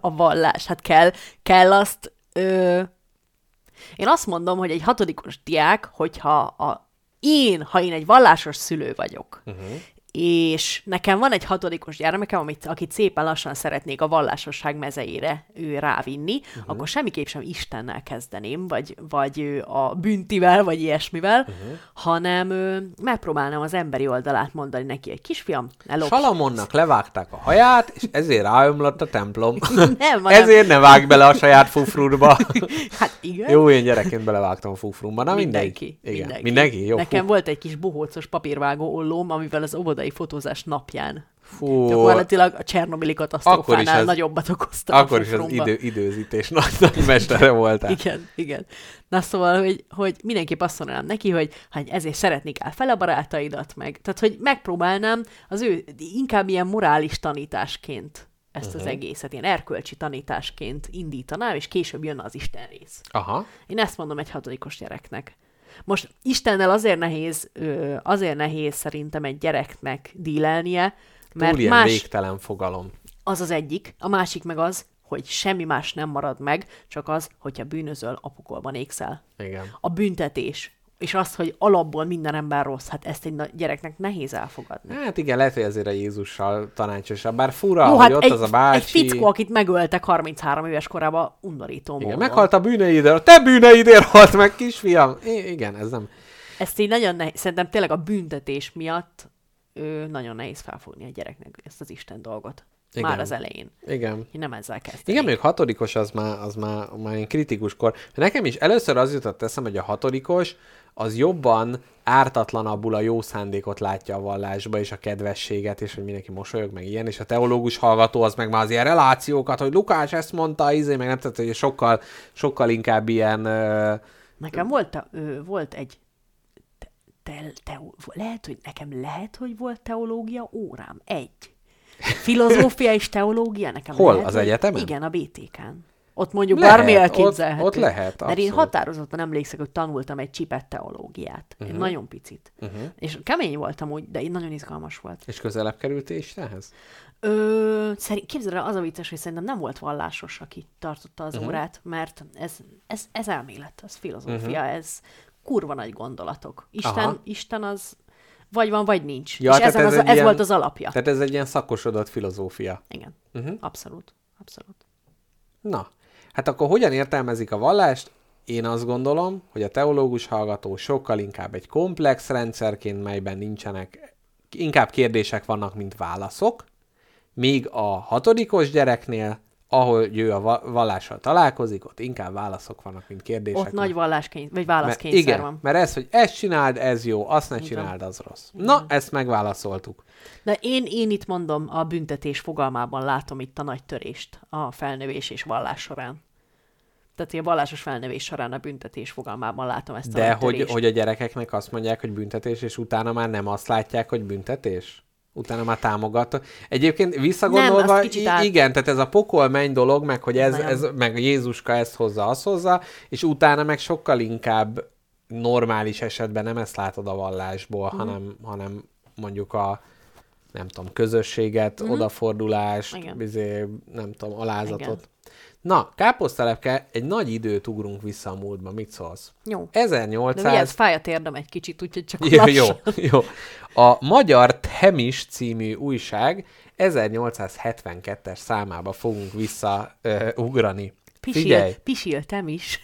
a vallás. Hát kell, kell azt... Ö... Én azt mondom, hogy egy hatodikos diák, hogyha a, én, ha én egy vallásos szülő vagyok, uh-huh. És nekem van egy hatodikos gyermekem, amit, akit szépen lassan szeretnék a vallásosság mezeire ő rávinni, uh-huh. akkor semmiképp sem Istennel kezdeném, vagy, vagy a büntivel, vagy ilyesmivel, uh-huh. hanem megpróbálnám az emberi oldalát mondani neki, egy kisfiam, ne lopj. Salamonnak levágták a haját, és ezért ráömlött a templom. Nem, hanem- ezért ne vágj bele a saját fufrúdba. Hát igen. Jó, én gyerekként belevágtam a fufrumba. Na Mindenki. mindegy. Igen. Mindenki. mindenki? Jó, Nekem fú. volt egy kis bohócos papírvágó ollóm, amivel az óvodai fotózás napján Fú, gyakorlatilag a Csernobili katasztrófánál ez- nagyobbat okoztam akkor is az idő, időzítés nagy, nagy mestere voltál. Igen, igen. Na szóval, hogy, hogy mindenképp azt mondanám neki, hogy hát ezért szeretni kell fel a barátaidat meg. Tehát, hogy megpróbálnám az ő inkább ilyen morális tanításként ezt Mhm. uh-huh. az egészet, ilyen erkölcsi tanításként indítanám, és később jönne az Isten rész. Aha. Én ezt mondom egy hatodikos gyereknek. Most Istennel azért nehéz, azért nehéz szerintem egy gyereknek dílelnie, Túl mert ilyen más, végtelen fogalom. az az egyik, a másik meg az, hogy semmi más nem marad meg, csak az, hogyha bűnözöl, apukolban ékszel. Igen. A büntetés, és az, hogy alapból minden ember rossz, hát ezt egy gyereknek nehéz elfogadni. Hát igen, lehet, hogy azért a Jézussal tanácsosabb. Bár fura, Jó, hogy hát ott egy, az a bácsi. egy fickó, akit megöltek 33 éves korában, undorító Igen, módon. meghalt a bűneidért. A te bűneidért halt meg, kisfiam. I- igen, ez nem... Ezt így nagyon nehéz, szerintem tényleg a büntetés miatt ő, nagyon nehéz felfogni a gyereknek ezt az Isten dolgot. Igen. Már az elején. Igen. Hogy nem ezzel kezdeni. Igen, még hatodikos az már, az már, már ilyen kritikus kor. Nekem is először az jutott eszem, hogy a hatodikos az jobban ártatlanabbul a jó szándékot látja a vallásba, és a kedvességet, és hogy mindenki mosolyog, meg ilyen, és a teológus hallgató az meg már az ilyen relációkat, hogy Lukás ezt mondta, izé, meg nem tehát, hogy sokkal, sokkal inkább ilyen, ö, Nekem volt, te, ö, volt egy te, te, lehet, hogy nekem lehet, hogy volt teológia órám. Egy. Filozófia és teológia nekem Hol? lehet, Az egyetemen? Igen, a BTK-n. Ott mondjuk Lehet, bármi ott- elképzelhető. ott lehet, Mert én abszolút. határozottan emlékszek, hogy tanultam egy csipet teológiát. Uh-huh. Én nagyon picit. Uh-huh. És kemény voltam úgy, de én nagyon izgalmas volt. és közelebb kerültél Istenhez? Ö, szerint, képzeld el, az a vicces, hogy szerintem nem volt vallásos, aki tartotta az uh-huh. órát, mert ez, ez, ez elmélet, az filozófia, uh-huh. ez kurva nagy gondolatok. Isten, Aha. Isten az vagy van, vagy nincs. Ja, és ezen ez az, ez ilyen- volt az alapja. Tehát ez egy ilyen szakosodott filozófia. Igen, Mhm. uh-huh. abszolút. Abszolút. Na, hát akkor hogyan értelmezik a vallást? Én azt gondolom, hogy a teológus hallgató sokkal inkább egy komplex rendszerként, melyben nincsenek, inkább kérdések vannak, mint válaszok, míg a hatodikos gyereknél, ahol ő a va- vallással találkozik, ott inkább válaszok vannak, mint kérdések. Ott nagy mert- valláskényszer, vagy mert, válaszkényszer igen, van. mert ez, hogy ezt csináld, ez jó, azt ne csináld, az rossz. Na, ezt megválaszoltuk. De én, én itt mondom, a büntetés fogalmában látom itt a nagy törést a felnövés és vallás során. Tehát a vallásos felnövés során a büntetés fogalmában látom ezt a De hogy, törést. hogy a gyerekeknek azt mondják, hogy büntetés, és utána már nem azt látják, hogy büntetés? Utána már támogat. Egyébként visszagondolva, azt kicsit át- igen, tehát ez a pokol menny dolog, meg hogy ez, Nagyon. ez, meg Jézuska ezt hozza, azt hozza, és utána meg sokkal inkább normális esetben nem ezt látod a vallásból, Mhm. hanem, hanem mondjuk a nem tudom, közösséget, odafordulás, Mhm. Igen. bizé, nem tudom, alázatot. Igen. Na, káposztelepke, egy nagy időt ugrunk vissza a múltba, mit szólsz? Jó. De 1800... vigyázz, fáj a térdem egy kicsit, úgyhogy csak Jó, jó, jó. A Magyar Temis című újság 1872-es számába fogunk visszaugrani. Pisil, Figyelj, pisiltem is.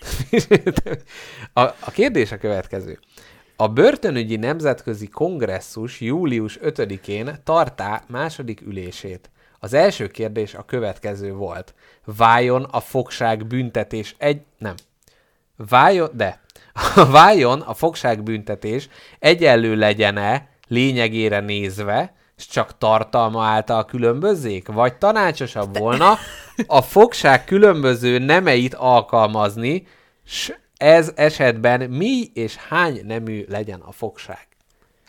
a, a kérdés a következő. A Börtönügyi Nemzetközi Kongresszus július 5-én tartá második ülését. Az első kérdés a következő volt. Váljon a fogság büntetés egy... Nem. Váljon... De. Váljon a fogság büntetés egyenlő legyen-e lényegére nézve, és csak tartalma által különbözzék? Vagy tanácsosabb volna a fogság különböző nemeit alkalmazni, s ez esetben mi és hány nemű legyen a fogság?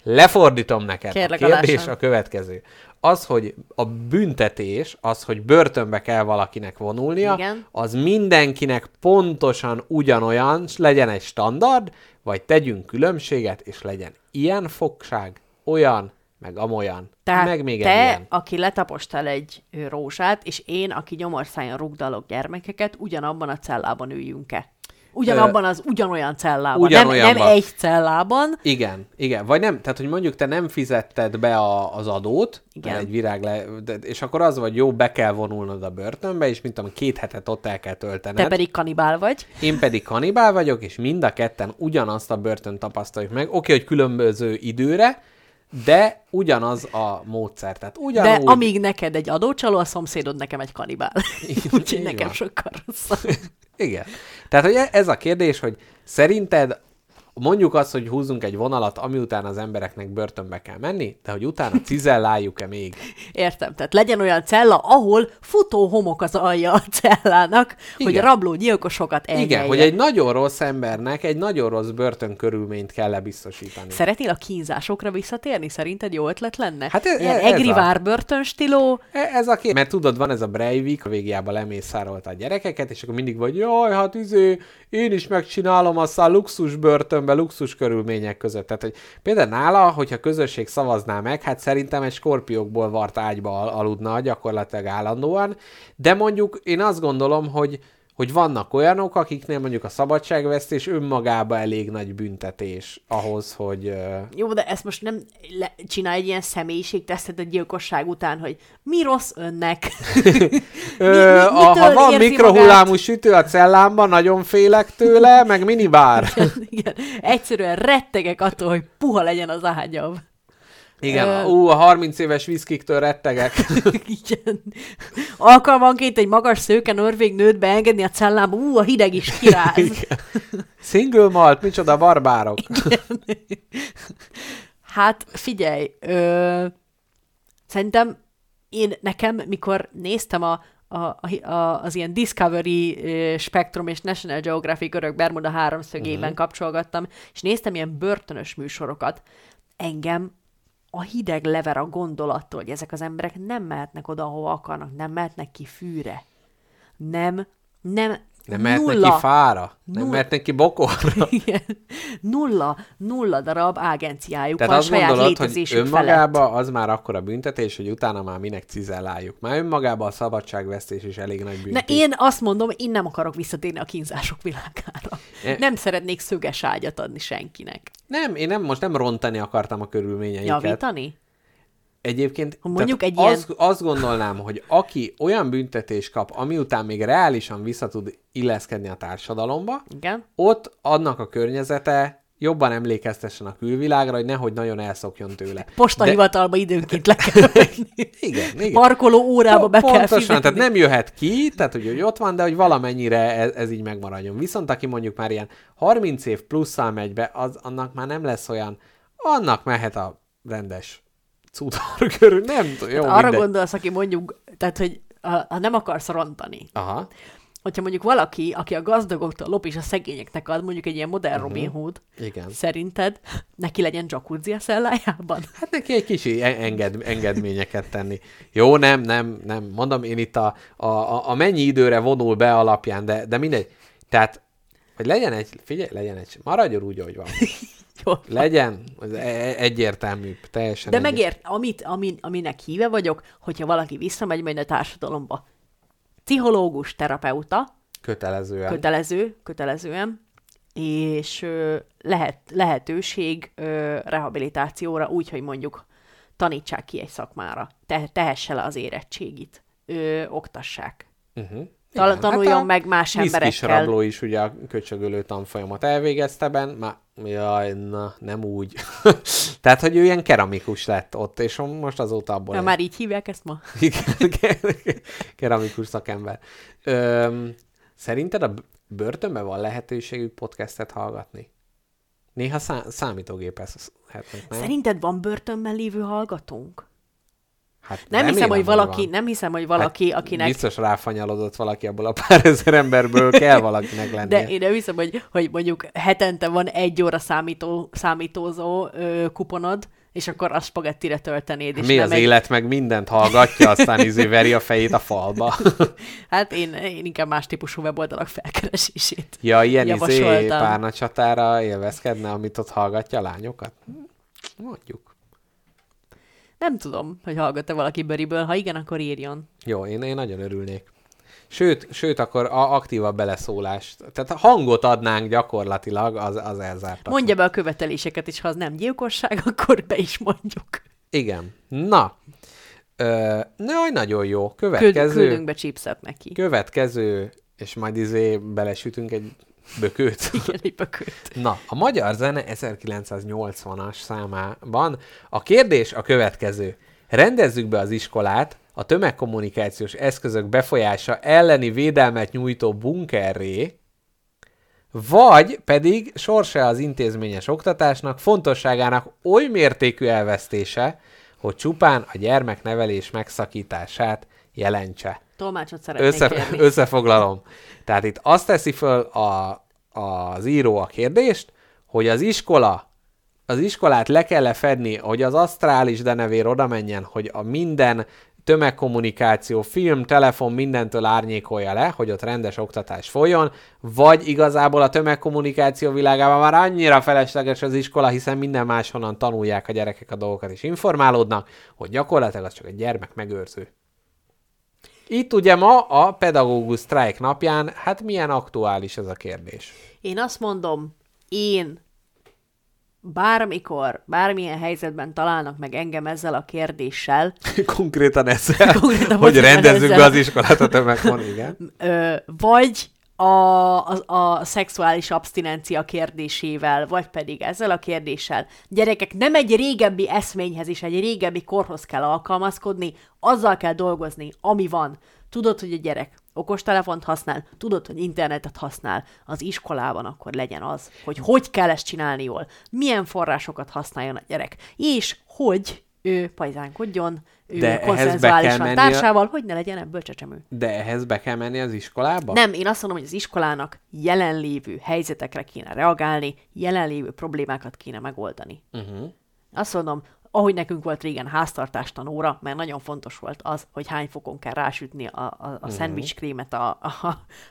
Lefordítom neked. Kérlek, a kérdés alássam. a következő. Az, hogy a büntetés, az, hogy börtönbe kell valakinek vonulnia, Igen. az mindenkinek pontosan ugyanolyan, s legyen egy standard, vagy tegyünk különbséget, és legyen ilyen fogság, olyan, meg amolyan, Tehát meg még te, ilyen. aki letapostál egy rózsát, és én, aki gyomorszájon rugdalok gyermekeket, ugyanabban a cellában üljünk-e? Ugyanabban az ugyanolyan cellában. Nem, nem ugyanolyanban. egy cellában. Igen, igen. Vagy nem, tehát hogy mondjuk te nem fizetted be a, az adót, Igen. egy virág le, de, és akkor az vagy jó, be kell vonulnod a börtönbe, és mint tudom, két hetet ott el kell töltened. Te pedig kanibál vagy. Én pedig kanibál vagyok, és mind a ketten ugyanazt a börtön tapasztaljuk meg. Oké, hogy különböző időre, de ugyanaz a módszer. Tehát De ugyanúgy... amíg neked egy adócsaló, a szomszédod nekem egy kanibál. Úgyhogy nekem van. sokkal rosszabb. Igen. Tehát, hogy e- ez a kérdés, hogy szerinted mondjuk azt, hogy húzzunk egy vonalat, ami után az embereknek börtönbe kell menni, de hogy utána cizelláljuk-e még? Értem, tehát legyen olyan cella, ahol futó homok az alja a cellának, hogy Igen. rabló gyilkosokat elnyelje. Igen, hogy egy nagyon rossz embernek egy nagyon rossz börtönkörülményt kell lebiztosítani. Szeretnél a kínzásokra visszatérni? Szerinted jó ötlet lenne? Hát ez- Ilyen ez egri a- börtön stíló, E- Ez a két, mert tudod, van ez a Breivik, a végjából lemészárolta a gyerekeket, és akkor mindig vagy, jaj, hát izé, én is megcsinálom azt a luxus börtönbe, luxus körülmények között. Tehát, hogy például nála, hogyha közösség szavazná meg, hát szerintem egy skorpiókból vart ágyba al- aludna gyakorlatilag állandóan, de mondjuk én azt gondolom, hogy hogy vannak olyanok, akiknél mondjuk a szabadságvesztés önmagába elég nagy büntetés ahhoz, hogy... ö, Jó, de ezt most nem le, csinálj egy ilyen személyiségtesztet a gyilkosság után, hogy mi rossz önnek? Ö, mi- a, ha van mikrohullámú sütő a cellámban, nagyon félek tőle, meg minibár. Igen, egyszerűen rettegek attól, hogy puha legyen az ágyam. Igen, Ö, ú, a 30 éves viszkiktől rettegek. Igen. Alkalmanként egy magas szőke norvég nőt beengedni a cellába, ú, a hideg is kiráz. Single malt, micsoda barbárok. Hát figyelj, ö, szerintem én nekem, mikor néztem a, a, a, az ilyen Discovery Spectrum és National Geographic örök Bermuda háromszögében uh-huh. kapcsolgattam, és néztem ilyen börtönös műsorokat, engem a hideg lever a gondolattól, hogy ezek az emberek nem mehetnek oda, ahova akarnak, nem mehetnek ki fűre. Nem, nem, Nem mehetnek nulla, ki fára? Nem Nulla. mehetnek ki bokorra? Igen. Nulla, nulla darab agenciájuk Tehát van azt saját gondolod, hogy létezésük felett. az már akkora büntetés, hogy utána már minek cizelláljuk. Már önmagában a szabadságvesztés is elég nagy büntetés. én azt mondom, én nem akarok visszatérni a kínzások világára. E- Nem szeretnék szöges ágyat adni senkinek. Nem, én nem, most nem rontani akartam a körülményeiket. Javítani? Egyébként Ha mondjuk egy ilyen- azt, azt gondolnám, hogy aki olyan büntetés kap, ami után még reálisan vissza tud illeszkedni a társadalomba, Igen. ott annak a környezete jobban emlékeztessen a külvilágra, hogy nehogy nagyon elszokjon tőle. Postahivatalba időnként le kell. Igen, igen. Parkoló órába be kell Pontosan, fizetni. tehát nem jöhet ki, tehát hogy ott van, de hogy valamennyire ez, ez így megmaradjon. Viszont aki mondjuk már ilyen 30 év plusszal megy be, az, annak már nem lesz olyan, annak mehet a rendes cudor körül, nem tudom, jó, Arra mindegy. gondolsz, aki mondjuk, tehát, hogy ha nem akarsz rontani, Aha. hogyha mondjuk valaki, aki a gazdagoktól lop és a szegényeknek ad, mondjuk egy ilyen modern Mhm. Robin Hood, Igen. szerinted neki legyen jacuzzi a cellájában? Hát neki egy kicsi en- enged, engedményeket tenni. Jó, nem, nem, nem. Mondom, én itt a, a, a, a mennyi időre vonul be alapján, de, de mindegy. Tehát, hogy legyen egy, figyelj, legyen egy, maradjon úgy, ahogy van. Jó. Legyen, az e- e- egyértelmű, teljesen De megért, amit, ami, aminek híve vagyok, hogyha valaki visszamegy majd a társadalomba. Pszichológus, terapeuta, Kötelezően. kötelező, kötelezően, és lehet, lehetőség rehabilitációra úgy, hogy mondjuk tanítsák ki egy szakmára, te, tehesse le az érettségit, ö, oktassák. Uh-huh. Tal- tanuljon a meg más emberekkel. rabló is ugye a köcsögölő tanfolyamat elvégezte ben, már jaj, na, nem úgy. Tehát, hogy ő ilyen keramikus lett ott, és most azóta abból Ja, már így hívják ezt ma? Igen, keramikus szakember. Öm, szerinted a börtönben van lehetőségük podcastet hallgatni? Néha szá- számítógépezhetnek, nem? Szerinted van börtönben lévő hallgatónk? Hát Nem hiszem, hogy valaki, van. nem hiszem, hogy valaki, hát akinek Biztos ráfanyalodott valaki abból a pár ezer emberből, kell valakinek lennie. De én nem hiszem, hogy, hogy mondjuk hetente van egy óra számító, számítózó ö, kuponod, és akkor azt spagettire töltenéd. És Mi nem az egy... élet meg mindent hallgatja, aztán izé veri a fejét a falba. Hát én, én inkább más típusú weboldalak felkeresését. Ja, ilyen izé Javasoltam. párna csatára élvezkedne, amit ott hallgatja a lányokat? Mondjuk. Nem tudom, hogy hallgat-e valaki bőriből. Ha igen, akkor írjon. Jó, én, én nagyon örülnék. Sőt, sőt, akkor a aktívabb beleszólást. Tehát ha hangot adnánk gyakorlatilag, az, az elzárt. Mondja be a követeléseket, és ha az nem gyilkosság, akkor be is mondjuk. Igen. Na. Ö, jaj, nagyon jó. Következő. küldünk be chipset neki. Következő, és majd izé belesütünk egy bökőt. Igen, egy bökőt. Na, a magyar zene 1980-as számában a kérdés a következő. Rendezzük be az iskolát a tömegkommunikációs eszközök befolyása elleni védelmet nyújtó bunkerré, vagy pedig sorsa az intézményes oktatásnak fontosságának oly mértékű elvesztése, hogy csupán a gyermeknevelés megszakítását jelentse. Tolmácsot szeretnék Össze, kérni. összefoglalom. Tehát itt azt teszi föl a, az író a kérdést, hogy az iskola, az iskolát le kell -e fedni, hogy az asztrális denevér oda menjen, hogy a minden tömegkommunikáció, film, telefon mindentől árnyékolja le, hogy ott rendes oktatás folyjon, vagy igazából a tömegkommunikáció világában már annyira felesleges az iskola, hiszen minden máshonnan tanulják a gyerekek a dolgokat és informálódnak, hogy gyakorlatilag az csak egy gyermek megőrző. Itt ugye ma a pedagógus sztrájk napján, hát milyen aktuális ez a kérdés? Én azt mondom, én bármikor, bármilyen helyzetben találnak meg engem ezzel a kérdéssel, Konkrétan ezzel, Konkrétan hogy rendezzük ezzel. be az iskolát a tömegkon, igen. ö, vagy a, a, a szexuális abstinencia kérdésével, vagy pedig ezzel a kérdéssel. Gyerekek, nem egy régebbi eszményhez és egy régebbi korhoz kell alkalmazkodni, azzal kell dolgozni, ami van. Tudod, hogy a gyerek okostelefont használ, tudod, hogy internetet használ az iskolában, akkor legyen az, hogy hogy kell ezt csinálni jól, milyen forrásokat használjon a gyerek, és hogy ő pajzánkodjon, ő De ehhez be konszenzuálisan a- társával, hogy ne legyen ebből csecsemő. De ehhez be kell menni az iskolába? Nem, én azt mondom, hogy az iskolának jelenlévő helyzetekre kéne reagálni, jelenlévő problémákat kéne megoldani. Uh-huh. Azt mondom, ahogy nekünk volt régen háztartástanóra, mert nagyon fontos volt az, hogy hány fokon kell rásütni a, a, a Mhm. uh-huh. szendvics krémet a,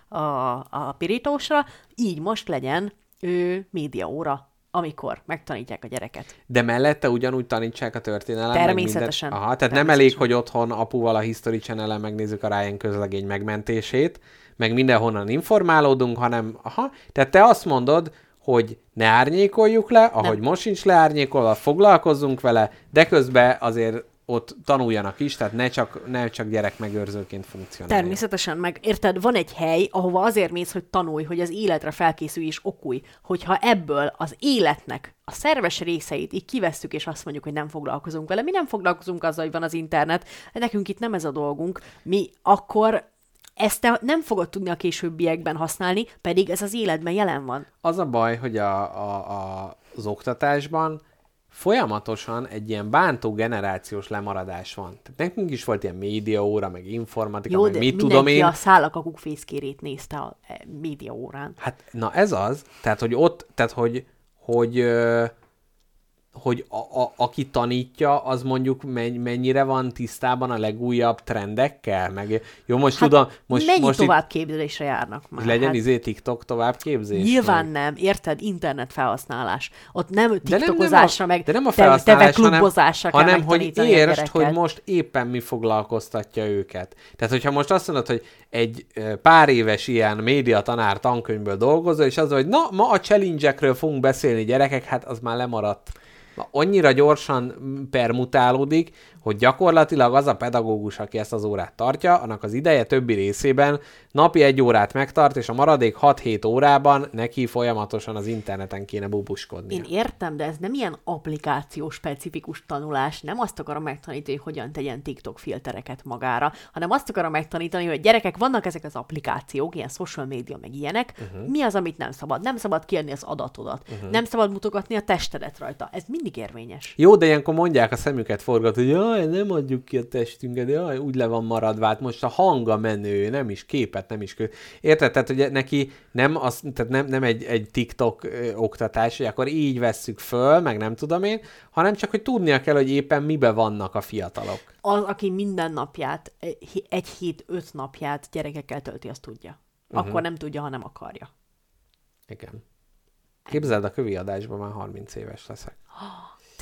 a, a, a pirítósra, így most legyen ő média óra, amikor megtanítják a gyereket. De mellette ugyanúgy tanítsák a történelem. Természetesen. Aha, tehát nem elég, hogy otthon apuval a History channel megnézzük a Ryan közlegény megmentését, meg mindenhonnan informálódunk, hanem aha, tehát te azt mondod, hogy ne árnyékoljuk le, ahogy nem. most sincs leárnyékolva, foglalkozzunk vele, de közben azért ott tanuljanak is, tehát ne csak, ne csak gyerekmegőrzőként funkcionáljon. Természetesen, meg érted, van egy hely, ahova azért mész, hogy tanulj, hogy az életre felkészülj és okulj, hogyha ebből az életnek a szerves részeit így kivesszük, és azt mondjuk, hogy nem foglalkozunk vele, mi nem foglalkozunk azzal, hogy van az internet, nekünk itt nem ez a dolgunk, mi akkor ezt te nem fogod tudni a későbbiekben használni, pedig ez az életben jelen van. Az a baj, hogy a, a, a, az oktatásban folyamatosan egy ilyen bántó generációs lemaradás van. Tehát nekünk is volt ilyen média óra, meg informatika, Jó, meg mit tudom én. a szálakakuk fészkérét nézte a eh, média órán. Hát, na ez az, tehát, hogy ott, tehát, hogy, hogy, ö, hogy a, a, aki tanítja, az mondjuk men, mennyire van tisztában a legújabb trendekkel, meg jó, most Hát tudom, most, mennyi most továbbképzésre járnak már? legyen hát, izé TikTok továbbképzés? Nyilván meg- nem, érted? Internet felhasználás. Ott nem tiktokozásra, meg de nem a te- felhasználás, hanem, teveklubozásra kell hanem hogy értsd, hogy most éppen mi foglalkoztatja őket. Tehát, hogyha most azt mondod, hogy egy pár éves ilyen média tanár tankönyvből dolgozol, és az, hogy na, ma a challenge-ekről fogunk beszélni gyerekek, hát az már lemaradt. Annyira gyorsan mm, permutálódik, hogy gyakorlatilag az a pedagógus, aki ezt az órát tartja, annak az ideje többi részében napi egy órát megtart, és a maradék 6-7 órában neki folyamatosan az interneten kéne bubuskodni. Én értem, de ez nem ilyen applikáció specifikus tanulás. Nem azt akarom megtanítani, hogy hogyan tegyen TikTok filtereket magára, hanem azt akarom megtanítani, hogy gyerekek, vannak ezek az applikációk, ilyen social media, meg ilyenek. Uh-huh. Mi az, amit nem szabad? Nem szabad kiadni az adatodat. Uh-huh. Nem szabad mutogatni a testedet rajta. Ez mindig érvényes. Jó, de ilyenkor mondják a szemüket forgat, hogy jaj, nem adjuk ki a testünket, jaj, úgy le van maradva, hát most a hanga menő, nem is képet, nem is kö... Érted? Tehát, hogy neki nem, az, tehát nem, nem egy, egy TikTok ö, oktatás, hogy akkor így vesszük föl, meg nem tudom én, hanem csak, hogy tudnia kell, hogy éppen mibe vannak a fiatalok. Az, aki minden napját, egy hét, öt napját gyerekekkel tölti, azt tudja. Uh-huh. Akkor nem tudja, ha nem akarja. Igen. Képzeld, a kövi adásban már 30 éves leszek.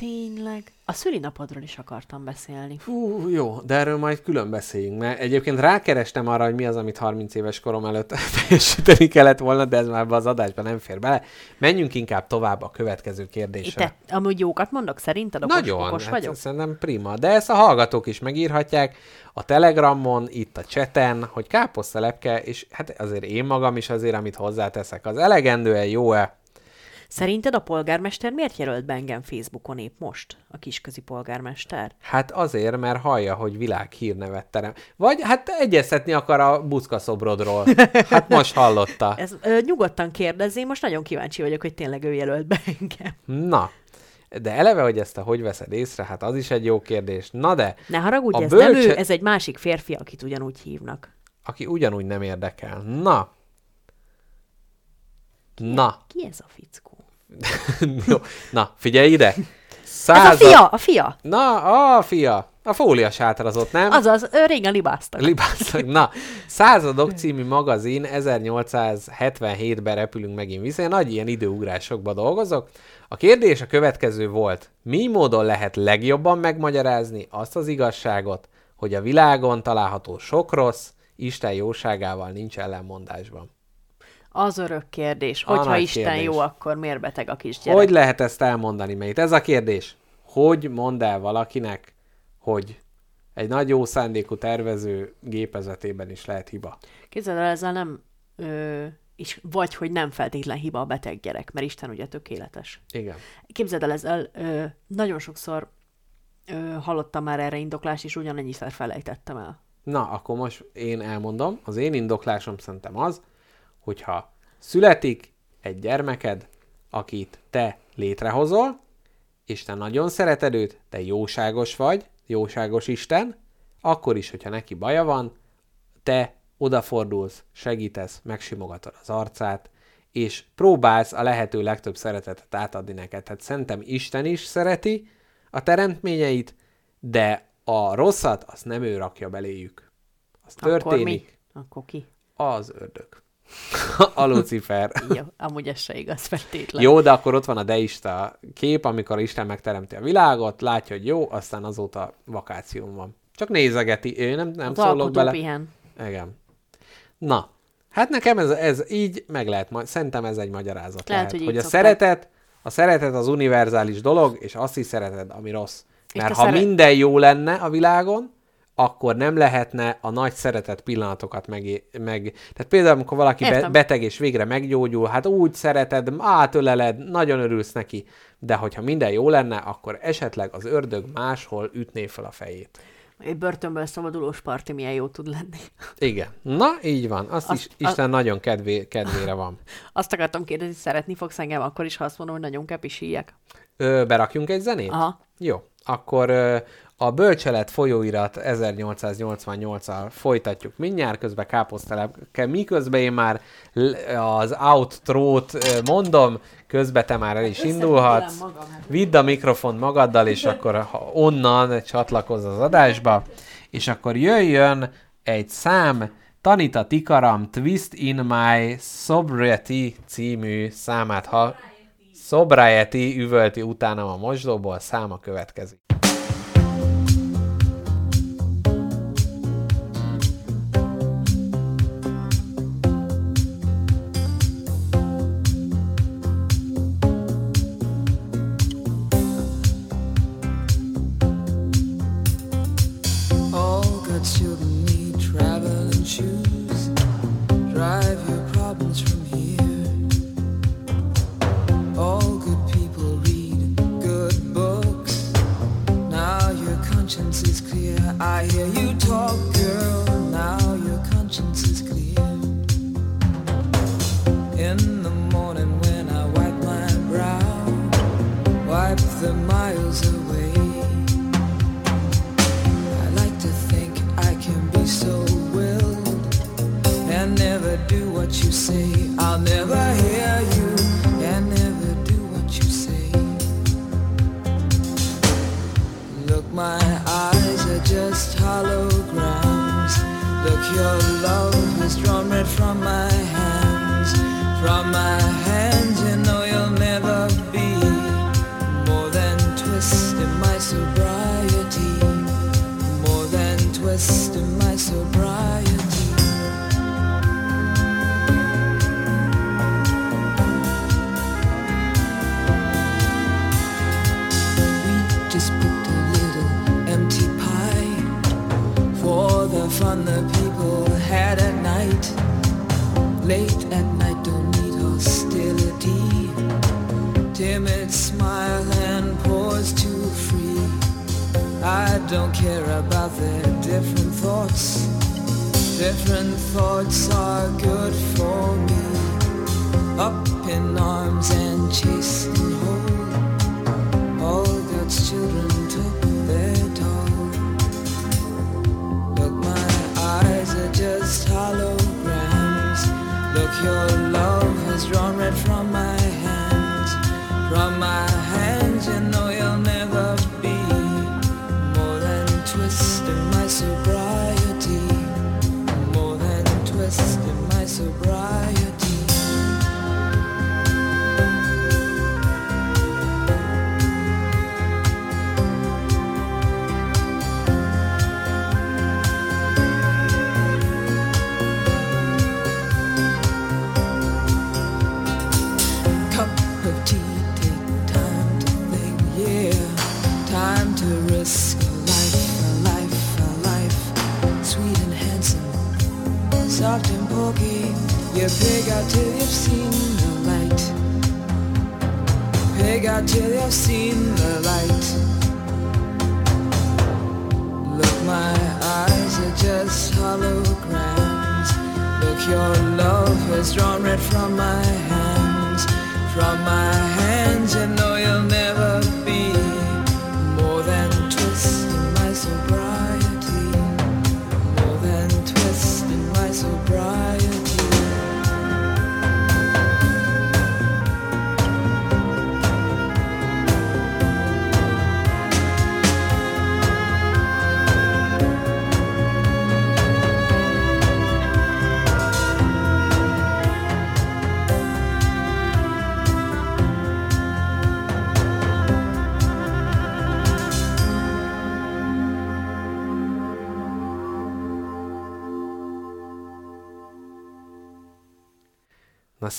Tényleg. A szülinapodról is akartam beszélni. Fú, jó, de erről majd külön beszéljünk, mert egyébként rákerestem arra, hogy mi az, amit 30 éves korom előtt teljesíteni kellett volna, de ez már az adásban nem fér bele. Menjünk inkább tovább a következő kérdésre. Te, amúgy jókat mondok, szerinted okos, Nagyon, okos hát vagyok? szerintem prima. De ezt a hallgatók is megírhatják a Telegramon, itt a cseten, hogy káposztelepke, és hát azért én magam is azért, amit hozzáteszek, az elegendően jó-e? Szerinted a polgármester miért jelölt be engem Facebookon épp most? A kisközi polgármester? Hát azért, mert hallja, hogy világ hírnevet terem. Vagy hát egyeztetni akar a buszkaszobrodról. Hát most hallotta. Ez ö, nyugodtan kérdezzé, most nagyon kíváncsi vagyok, hogy tényleg ő jelölt be engem. Na, de eleve, hogy ezt a hogy veszed észre, hát az is egy jó kérdés. Na de, Ne haragudj, A ez nem ő, bölcse- ez egy másik férfi, akit ugyanúgy hívnak. aki ugyanúgy nem érdekel. Na. Na. Ki ez a fickó? Jó. Na, figyelj ide. Ez a Század... fia, a fia! Na, a fia. A fólia sátrazott, nem? Azaz, régen libáztak. Libásznak. Na, Századok című magazin 1877-ben repülünk megint vissza. Én nagy ilyen időugrásokba dolgozok. A kérdés a következő volt. Mi módon lehet legjobban megmagyarázni azt az igazságot, hogy a világon található sok rossz, Isten jóságával nincs ellenmondásban? Az örök kérdés. Hogyha Isten kérdés. jó, akkor miért beteg a kisgyerek? Hogy lehet ezt elmondani, mert ez a kérdés. Hogy mondd el valakinek, hogy egy nagy jó szándékú tervező gépezetében is lehet hiba? Képzeld el, ezzel nem ö, és vagy, hogy nem feltétlen hiba a beteg gyerek, mert Isten ugye tökéletes. Igen. Képzeld el, ezzel ö, nagyon sokszor ö, hallottam már erre indoklást, és ugyanennyiszer felejtettem el. Na, akkor most én elmondom. Az én indoklásom szerintem az, hogyha születik egy gyermeked, akit te létrehozol, és te nagyon szereted őt, te jóságos vagy, jóságos Isten, akkor is, hogyha neki baja van, te odafordulsz, segítesz, megsimogatod az arcát, és próbálsz a lehető legtöbb szeretetet átadni neked. Tehát szerintem Isten is szereti a teremtményeit, de a rosszat azt nem ő rakja beléjük. Az Akkor mi? történik. Akkor ki? Az ördög. a Lucifer. Jó, amúgy ez se igaz feltétlen. Jó, de akkor ott van a deista kép, amikor Isten megteremti a világot, látja, hogy jó, aztán azóta vakáción van. Csak nézegeti, ő nem, nem Az szólok bele. pihen. Igen. Na, hát nekem ez, ez így meg lehet, majd szerintem ez egy magyarázat lehet, Lehet, hogy hogy, a szokták. szeretet, a szeretet az univerzális dolog, és azt is szereted, ami rossz. Mert ha szeret- minden jó lenne a világon, akkor nem lehetne a nagy szeretet pillanatokat meg, meg... Tehát például, amikor valaki be, beteg és végre meggyógyul, hát úgy szereted, átöleled, nagyon örülsz neki, de hogyha minden jó lenne, akkor esetleg az ördög máshol ütné fel a fejét. Egy börtönből szabadulós parti milyen jó tud lenni. Igen. Na, így van. Azt, Azt- is Isten nagyon kedvé, kedvére van. Azt akartam kérdezni, szeretni fogsz engem akkor is, ha azt mondom, hogy nagyon kepisíjek. Ö, berakjunk egy zenét? Aha. Jó. Akkor ö, a Bölcselet folyóirat 1888-al folytatjuk mindjárt, közben káposztelepke, miközben én már az outro-t mondom, közben te már el is indulhatsz. magam, hát. Vidd a mikrofon magaddal, és akkor onnan csatlakozz az adásba, és akkor jöjjön egy szám, Tanita Tikaram Twist in My Sobriety című számát, ha Sobriety üvölti utánam a mosdóból, száma következik. The miles away. I like to think I can be so willed and never do what you say. I'll never hear you and never do what you say. Look, my eyes are just holograms. Look, your love has drawn red from my hands. From my hands, fun the people had at night. Late at night, don't need hostility. Timid smile and pause too free. I don't care about their different thoughts. Different thoughts are good for me. Up in arms and chasing home. All God's children just holograms. Look, your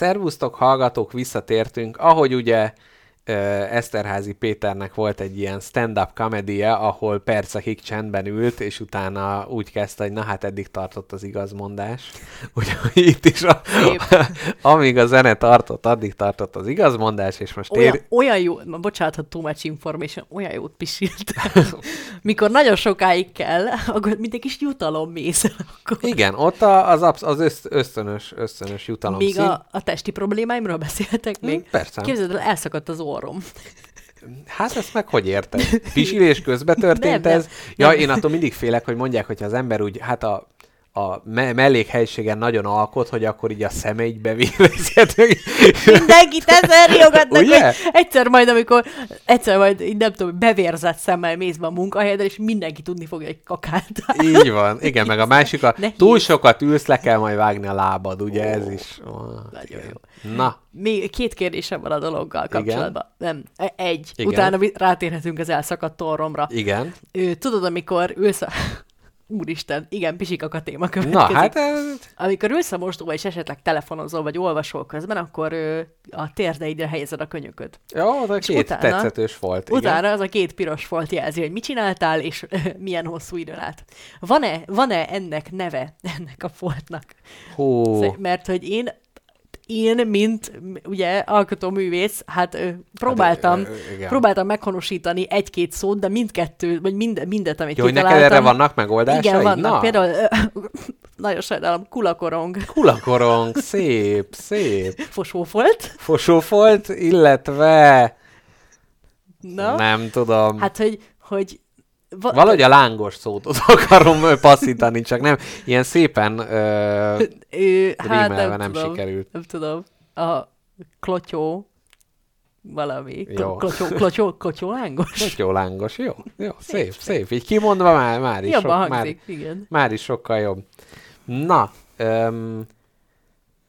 szervusztok, hallgatók, visszatértünk. Ahogy ugye Eszterházi Péternek volt egy ilyen stand-up komedie, ahol percekig csendben ült, és utána úgy kezdte, hogy na hát eddig tartott az igazmondás. Úgyhogy itt is, a, amíg a zene tartott, addig tartott az igazmondás, és most Olyan, ér... olyan jó, ma bocsánat, ha too much information, olyan jót pisilt. Mikor nagyon sokáig kell, akkor mint egy kis jutalom mész. Akkor Igen, ott az, absz- az öszt- ösztönös, ösztönös jutalom még szint. a, a testi problémáimról beszéltek még. Mm, persze. Képzeld el, elszakadt az orrom. Hát ezt meg hogy érted? Pisilés közben történt Nem, nem, ez? Ja, nem. én attól mindig félek, hogy mondják, hogy az ember úgy, hát a, a me- mellékhelységen nagyon alkot, hogy akkor így a szeme így bevévezhet. Mindenkit ezer riogatnak, Ugye? hogy egyszer majd, amikor egyszer majd, így nem tudom, bevérzett szemmel mész be a munkahelyedre, és mindenki tudni fogja, hogy kakát. Így van. Igen, meg a másik, a túl sokat ülsz, le kell majd vágni a lábad, ugye ez is. Ó, Nagyon igen. jó. Na, Még két kérdésem van a dologgal Igen. kapcsolatban. Nem, e- egy. Igen. Utána rátérhetünk az elszakadt orromra. igen. Tudod, amikor ülsz a... Úristen, igen, pisikak a téma következik. Na, hát. Amikor ülsz a mosdóba, és esetleg telefonozol, vagy olvasol közben, akkor ö, a térdeidre helyezed a könyököt. Jó, de két utána- tetszetős volt. Igen. Utána az a két piros folt jelzi, hogy mit csináltál, és milyen hosszú időn át. Van-e, van-e ennek neve, ennek a foltnak? Hú, Mert hogy én, én, mint ugye alkotóművész, hát próbáltam, igen. próbáltam meghonosítani egy-két szót, de mindkettő, vagy mind, mindet, amit jó, hogy neked kitaláltam. erre vannak megoldásaid? Igen, vannak. Na, Például, nagyon sajnálom, kulakorong, kulakorong, szép, szép. fosófolt. Fosófolt, illetve... Na, Nem tudom. Hát, hát hogy, hogy va- Valahogy a lángos szót ott akarom passzítani, csak nem ilyen szépen ö, ő, hát nem, nem tudom, sikerült. Nem tudom. A klotyó, valami. Jó. Klotyó, klotyó, klotyó lángos. Jó lángos, jó, jó, szép, szép. Így kimondva már, már is, Jobban sok, már, hangzik, igen. már is sokkal jobb. Na, öm,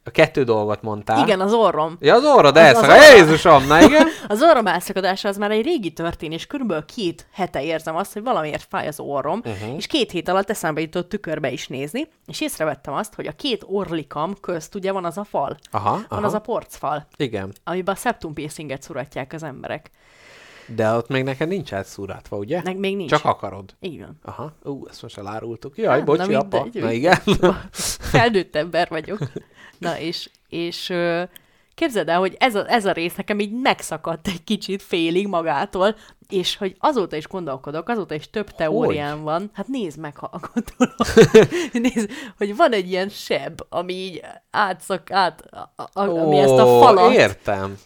a kettő dolgot mondtál. Igen, az orrom. Ja, az orrod Az- az elszakad. orra. Jézusom, na igen. Az orrom elszakadása az már egy régi történés, körülbelül két hete érzem azt, hogy valamiért fáj az orrom, uh-huh. és két hét alatt eszembe jutott tükörbe is nézni, és észrevettem azt, hogy a két orlikam közt ugye van az a fal, Aha, van aha. az a porcfal, Igen. amiben a septum piercinget szuratják az emberek. De ott még neked nincs átszúrátva, ugye? Nek még nincs. Csak akarod. Van. Aha, ú, ezt most elárultuk. Jaj, bocsi, na apa. Na igen. Felnőtt ember vagyok. Na, és, és képzeld el, hogy ez a, ez a rész nekem így megszakadt egy kicsit félig magától, és hogy azóta is gondolkodok, azóta is több teóriám van. Hát nézd meg, ha gondolom. nézd, hogy van egy ilyen seb, ami így átszak, át, a, a, ami ezt a falat Értem.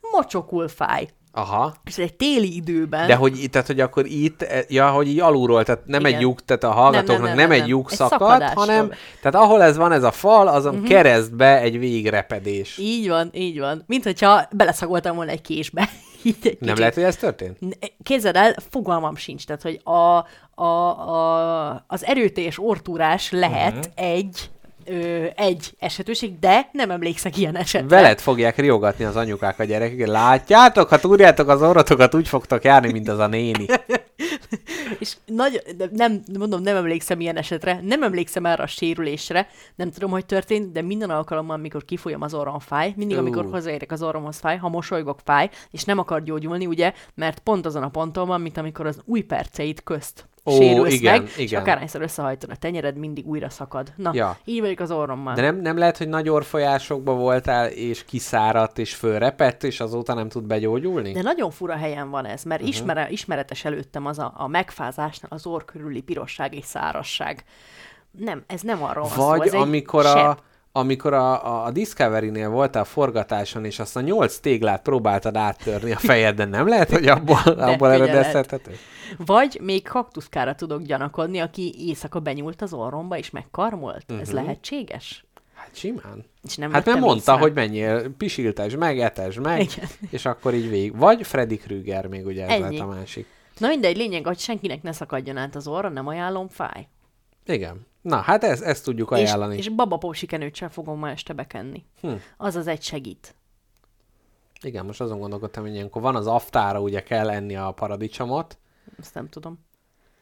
mocsokul fáj. Aha. És egy téli időben... De hogy, tehát, hogy akkor itt, e, ja, hogy így alulról, tehát nem Igen. egy lyuk, tehát a hallgatóknak nem, nem, nem, nem, egy lyuk szakad, hanem, tehát ahol ez van, ez a fal, azon uh-huh. keresztbe egy végrepedés. Így van, így van. Mint hogyha beleszagoltam volna egy késbe. Így egy Nem lehet, hogy ez történt? Képzeld el, fogalmam sincs. Tehát, hogy a, a, a, az erőteljes ortúrás lehet uh-huh. egy ö, egy esetőség, de nem emlékszek ilyen esetre. Veled fogják riogatni az anyukák a gyerekek. Látjátok, ha túrjátok az orrotokat, úgy fogtok járni, mint az a néni. És nagy, nem, mondom, nem emlékszem ilyen esetre, nem emlékszem erre a sérülésre, nem tudom, hogy történt, de minden alkalommal, amikor kifolyam az orrom fáj, mindig, amikor hozzáérek az orromhoz fáj, ha mosolygok fáj, és nem akar gyógyulni, ugye, mert pont azon a ponton van, mint amikor az új perceit közt Ó, sérülsz igen, meg, és igen. akárhányszor összehajtod a tenyered, mindig újra szakad. Na, Ja. így vagyok az orrommal. De nem, nem lehet, hogy nagy orfolyásokba voltál, és kiszáradt, és fölrepett, és azóta nem tud begyógyulni? De nagyon fura helyen van ez, mert uh-huh. ismere, ismeretes előttem az a, a megfázásnál az orr körüli pirosság és szárasság. Nem, ez nem arról van szó, Vagy ez egy amikor seb. a, amikor a, a, Discovery-nél voltál forgatáson, és azt a nyolc téglát próbáltad áttörni a fejedben, nem lehet, hogy abból, abból figyeled. Vagy még kaktuszkára tudok gyanakodni, aki éjszaka benyúlt az orromba és megkarmolt. Uh-huh. Ez lehetséges? Hát simán. És nem Hát mert mondta, észre. hogy menjél, pisiltes meg, etesd meg, Igen. és akkor így végig. Vagy Freddy Krüger még ugye ez Ennyi. lett a másik. Na mindegy, lényeg, hogy senkinek ne szakadjon át az orra, nem ajánlom, fáj. Igen. Na, hát ezt, ezt tudjuk ajánlani. És, és babapósikenőt sem fogom ma este bekenni. Hm. Az az egy segít. Igen, most azon gondolkodtam, hogy ilyenkor van az aftára, ugye kell enni a paradicsomot, Ezt nem tudom.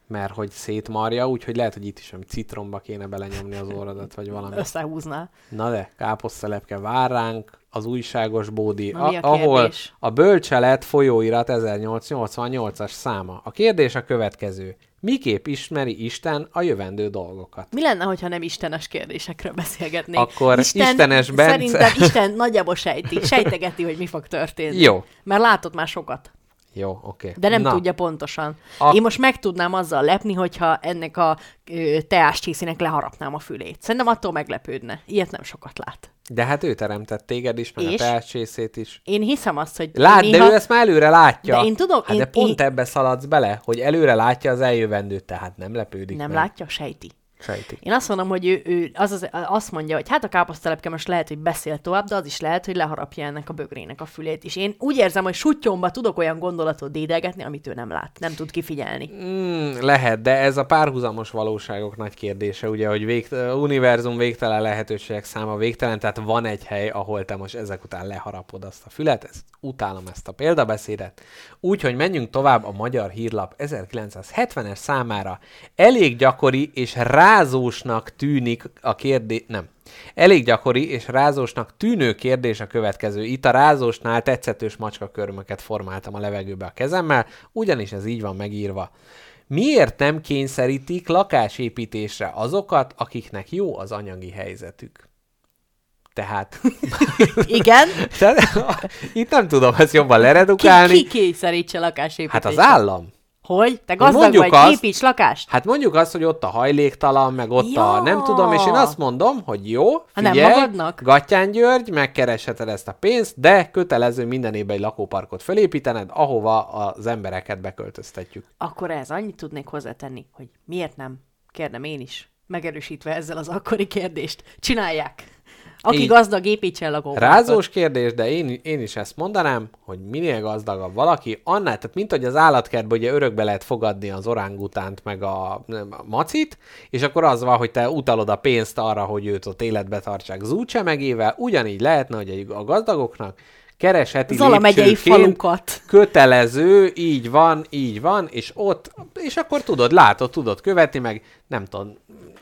mert hogy szétmarja, úgyhogy lehet, hogy itt is ami citromba kéne belenyomni az orrodat, vagy valami. Összehúznál. Na de, káposztelepke vár ránk, az újságos bódi, Na, mi a ahol a bölcselet folyóirat 1888-as száma. A kérdés a következő. Miképp ismeri Isten a jövendő dolgokat? Mi lenne, hogyha nem istenes kérdésekről beszélgetnénk? Akkor Istenes Bence. Szerintem Isten nagyjából sejti, sejtegeti, hogy mi fog történni. Jó. Mert látott már sokat, Jó, oké. de nem Na, tudja pontosan. A- Én most meg tudnám azzal lepni, hogyha ennek a ö, teáscsészinek leharapnám a fülét. Szerintem attól meglepődne. Ilyet nem sokat lát. De hát ő teremtett téged is, meg a És? teáscsészét is. Én hiszem azt, hogy Lát, néha... de ő ezt már előre látja. De én tudom, hát de én- pont én- ebbe szaladsz bele, hogy előre látja az eljövendőt, tehát nem lepődik nem meg. látja, sejti. Sejti. Én azt mondom, hogy ő, ő az, az, azt mondja, hogy hát a káposztelepke most lehet, hogy beszél tovább, de az is lehet, hogy leharapja ennek a bögrének a fülét. És én úgy érzem, hogy sutyomba tudok olyan gondolatot dédelgetni, amit ő nem lát, nem tud kifigyelni. Mm, lehet, de ez a párhuzamos valóságok nagy kérdése, ugye, hogy vég, univerzum végtelen lehetőségek száma végtelen, tehát van egy hely, ahol te most ezek után leharapod azt a fület, ezt, utálom ezt a példabeszédet. Úgyhogy menjünk tovább a Magyar Hírlap 1970-es számára. Elég gyakori és rázósnak tűnik a kérdés... Nem. Elég gyakori és rázósnak tűnő kérdés a következő. Itt a rázósnál tetszetős macskakörmöket formáltam a levegőbe a kezemmel, ugyanis ez így van megírva. Miért nem kényszerítik lakásépítésre azokat, akiknek jó az anyagi helyzetük? Tehát, Igen? itt nem tudom ezt jobban Ki, leredukálni. ki kényszerítse lakásépítésre? Hát az állam. Hogy? Te gazdag mondjuk vagy, azt- építs lakást? Hát mondjuk azt, hogy ott a hajléktalan, meg ott Ja. a nem tudom, és én azt mondom, hogy jó, Ha nem figyelj, magadnak? Gattyán György, megkeresheted ezt a pénzt, de kötelező minden évben egy lakóparkot felépítened, ahova az embereket beköltöztetjük. Akkor ez annyit tudnék hozzátenni, hogy miért nem? Kérdem én is. Megerősítve ezzel az akkori kérdést. Csinálják. Aki Így. gazdag, építsen lakóparkot. Rázós kérdés, de én, én is ezt mondanám, hogy minél gazdagabb valaki, annál, tehát mint hogy az állatkertben ugye örökbe lehet fogadni az orángutánt meg a, a macit, és akkor az van, hogy te utalod a pénzt arra, hogy őt ott életbe tartsák zúcsemegével, ugyanígy lehetne, hogy a gazdagoknak keresheti Zala megyei falukat. kötelező, így van, így van, és ott, és akkor tudod, látod, tudod követni, meg nem tudom,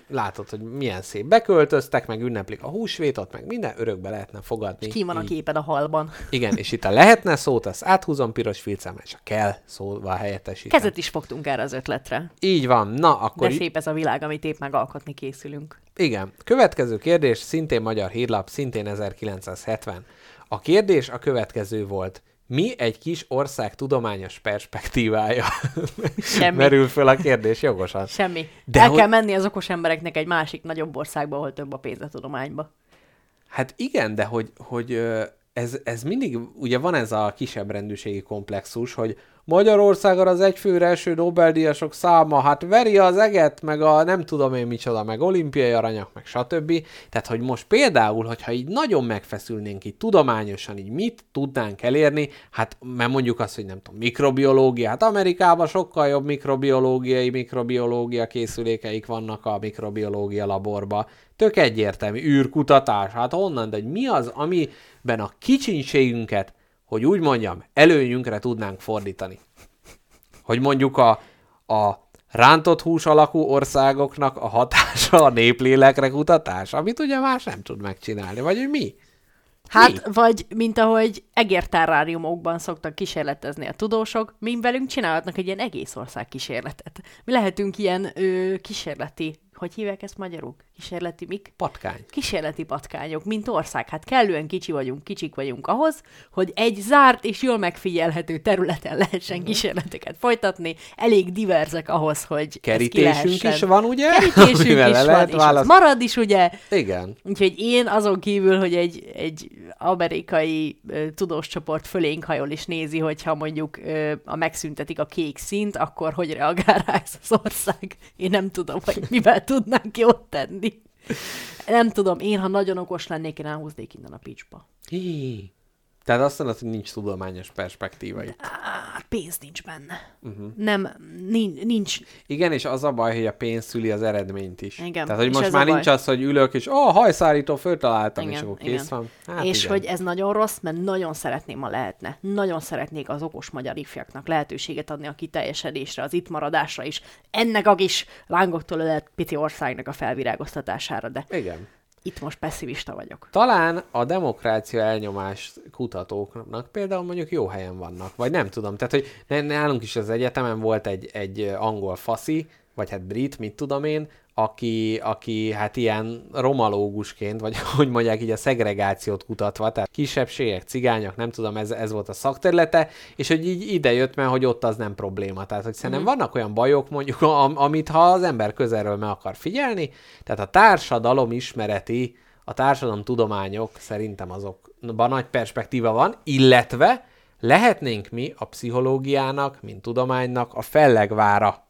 látod, hogy milyen szép beköltöztek, meg ünneplik a húsvétot, meg minden örökbe lehetne fogadni. Ki van a így. képed a halban. Igen, és itt a lehetne szót, azt áthúzom piros filcámmal, és a kell szóval helyettesítem. Kezet is fogtunk erre az ötletre. Így van, na akkor De szép ez a világ, amit épp megalkotni készülünk. Igen. Következő kérdés, szintén magyar hírlap, szintén 1970. A kérdés a következő volt. Mi egy kis ország tudományos perspektívája? Semmi. Merül föl a kérdés jogosan. Semmi. De El hogy- kell menni az okos embereknek egy másik nagyobb országba, ahol több a pénz a tudományba. Hát igen, de hogy, hogy ez, ez mindig, ugye van ez a kisebb rendűségi komplexus, hogy Magyarországon az egyfőre eső Nobel-díjasok száma, hát veri az eget, meg a nem tudom én micsoda, meg olimpiai aranyak, meg stb. Tehát, hogy most például, hogyha így nagyon megfeszülnénk így tudományosan, így mit tudnánk elérni, hát mert mondjuk azt, hogy nem tudom, mikrobiológia, hát Amerikában sokkal jobb mikrobiológiai, mikrobiológia készülékeik vannak a mikrobiológia laborba. Tök egyértelmű, űrkutatás, hát honnan, de hogy mi az, amiben a kicsinségünket, hogy úgy mondjam, előnyünkre tudnánk fordítani. Hogy mondjuk a, a rántott hús alakú országoknak a hatása a néplélekre kutatás, amit ugye más nem tud megcsinálni, vagy hogy mi? Hát, vagy mint ahogy egérterráriumokban szoktak kísérletezni a tudósok, mi velünk csinálhatnak egy ilyen egész ország kísérletet. Mi lehetünk ilyen ö, kísérleti, hogy hívják ezt magyarul? Kísérleti mik? Patkány. kísérleti patkányok, mint ország. Hát kellően kicsi vagyunk, kicsik vagyunk ahhoz, hogy egy zárt és jól megfigyelhető területen Mhm. lehessen kísérleteket folytatni. Elég diverzek ahhoz, hogy Kerítésünk is van, ugye? Kerítésünk is van, lehet és választ- marad is, ugye? Igen. Úgyhogy én azon kívül, hogy egy, egy amerikai tudós csoport fölénk hajol és nézi, hogyha mondjuk a megszüntetik a kék színt, akkor hogy reagál rá ez az ország? Én nem tudom, hogy mivel tudnánk jót tenni. Nem tudom, én, ha nagyon okos lennék, én elhúznék innen a picsba. Tehát azt mondod, hogy nincs tudományos perspektíva itt. Á, pénz nincs benne. Uh-huh. Nem, nincs. Igen, és az a baj, hogy a pénz szüli az eredményt is. Igen, Tehát, hogy és most már nincs az, hogy ülök, és ó, oh, hajszárító, föltaláltam, Igen, és akkor igen. kész van. Hát és igen. hogy ez nagyon rossz, mert nagyon szeretném, ha lehetne. Nagyon szeretnék az okos magyar ifjaknak lehetőséget adni a kiteljesedésre, az itt maradásra is. Ennek a kis lángoktól ölelt piti országnak a felvirágoztatására, de Igen. Itt most pessimista vagyok. Talán a demokrácia elnyomás kutatóknak például mondjuk jó helyen vannak, vagy nem tudom. Tehát, hogy nálunk is az egyetemen volt egy, egy angol faszi, vagy hát brit, mit tudom én, aki, aki hát ilyen romalógusként, vagy hogy mondják így a szegregációt kutatva, tehát kisebbségek, cigányok, nem tudom, ez, ez volt a szakterülete, és hogy így ide jött, mert hogy ott az nem probléma. Tehát, hogy szerintem Mhm. vannak olyan bajok, mondjuk, am, amit ha az ember közelről meg akar figyelni, tehát a társadalom ismereti, a társadalom tudományok szerintem azokban nagy perspektíva van, illetve lehetnénk mi a pszichológiának, mint tudománynak a fellegvára.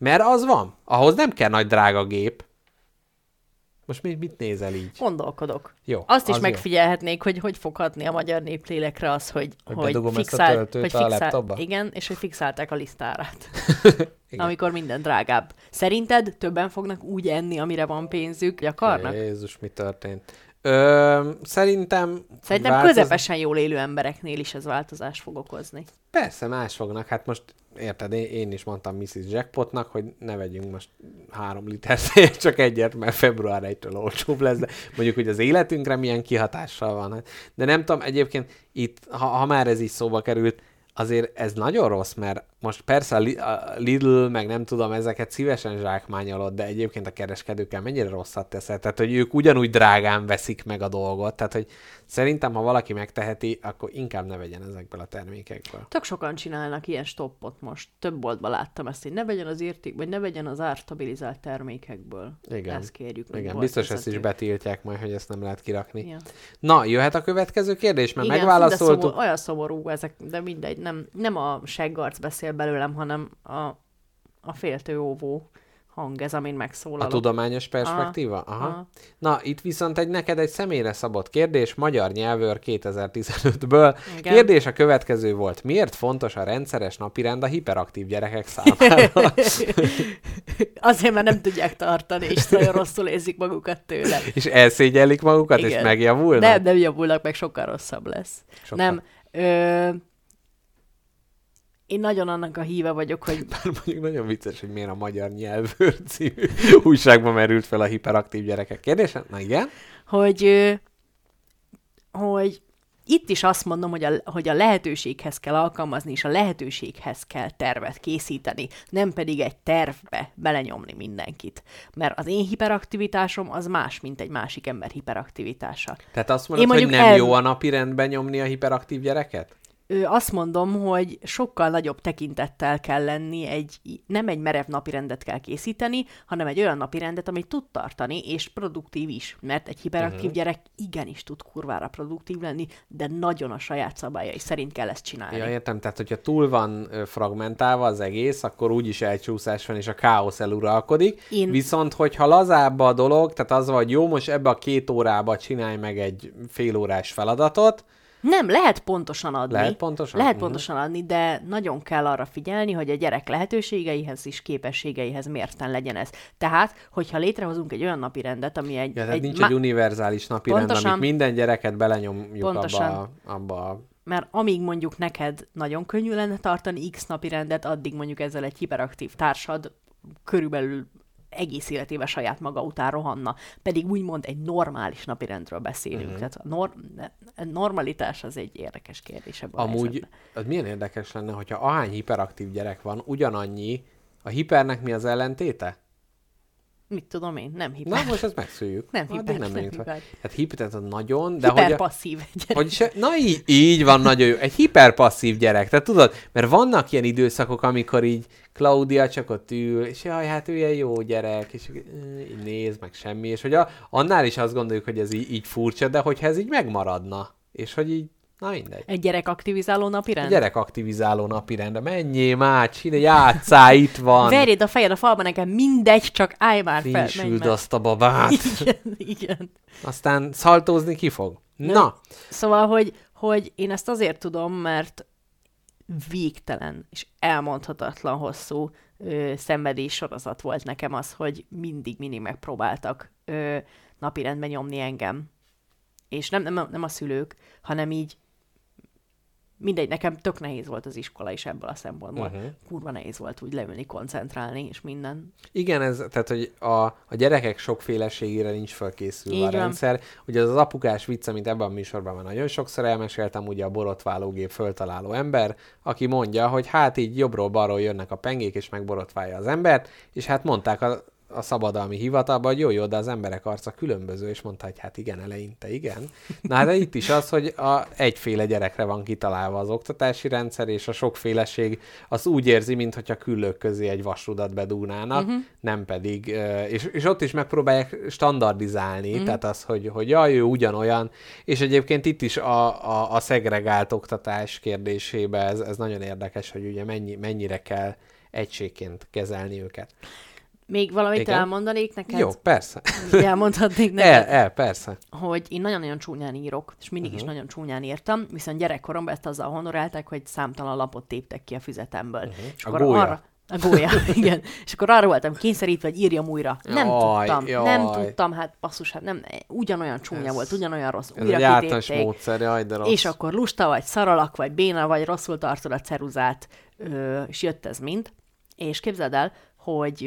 Mert az van. Ahhoz nem kell nagy drága gép. Most mit, mit nézel így? Gondolkodok. Jó, Azt is jó. megfigyelhetnék, hogy hogy fog hatni a magyar néplélekre az, hogy, Hogy hogy, bedugom ezt a fixál, hogy laptopba? Igen, és hogy fixálták a lisztárát. Amikor minden drágább. Szerinted többen fognak úgy enni, amire van pénzük, hogy akarnak? Jézus, mi történt? Ö, szerintem... Szerintem változ- közepesen jól élő embereknél is ez változást fog okozni. Persze, más fognak. Hát most érted, én, én is mondtam Mrs. Jackpotnak, hogy ne vegyünk most három liter tejet, csak egyet, mert február 1-től olcsóbb lesz, de mondjuk, hogy az életünkre milyen kihatással van. Hát. De nem tudom, egyébként itt, ha, ha már ez így szóba került, azért ez nagyon rossz, mert most persze a, Li- a Lidl, meg nem tudom, ezeket szívesen zsákmányolod, de egyébként a kereskedőkkel mennyire rosszat teszel. Tehát, hogy ők ugyanúgy drágán veszik meg a dolgot. Tehát, hogy szerintem, ha valaki megteheti, akkor inkább ne vegyen ezekből a termékekből. Tök sokan csinálnak ilyen stoppot most. Több boltban láttam ezt, hogy ne vegyen az érték, vagy ne vegyen az árstabilizált termékekből. Igen. Ezt kérjük. Igen, biztos ezt is betiltják majd, hogy ezt nem lehet kirakni. Igen. Na, jöhet a következő kérdés, mert Igen, megválaszoltuk. szomorú, olyan szomorú ezek, de mindegy, nem, nem a seggarc beszél belőlem, hanem a, a féltő óvó hang ez, amin A megszólalok. tudományos perspektíva? Aha. Aha. Na, itt viszont egy neked egy személyre szabott kérdés, magyar nyelvőr 2015-ből. Igen. Kérdés a következő volt. Miért fontos a rendszeres napirend a hiperaktív gyerekek számára? Azért, mert nem tudják tartani, és nagyon rosszul érzik magukat tőle. és elszégyellik magukat, és Igen. megjavulnak? Nem, nem javulnak, meg sokkal rosszabb lesz. Sokkal. Nem. Ö, én nagyon annak a híve vagyok, hogy Bár mondjuk nagyon vicces, hogy miért a magyar című újságban merült fel a hiperaktív gyerekek kérdése. Na igen? hogy, hogy itt is azt mondom, hogy a, hogy a lehetőséghez kell alkalmazni, és a lehetőséghez kell tervet készíteni, nem pedig egy tervbe belenyomni mindenkit. Mert az én hiperaktivitásom az más, mint egy másik ember hiperaktivitása. Tehát azt mondod, Én hogy nem el- jó a napirendben nyomni a hiperaktív gyereket? Ö, azt mondom, hogy sokkal nagyobb tekintettel kell lenni, egy, nem egy merev napirendet kell készíteni, hanem egy olyan napirendet, amit tud tartani, és produktív is. Mert egy hiperaktív uh-huh. gyerek igenis tud kurvára produktív lenni, de nagyon a saját szabályai szerint kell ezt csinálni. Ja, értem, tehát hogyha túl van fragmentálva az egész, akkor úgyis elcsúszás van, és a káosz eluralkodik. Én- Viszont, hogyha lazább a dolog, tehát az van, hogy jó, most ebbe a két órába csinálj meg egy fél órás feladatot, Nem, lehet pontosan adni. Lehet pontosan? Lehet Mhm. pontosan adni, de nagyon kell arra figyelni, hogy a gyerek lehetőségeihez és képességeihez mérten legyen ez. Tehát, hogyha létrehozunk egy olyan napi rendet, ami egy... ja, egy nincs má- egy univerzális napirend, Pontosan. amit minden gyereket belenyomjuk Pontosan. abba, abba a... Mert amíg mondjuk neked nagyon könnyű lenne tartani X napi rendet, addig mondjuk ezzel egy hiperaktív társad körülbelül egész életével saját maga után rohanna. Pedig úgymond egy normális napirendről beszélünk. Uh-huh. Tehát a, nor- a normalitás az egy érdekes kérdés ebben Amúgy az milyen érdekes lenne, hogyha ahány hiperaktív gyerek van, ugyanannyi, a hipernek mi az ellentéte? Mit tudom én, nem hiper. Na, most ezt megszűjjük. Nem hiper, nem nem hiper. Hát hiper, tehát a nagyon, de hogy, a, Hiperpasszív gyerek. hogy se, na így, így van nagyon jó. Egy hiperpasszív gyerek. Tehát tudod, mert vannak ilyen időszakok, amikor így Claudia csak ott ül, és jaj, hát ő ilyen jó gyerek, és így néz, meg semmi, és hogy a, annál is azt gondoljuk, hogy ez így, így furcsa, de hogyha ez így megmaradna, és hogy így, na mindegy. Egy gyerek aktivizáló napirend? A gyerek aktivizáló napirendre, menjél már, ide játszál, itt van. Verjéd a fejed a falba nekem, mindegy, csak állj már fel. már. azt a babát. Igen, igen. Aztán szaltózni ki fog. Na, Szóval, hogy, hogy én ezt azért tudom, mert végtelen és elmondhatatlan hosszú ö, szenvedés sorozat volt nekem az, hogy mindig, mindig megpróbáltak ö, napirendben nyomni engem. És nem, nem, nem a szülők, hanem így mindegy, nekem tök nehéz volt az iskola is ebből a szempontból. Uh-huh. Kurva nehéz volt úgy leülni, koncentrálni, és minden. igen, ez, tehát, hogy a, a gyerekek sokféleségére nincs felkészülve Így a van. rendszer. Ugye az az apukás vicc, amit ebben a műsorban már nagyon sokszor elmeséltem, ugye a borotválógép föltaláló ember, aki mondja, hogy hát így jobbról-balról jönnek a pengék, és megborotválja az embert, és hát mondták a, a szabadalmi hivatalban, hogy jó, jó, de az emberek arca különböző, és mondta, hogy hát igen, eleinte igen. Na hát de itt is az, hogy a egyféle gyerekre van kitalálva az oktatási rendszer, és a sokféleség az úgy érzi, mintha küllők közé egy vasrudat bedúnának, uh-huh. nem pedig, és, és ott is megpróbálják standardizálni, uh-huh. tehát az, hogy, hogy jaj, ő ugyanolyan, és egyébként itt is a, a, a szegregált oktatás kérdésébe ez, ez nagyon érdekes, hogy ugye mennyi, mennyire kell egységként kezelni őket. Még valamit Igen. elmondanék neked? Jó, persze. Elmondhatnék neked? El, el, persze. hogy én nagyon-nagyon csúnyán írok, és mindig uh-huh. is nagyon csúnyán írtam, viszont gyerekkoromban ezt azzal honorálták, hogy számtalan lapot téptek ki a füzetemből. Uh-huh. És Mhm. A gólya. Arra, a gólya, igen. És akkor arra voltam kényszerítve, hogy írjam újra. Nem Jaj, tudtam, jaj. nem tudtam, hát basszus, hát nem, ugyanolyan csúnya Ez- volt, ugyanolyan rossz, Ez újra egy általános kitépték. módszer, jaj, de rossz. És akkor lusta vagy, szaralak vagy, béna vagy, rosszul tartod a ceruzát, ö, és jött ez mind. És képzeld el, hogy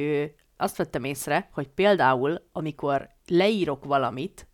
azt vettem észre, hogy például, amikor leírok valamit,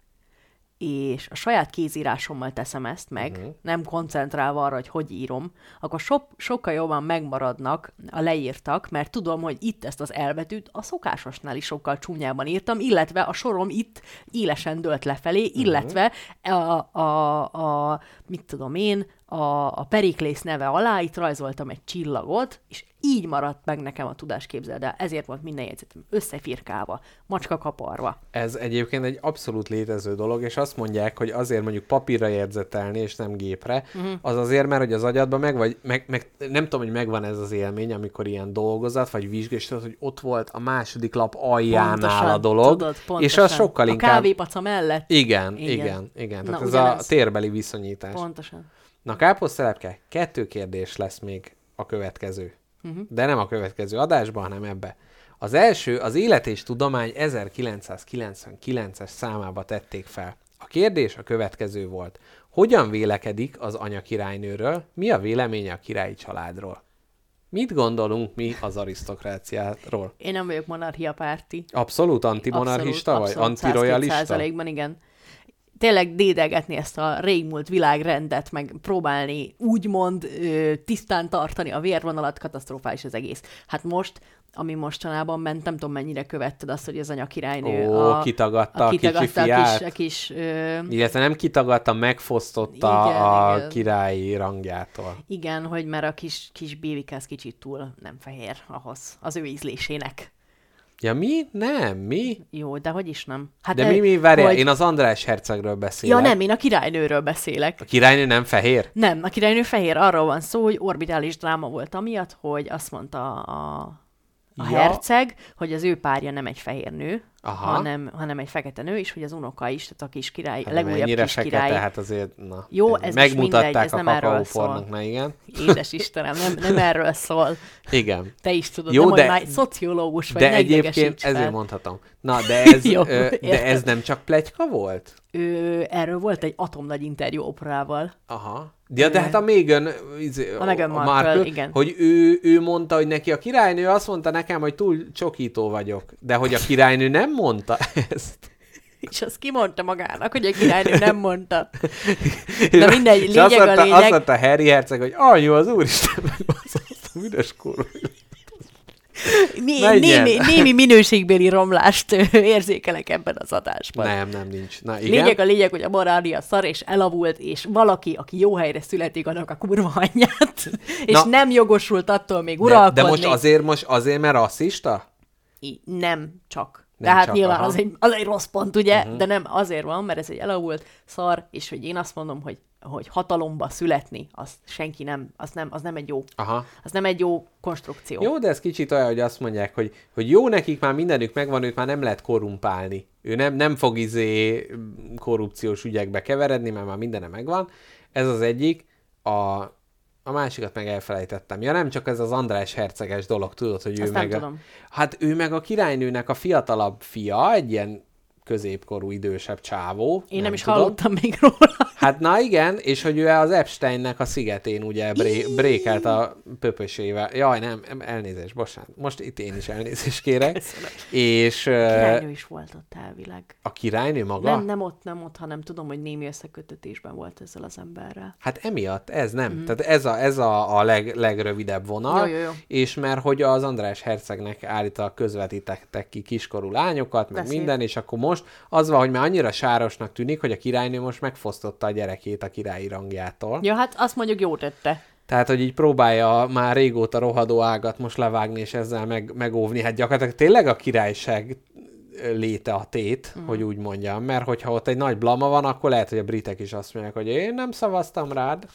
és a saját kézírásommal teszem ezt meg, uh-huh. nem koncentrálva arra, hogy hogy írom, akkor so- sokkal jobban megmaradnak a leírtak, mert tudom, hogy itt ezt az elbetűt a szokásosnál is sokkal csúnyában írtam, illetve a sorom itt élesen dőlt lefelé, illetve a, a, a, mit tudom én, a, a Periklész neve alá itt rajzoltam egy csillagot, és így maradt meg nekem a tudás képzeld el. Ezért volt minden jegyzetem összefirkálva, macska kaparva. Ez egyébként egy abszolút létező dolog, és azt mondják, hogy azért mondjuk papírra jegyzetelni, és nem gépre, uh-huh. az azért, mert hogy az agyadban meg vagy, meg, meg, nem tudom, hogy megvan ez az élmény, amikor ilyen dolgozat, vagy vizsga, és tudod, hogy ott volt a második lap aljánál a dolog, tudod, és pontosan. az sokkal a inkább... kávépaca mellett. Igen, Igen. igen, igen. Na, Tehát ez a ugyanez. térbeli viszonyítás. Pontosan. Na, káposztelepke, kettő kérdés lesz még a következő. Uh-huh. De nem a következő adásban, hanem ebbe. Az első, az Élet és Tudomány 1999-es számába tették fel. A kérdés a következő volt. Hogyan vélekedik az anya királynőről? Mi a véleménye a királyi családról? Mit gondolunk mi az arisztokráciáról? Én nem vagyok monarchia párti. Abszolút antimonarchista vagy? Antiroyalista? százalékban, igen. Tényleg dédelgetni ezt a régmúlt világrendet, meg próbálni úgymond ö, tisztán tartani a vérvonalat, katasztrofális az egész. Hát most, ami mostanában ment, nem tudom mennyire követted azt, hogy az anya királynő Ó, a, kitagadta a kicsi kitagadta a fiát. kis, a kis ö, Illetve nem kitagadta, megfosztotta Igen, a igen. királyi rangjától. igen, hogy mert a kis, kis bébike az kicsit túl nem fehér ahhoz, az ő ízlésének. Ja, mi? Nem, mi? Jó, de hogy is nem? Hát De ö, mi, mi? Várjál, hogy- én az András hercegről beszélek. Ja nem, én a királynőről beszélek. A királynő nem fehér? Nem, a királynő fehér arról van szó, hogy orbitális dráma volt amiatt, hogy azt mondta a, a Ja. herceg, hogy az ő párja nem egy fehér nő, Aha. hanem, hanem egy fekete nő, és hogy az unoka is, tehát a kis király, Hát legújabb kis fekete, király. hát azért, na. Jó, ez Megmutatták mindegy, ez a nem erről szól. na igen. Édes Istenem, nem, nem erről szól. Igen. Te is tudod, Jó, nem, de- már szociológus vagy, De egyébként idegesíts ezért fel. mondhatom. Na, de ez, Jó, ö, de ez nem csak plegyka volt? Ő, erről volt egy atomnagy interjú operával. Aha. Ja, de hát a Megan, izé, A Meghan Markle, igen. hogy ő, ő mondta, hogy neki a királynő azt mondta nekem, hogy túl csokító vagyok. De hogy a királynő nem mondta ezt. És azt kimondta magának, hogy a királynő nem mondta. De mindegy, És azt lényeg a lényeg. Azt mondta Harry Herceg, hogy anyu, az úristen meg az a üres kurva. Mi, Menjen. némi, némi minőségbéli romlást érzékelek ebben az adásban. Nem, nem nincs. Na igen. Lényeg a lényeg, hogy a morália szar és elavult, és valaki, aki jó helyre születik, annak a kurva anyját, és Na. nem jogosult attól még de, uralkodni. de most azért, most azért, mert rasszista? I- Nem csak. De Nem hát nyilván aha. az egy, az egy rossz pont, ugye? Uh-huh. De nem azért van, mert ez egy elavult szar, és hogy én azt mondom, hogy, hogy hatalomba születni, az senki nem, az nem, az nem egy jó, Aha. az nem egy jó konstrukció. Jó, de ez kicsit olyan, hogy azt mondják, hogy, hogy jó, nekik már mindenük megvan, őt már nem lehet korrumpálni. Ő nem, nem fog izé korrupciós ügyekbe keveredni, mert már mindene megvan. Ez az egyik. A, a másikat meg elfelejtettem. Ja, nem csak ez az András herceges dolog, tudod, hogy ő Azt nem meg... A, hát ő meg a királynőnek a fiatalabb fia, egy ilyen középkorú, idősebb csávó. Én nem, is tudom. hallottam még róla. Hát na igen, és hogy ő az Epsteinnek a szigetén ugye bré, brékelt a pöpösével. Jaj, nem, em- elnézést, bocsánat. Most itt én is elnézést kérek. És ö, Királynő is volt ott elvileg. a királynő maga? Nem, nem ott, nem ott, hanem tudom, hogy némi összekötetésben volt ezzel az emberrel. Hát emiatt ez nem. Mm. Tehát ez a, ez a, a leg, legrövidebb vonal. Jó, jó, jó. És mert hogy az András hercegnek állítólag közvetítettek ki kiskorú lányokat, meg De szép. minden, és akkor most az van, hogy már annyira sárosnak tűnik, hogy a királynő most megfosztotta a gyerekét a királyi rangjától. Ja, hát azt mondjuk jó tette. Tehát, hogy így próbálja már régóta rohadó ágat most levágni, és ezzel meg, megóvni. Hát gyakorlatilag tényleg a királyság léte a tét, mm. hogy úgy mondjam, mert hogyha ott egy nagy blama van, akkor lehet, hogy a britek is azt mondják, hogy én nem szavaztam rád,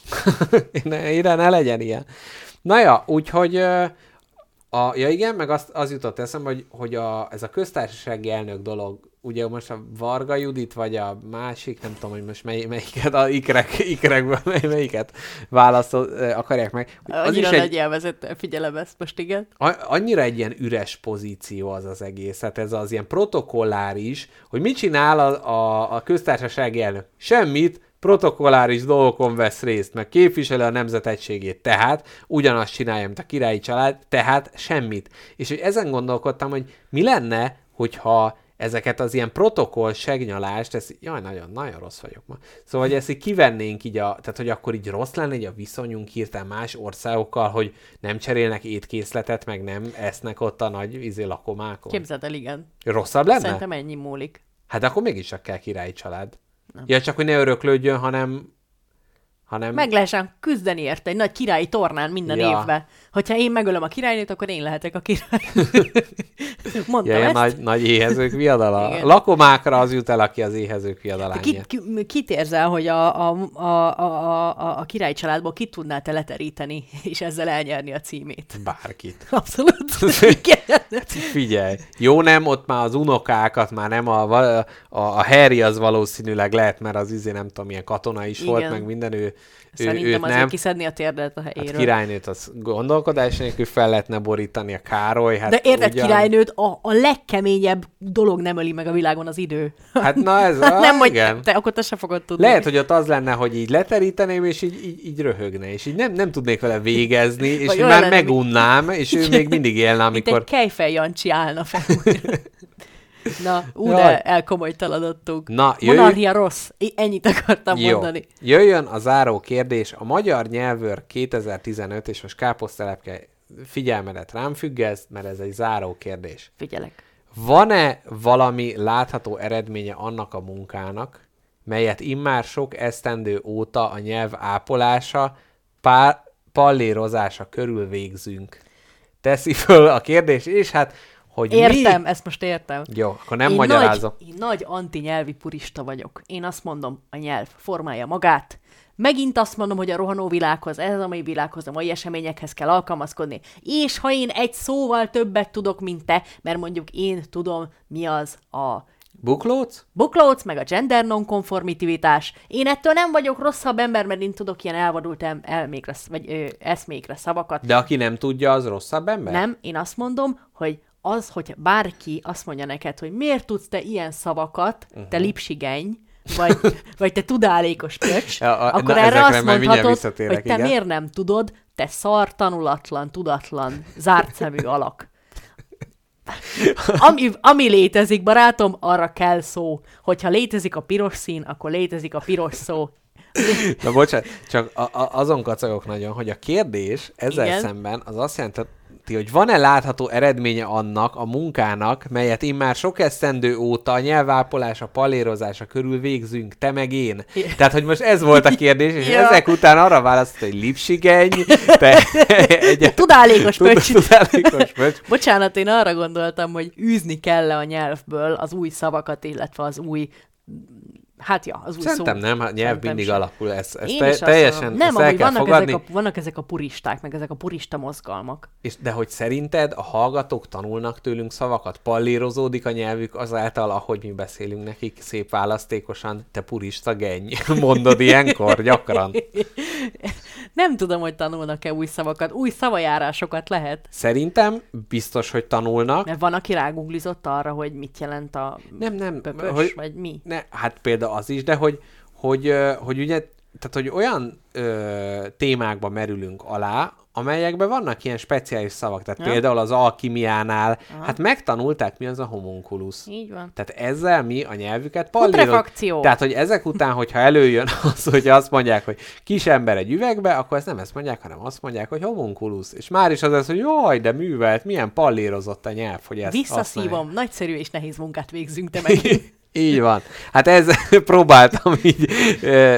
ide ne legyen ilyen. Na ja, úgyhogy a, ja igen, meg azt, az jutott eszembe, hogy, hogy a, ez a köztársasági elnök dolog, ugye most a Varga Judit, vagy a másik, nem tudom, hogy most mely, melyiket, a ikrek, ikrekből mely, melyiket választod, ö, akarják meg. Az Annyira is nagy egy, élvezett, figyelem ezt most, igen. a- annyira egy ilyen üres pozíció az az egész, hát ez az ilyen protokolláris, hogy mit csinál a, a, a köztársasági elnök? Semmit, protokolláris dolgokon vesz részt, meg képviseli a nemzet egységét, tehát ugyanazt csinálja, mint a királyi család, tehát semmit. És hogy ezen gondolkodtam, hogy mi lenne, hogyha ezeket az ilyen protokoll segnyalást, ez, jaj, nagyon, nagyon rossz vagyok ma. Szóval, hogy ezt így kivennénk így a, tehát, hogy akkor így rossz lenne így a viszonyunk hirtelen más országokkal, hogy nem cserélnek étkészletet, meg nem esznek ott a nagy izé lakomákon. Képzeld el, igen. Rosszabb lenne? Szerintem ennyi múlik. Hát akkor mégis csak kell királyi család. Nem. Ja, csak hogy ne öröklődjön, hanem... hanem... Meg lehessen küzdeni érte egy nagy királyi tornán minden Ja. évben. Hogyha én megölöm a királynőt, akkor én lehetek a király. Mondtam Ja, ilyen ezt. nagy, nagy éhezők viadala. Igen. Lakomákra az jut el, aki az éhezők viadalán. Ki, ki, kit érzel, hogy a, a, a, a, a, a királyi családból kit tudnál te leteríteni, és ezzel elnyerni a címét? Bárkit. Abszolút. Figyelj, jó nem, ott már az unokákat, már nem a, a, a Harry az valószínűleg lehet, mert az izé nem tudom, milyen katona is Igen. volt, meg minden, ő, Szerintem őt azért nem. kiszedni a térdet a Hát helyéről. királynőt az gondolkodás nélkül fel lehetne borítani a Károly. Hát De érted, ugyan- királynőt a, a legkeményebb dolog nem öli meg a világon az idő. Hát na ez, Hát ah, nem, hogy igen. te, akkor te se fogod tudni. Lehet, hogy ott az lenne, hogy így leteríteném, és így, így, így röhögne, és így nem, nem tudnék vele végezni, és Vagy már lenne, megunnám, és ő még mindig élne, amikor... egy kejfej Jancsi állna fel. Na, ú, Jaj. de elkomolytalanodtunk. Na, jöjj- Monarchia rossz. I- Ennyit akartam Jó. mondani. Jöjjön a záró kérdés. A magyar nyelvőr 2015, és most káposztelepke figyelmedet rám függeszt, mert ez egy záró kérdés. Figyelek. Van-e valami látható eredménye annak a munkának, melyet immár sok esztendő óta a nyelv ápolása, pár, pallérozása körül végzünk? Teszi föl a kérdés, és hát, hogy Értem, mi... ezt most értem. Jó, akkor nem én magyarázom. Nagy, én nagy antinyelvi purista vagyok. Én azt mondom, a nyelv formálja magát. Megint azt mondom, hogy a rohanó világhoz, ez a mai világhoz, a mai eseményekhez kell alkalmazkodni. És ha én egy szóval többet tudok, mint te, mert mondjuk én tudom, mi az a Buklóc? buklóc, meg a gender nonkonformitivitás. Én ettől nem vagyok rosszabb ember, mert én tudok ilyen elvadult el, elmékre, vagy ö, eszmékre szavakat. De aki nem tudja, az rosszabb ember? Nem, én azt mondom, hogy az, hogy bárki azt mondja neked, hogy miért tudsz te ilyen szavakat, uh-huh. te lipsigeny, vagy, vagy te tudálékos pöcs, Ja, a- akkor na, erre azt mondhatod, hogy te igen. miért nem tudod, te szar, tanulatlan, tudatlan, zárt szemű alak. Ami, ami létezik, barátom, arra kell szó. Hogyha létezik a piros szín, akkor létezik a piros szó. Na bocsánat, csak a, a, azon kacagok nagyon, hogy a kérdés ezzel. Igen. szemben az azt jelenti, hogy van-e látható eredménye annak a munkának, melyet immár sok esztendő óta a nyelvápolás, a palérozása körül végzünk, te meg én. Tehát, hogy most ez volt a kérdés, és Ja. ezek után arra válaszolt, hogy lipsigeny, te egy Tudálékos pöcs. tudálékos pöcs. Bocsánat, én arra gondoltam, hogy űzni kell a nyelvből az új szavakat, illetve az új, hát ja, az új Szerintem szó. nem, hát nyelv Szerintem mindig sem. alapul, ez, ez te, teljesen. Nem, ezt el kell vannak fogadni. ezek, a, vannak ezek a puristák, meg ezek a purista mozgalmak. És de hogy szerinted a hallgatók tanulnak tőlünk szavakat? Pallírozódik a nyelvük azáltal, ahogy mi beszélünk nekik szép választékosan, te purista genny. Mondod ilyenkor gyakran. Nem tudom, hogy tanulnak-e új szavakat. Új szavajárásokat lehet. Szerintem biztos, hogy tanulnak. Mert van, aki ráguglizott arra, hogy mit jelent a Nem, nem, pöpös, hogy, vagy mi. ne, hát például az is, de hogy, hogy, hogy ugye, tehát hogy olyan ö, témákba merülünk alá, amelyekben vannak ilyen speciális szavak. Tehát Ja. például az alkimiánál, hát megtanulták, mi az a homunculus. Így van. Tehát ezzel mi a nyelvüket pallíroz... Putrefakció. Tehát, hogy ezek után, hogyha előjön az, hogy azt mondják, hogy kis ember egy üvegbe, akkor ezt nem ezt mondják, hanem azt mondják, hogy homunculus. És már is az lesz, hogy jaj, de művelt, milyen pallírozott a nyelv, hogy ezt Visszaszívom, használják. nagyszerű és nehéz munkát végzünk te meg. Így van. Hát ez próbáltam így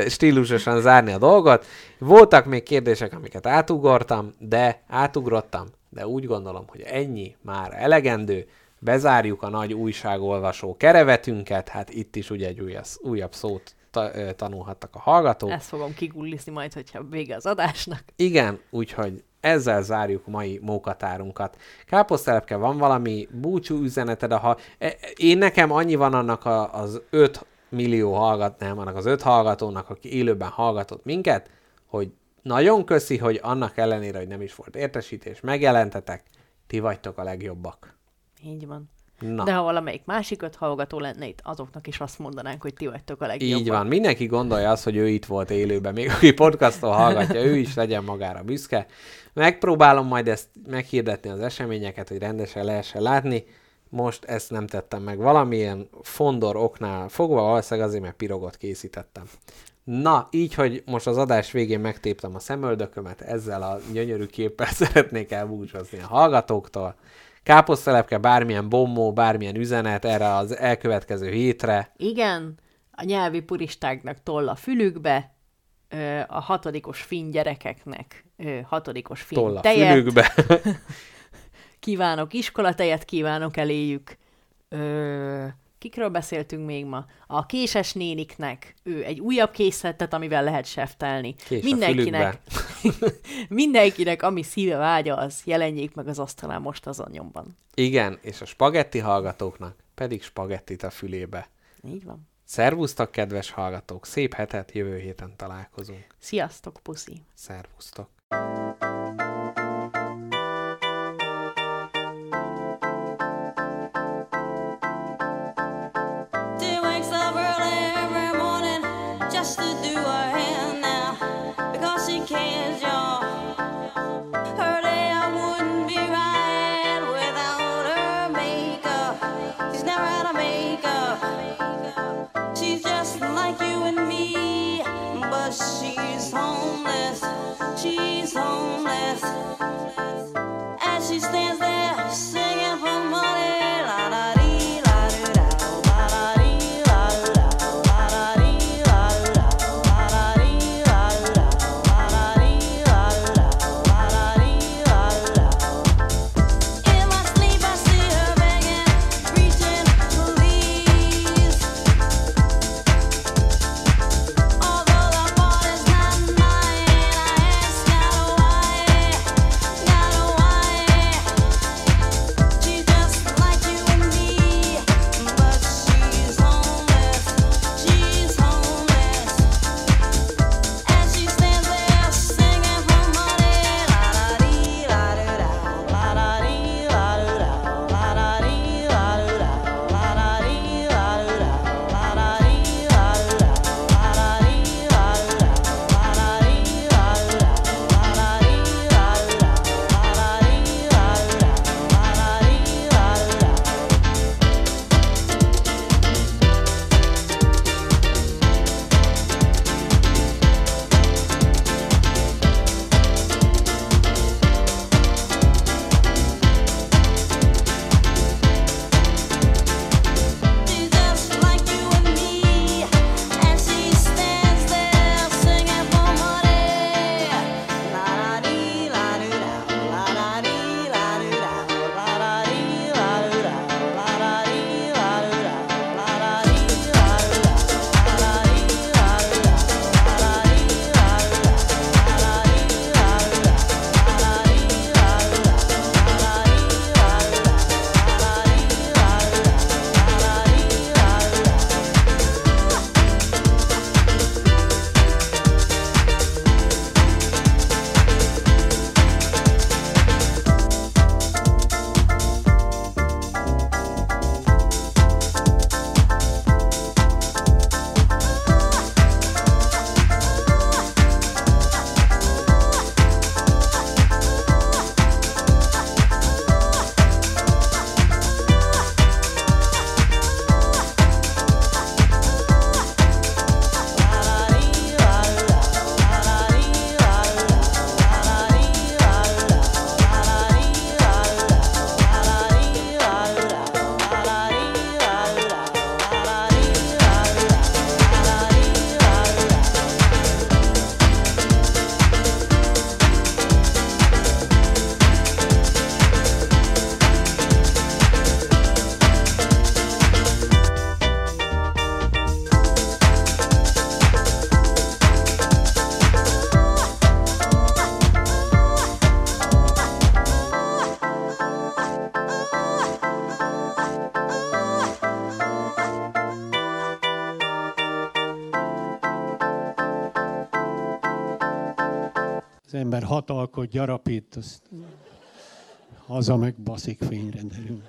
stílusosan zárni a dolgot. Voltak még kérdések, amiket átugortam, de átugrottam, de úgy gondolom, hogy ennyi már elegendő. Bezárjuk a nagy újságolvasó kerevetünket, hát itt is ugye egy újabb, újabb szót ta, tanulhattak a hallgatók. Ezt fogom kigullizni majd, hogyha vége az adásnak. Igen, úgyhogy ezzel zárjuk mai mókatárunkat. Káposztelepke, van valami búcsú üzeneted? Ha... e- Én nekem annyi van annak a, az 5 millió hallgat, nem, annak az 5 hallgatónak, aki élőben hallgatott minket, hogy nagyon köszi, hogy annak ellenére, hogy nem is volt értesítés, megjelentetek, ti vagytok a legjobbak. Így van. Na. De ha valamelyik másik öt hallgató lenne itt, azoknak is azt mondanánk, hogy ti vagytok a legjobbak. Így van, mindenki gondolja azt, hogy ő itt volt élőben, még aki podcaston hallgatja, ő is legyen magára büszke. Megpróbálom majd ezt meghirdetni az eseményeket, hogy rendesen lehessen látni. Most ezt nem tettem meg valamilyen fondor oknál fogva, valószínűleg azért, mert pirogot készítettem. Na, így, hogy most az adás végén megtéptem a szemöldökömet, ezzel a gyönyörű képpel szeretnék elbúcsúzni a hallgatóktól. Káposztelepke, bármilyen bombó, bármilyen üzenet erre az elkövetkező hétre. Igen, a nyelvi puristáknak toll a fülükbe, a hatodikos finn gyerekeknek hatodikos finn Toll a tejet, fülükbe. kívánok iskolatejet, kívánok eléjük. Ö, kikről beszéltünk még ma? A késes néniknek ő egy újabb készletet, amivel lehet seftelni. Kés mindenkinek, mindenkinek, ami szíve vágya, az jelenjék meg az asztalán most az anyomban. Igen, és a spagetti hallgatóknak pedig spagettit a fülébe. Így van. Szervusztok, kedves hallgatók! Szép hetet, jövő héten találkozunk. Sziasztok, puszi! Szervusztok! Ember hat alkot gyarapít, azt haza baszik fényre derül.